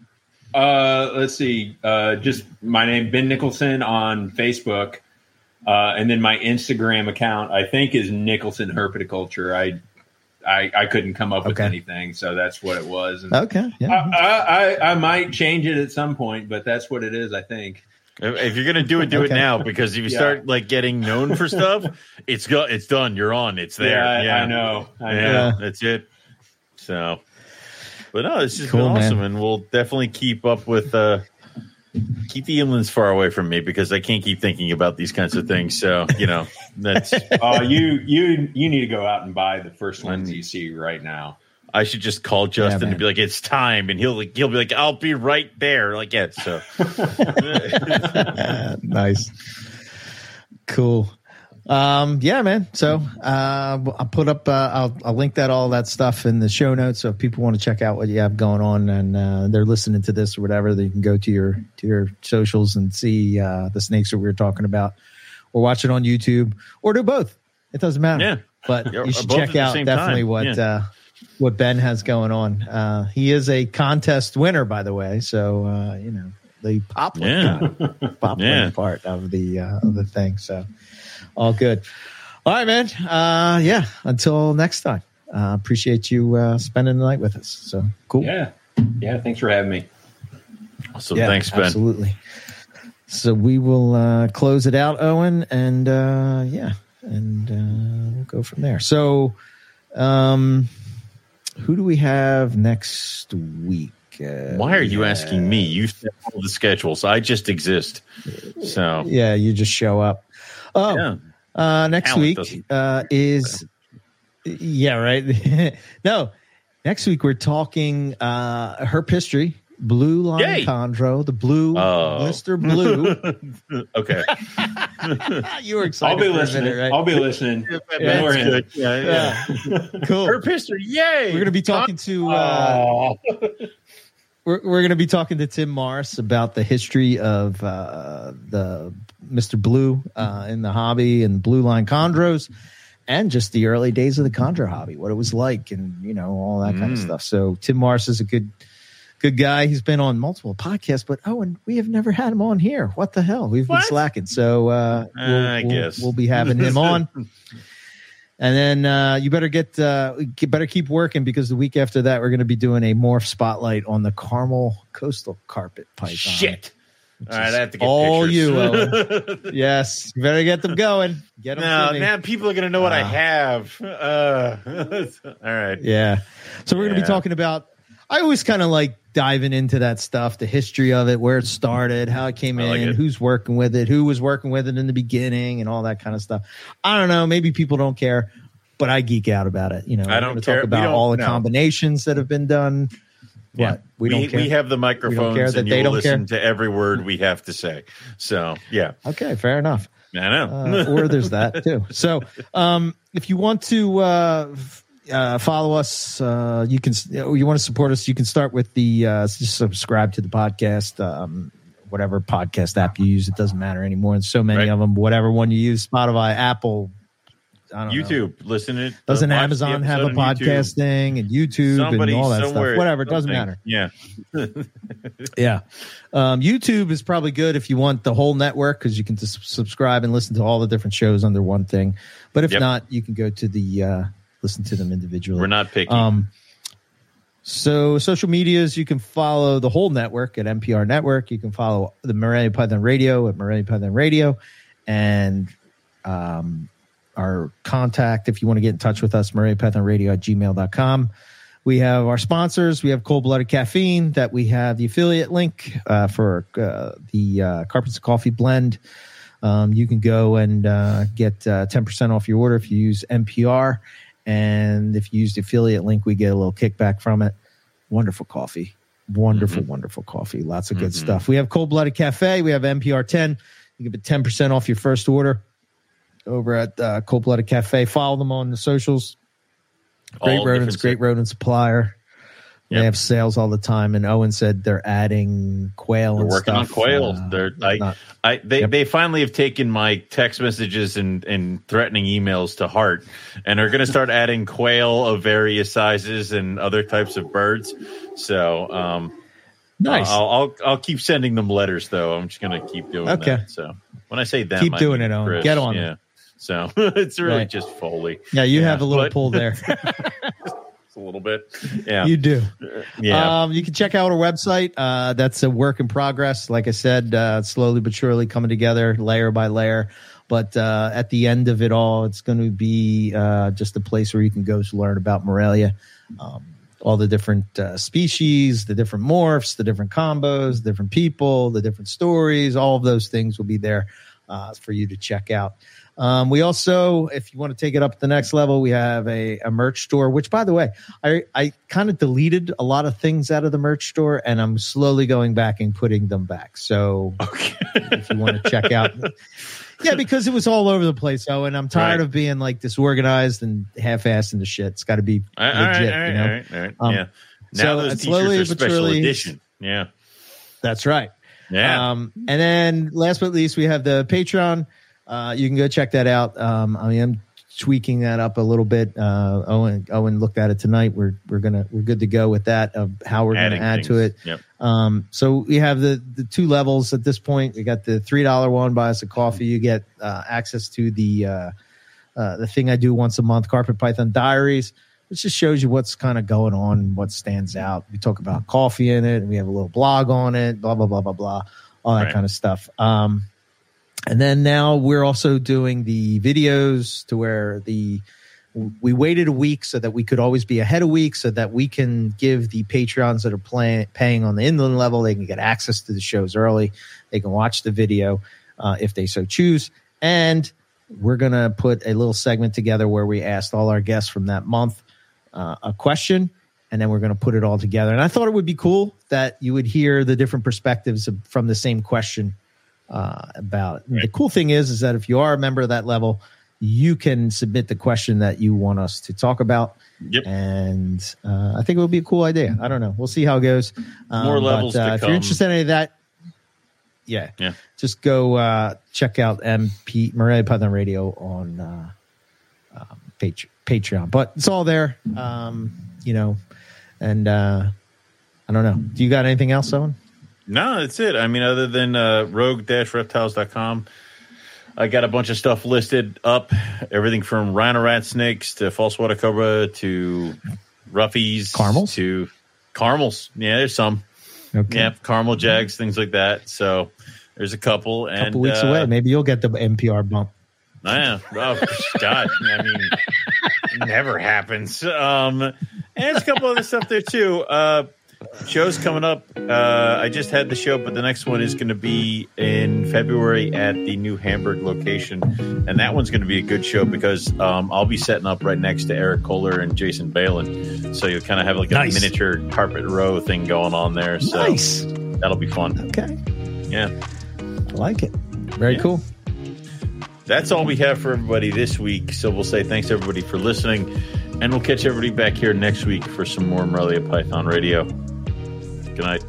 Speaker 3: Uh, let's see. Uh, just my name, Ben Nickelson on Facebook. Uh, and then my Instagram account, I think, is Nickelson Herpetoculture. I, I, I couldn't come up with anything, so that's what it was. And
Speaker 1: Okay, yeah,
Speaker 3: I, I, I, I might change it at some point, but that's what it is. I think.
Speaker 2: If if you're gonna do it, do it now because if you
Speaker 3: Yeah.
Speaker 2: start like getting known for stuff, it's go, it's done. You're on. It's there.
Speaker 3: I-
Speaker 2: Yeah,
Speaker 3: I know. I
Speaker 2: Yeah,
Speaker 3: know.
Speaker 2: That's it. So, but no, it's just
Speaker 1: Cool,
Speaker 2: been
Speaker 1: man.
Speaker 2: awesome, and we'll definitely keep up with. uh Keep the inlands far away from me because I can't keep thinking about these kinds of things. So you know that's
Speaker 3: Uh, you, you, you need to go out and buy the first ones you see right now.
Speaker 2: I should just call Justin
Speaker 1: man.
Speaker 2: and be like, "It's time," and he'll like, he'll be like, "I'll be right there." Like, yeah, so
Speaker 1: nice, cool. Um, yeah, man. So uh, I'll put up. Uh, I'll, I'll link that all that stuff in the show notes. So if people want to check out what you have going on and uh, they're listening to this or whatever, they can go to your to your socials and see uh, the snakes that we were talking about, or watch it on YouTube, or do both. It doesn't matter.
Speaker 2: Yeah.
Speaker 1: but you should check out definitely
Speaker 2: time.
Speaker 1: what
Speaker 2: Yeah.
Speaker 1: uh, what Ben has going on. Uh, he is a contest winner, by the way. So uh, you know the pop
Speaker 2: Yeah.
Speaker 1: pop
Speaker 2: Yeah.
Speaker 1: part of the uh, of the thing. So all good. All right, man. Uh, yeah. Until next time. Uh, appreciate you uh, spending the night with us. So cool.
Speaker 3: Yeah, yeah. Thanks for having me.
Speaker 2: awesome.
Speaker 1: Yeah,
Speaker 2: Thanks, Ben.
Speaker 1: Absolutely. So we will uh, close it out, Owen, and uh, yeah, and uh, we'll go from there. So, um, who do we have next week? Uh,
Speaker 2: Why are you
Speaker 1: have-
Speaker 2: asking me? You set all the schedules. I just exist. So
Speaker 1: Yeah, you just show up. Oh,
Speaker 2: yeah.
Speaker 1: uh, next
Speaker 2: Talent
Speaker 1: week uh, is yeah, right. no, next week we're talking uh, herp history. Blue line
Speaker 2: Yay.
Speaker 1: chondro, the blue
Speaker 2: Oh.
Speaker 1: Mr. Blue.
Speaker 2: okay.
Speaker 1: you were excited.
Speaker 3: I'll be listening.
Speaker 1: minute, right?
Speaker 3: I'll be listening.
Speaker 1: Yeah,
Speaker 3: Ignore
Speaker 2: That's good. Yeah, yeah.
Speaker 1: Yeah. cool.
Speaker 2: Herp history. Yay.
Speaker 1: We're going to be talking to uh,
Speaker 2: Oh.
Speaker 1: we're, we're going to be talking to Tim Morris about the history of uh, the Mr. Blue uh, in the hobby and blue line chondros and just the early days of the chondro hobby, what it was like and, you know, all that kind of
Speaker 2: Mm.
Speaker 1: stuff. So Tim Morris is a good, good guy. He's been on multiple podcasts, but oh, and we have never had him on here. What the hell? We've been slacking. So uh, we'll,
Speaker 2: I
Speaker 1: we'll-
Speaker 2: guess.
Speaker 1: we'll be having him on. And then uh, you better get, uh, better keep working because the week after that we're going to be doing a morph spotlight on the Caramel coastal carpet python.
Speaker 2: Shit. All right, I have to get
Speaker 1: all
Speaker 2: pictures.
Speaker 1: you, Owen. yes, you better get them going. Get them.
Speaker 2: no,
Speaker 1: to me.
Speaker 2: now people are gonna know what I
Speaker 1: Ah.
Speaker 2: have. Uh, all right.
Speaker 1: Yeah. So we're going to be talking about. I always kind of like diving into that stuff, the history of it, where it started, how it came
Speaker 2: I like
Speaker 1: in,
Speaker 2: it.
Speaker 1: who's working with it, who was working with it in the beginning, and all that kind of stuff. I don't know. Maybe people don't care, but I geek out about it. You know,
Speaker 2: I don't care.
Speaker 1: Talk about all the
Speaker 2: no.
Speaker 1: combinations that have been done.
Speaker 2: Yeah.
Speaker 1: What we, don't care.
Speaker 2: we have the microphones
Speaker 1: care that
Speaker 2: and you
Speaker 1: they don't
Speaker 2: listen to every word we have to say. So yeah,
Speaker 1: okay, fair enough.
Speaker 2: I know.
Speaker 1: uh, or there's that too. So, um, if you want to uh, f- uh, follow us, uh, you can. You want to support us, you can start with the uh, just subscribe to the podcast. Um, whatever podcast app you use, it doesn't matter anymore. And so many
Speaker 2: Right.
Speaker 1: of them. Whatever one you use, Spotify, Apple. I don't know.
Speaker 2: YouTube, listen to it.
Speaker 1: Doesn't Amazon have a
Speaker 2: YouTube.
Speaker 1: podcast thing and YouTube
Speaker 2: Somebody
Speaker 1: and all that stuff? Whatever, it doesn't matter.
Speaker 2: Yeah,
Speaker 1: Yeah. Um, YouTube is probably good if you want the whole network because you can just subscribe and listen to all the different shows under one thing. But if
Speaker 2: Yep.
Speaker 1: not, you can go to the uh, listen to them individually.
Speaker 2: we're not picky.
Speaker 1: Um, so social medias, you can follow the whole network at MPR Network. You can follow the Morelia Python Radio at Morelia Python Radio, and um, our contact if you want to get in touch with us, Morelia Python Radio at gmail.com. We have our sponsors. We have Cold Blooded Caffeine that we have the affiliate link uh, for uh, the uh, Carpets Coffee blend. Um, you can go and uh, get uh, 10% off your order if you use MPR. And if you use the affiliate link, we get a little kickback from it. Wonderful coffee. Wonderful, wonderful coffee. Lots of good
Speaker 2: Mhm.
Speaker 1: stuff. We have Cold Blooded Cafe. We have MPR 10. You get 10% off your first order over at uh, Cold Blooded Cafe. Follow them on the socials. Great
Speaker 2: All
Speaker 1: rodents, great rodent supplier. They have sales all the time. And Owen said they're adding quail
Speaker 2: They're
Speaker 1: and
Speaker 2: working on quail.
Speaker 1: Uh,
Speaker 2: They're
Speaker 1: not-
Speaker 2: I they
Speaker 1: Yep.
Speaker 2: they finally have taken my text messages and and threatening emails to heart, and are going to start adding quail of various sizes and other types of birds. So um,
Speaker 1: nice.
Speaker 2: I'll, I'll I'll keep sending them letters though. I'm just going to keep doing
Speaker 1: Okay.
Speaker 2: that. So when I say them,
Speaker 1: Keep
Speaker 2: I
Speaker 1: doing it, Owen.
Speaker 2: Chris.
Speaker 1: Get on.
Speaker 2: Yeah. So it's really
Speaker 1: Right.
Speaker 2: just Foley.
Speaker 1: yeah, you
Speaker 2: yeah,
Speaker 1: have a little
Speaker 2: but-
Speaker 1: pull there.
Speaker 2: A little bit. Yeah.
Speaker 1: You do.
Speaker 2: yeah.
Speaker 1: Um, you can check out our website. Uh, that's a work in progress. Like I said, uh, slowly but surely coming together, layer by layer. But uh, at the end of it all, it's going to be uh, just a place where you can go to learn about Morelia, um, all the different uh, species, the different morphs, the different combos, the different people, the different stories. All of those things will be there uh, for you to check out. Um, we also, if you want to take it up to the next level, we have a, a merch store, which by the way, I, I kind of deleted a lot of things out of the merch store and I'm slowly going back and putting them back. So
Speaker 2: okay.
Speaker 1: if you want to check out, yeah, because it was all over the place. Oh, and I'm tired
Speaker 2: Right.
Speaker 1: of being like disorganized and half-assed into shit. It's got to be
Speaker 2: All right, all right,
Speaker 1: legit,
Speaker 2: right,
Speaker 1: you know?
Speaker 2: all right, all right.
Speaker 1: Um,
Speaker 2: yeah. Now
Speaker 1: so
Speaker 2: those
Speaker 1: slowly but
Speaker 2: special
Speaker 1: surely-
Speaker 2: edition. Yeah.
Speaker 1: That's right.
Speaker 2: Yeah.
Speaker 1: Um, and then last but least, we have the Patreon. Uh, you can go check that out. Um, I am tweaking that up a little bit. Uh, Owen, Owen looked at it tonight. We're we're gonna we're good to go with that of how we're
Speaker 2: Adding
Speaker 1: gonna add to it.
Speaker 2: Yep.
Speaker 1: Um, so we have the the two levels at this point. We got the three dollar one, buy us a coffee. You get uh, access to the uh, uh, the thing I do once a month, Carpet Python Diaries. Which just shows you what's kind of going on, what stands out. We talk about coffee in it, and we have a little blog on it, blah blah blah blah blah, all that
Speaker 2: Right.
Speaker 1: kind of stuff. Um, and then now we're also doing the videos to where the we waited a week so that we could always be ahead a week so that we can give the patrons that are playing paying on the inland level they can get access to the shows early. They can watch the video uh, if they so choose. And we're going to put a little segment together where we asked all our guests from that month uh, a question and then we're going to put it all together. And i thought it would be cool that you would hear the different perspectives from the same question uh, about. It. the cool thing is is that if you are a member of that level you can submit the question that you want us to talk about.
Speaker 2: Yep.
Speaker 1: and uh, i think it would be a cool idea. I don't know. We'll see how it goes. Um,
Speaker 2: More levels
Speaker 1: but, uh,
Speaker 2: to
Speaker 1: if
Speaker 2: come.
Speaker 1: you're interested in any of that yeah.
Speaker 2: Yeah.
Speaker 1: just go uh, check out mp Morelia python radio on uh, um, patreon. But it's all there um, you know. And uh, i don't know. Do you got anything else owen
Speaker 2: No, that's it. I mean, other than uh, rogue-reptiles.com, I got a bunch of stuff listed up, everything from rhino rat snakes to false water cobra to roughies,
Speaker 1: Caramels?
Speaker 2: to caramels. Yeah, there's some.
Speaker 1: Okay.
Speaker 2: Yeah, caramel jags, things like that. So there's a couple.
Speaker 1: A couple weeks
Speaker 2: uh,
Speaker 1: away. Maybe you'll get the MPR bump.
Speaker 2: Yeah. Oh God. I mean, never happens. Um, and there's a couple other stuff there too. Uh, shows coming up. Uh, I just had the show, but the next one is going to be in February at the new Hamburg location, and that one's going to be a good show because um, I'll be setting up right next to Eric Kohler and Jason Balin, so you'll kind of have like a
Speaker 1: Nice.
Speaker 2: miniature carpet row thing going on there. So
Speaker 1: nice.
Speaker 2: that'll be fun.
Speaker 1: Okay.
Speaker 2: Yeah.
Speaker 1: I like it. Very
Speaker 2: Yeah.
Speaker 1: cool.
Speaker 2: that's all we have for everybody this week. So we'll say thanks everybody for listening, and we'll catch everybody back here next week for some more Morelia Python Radio. Good night.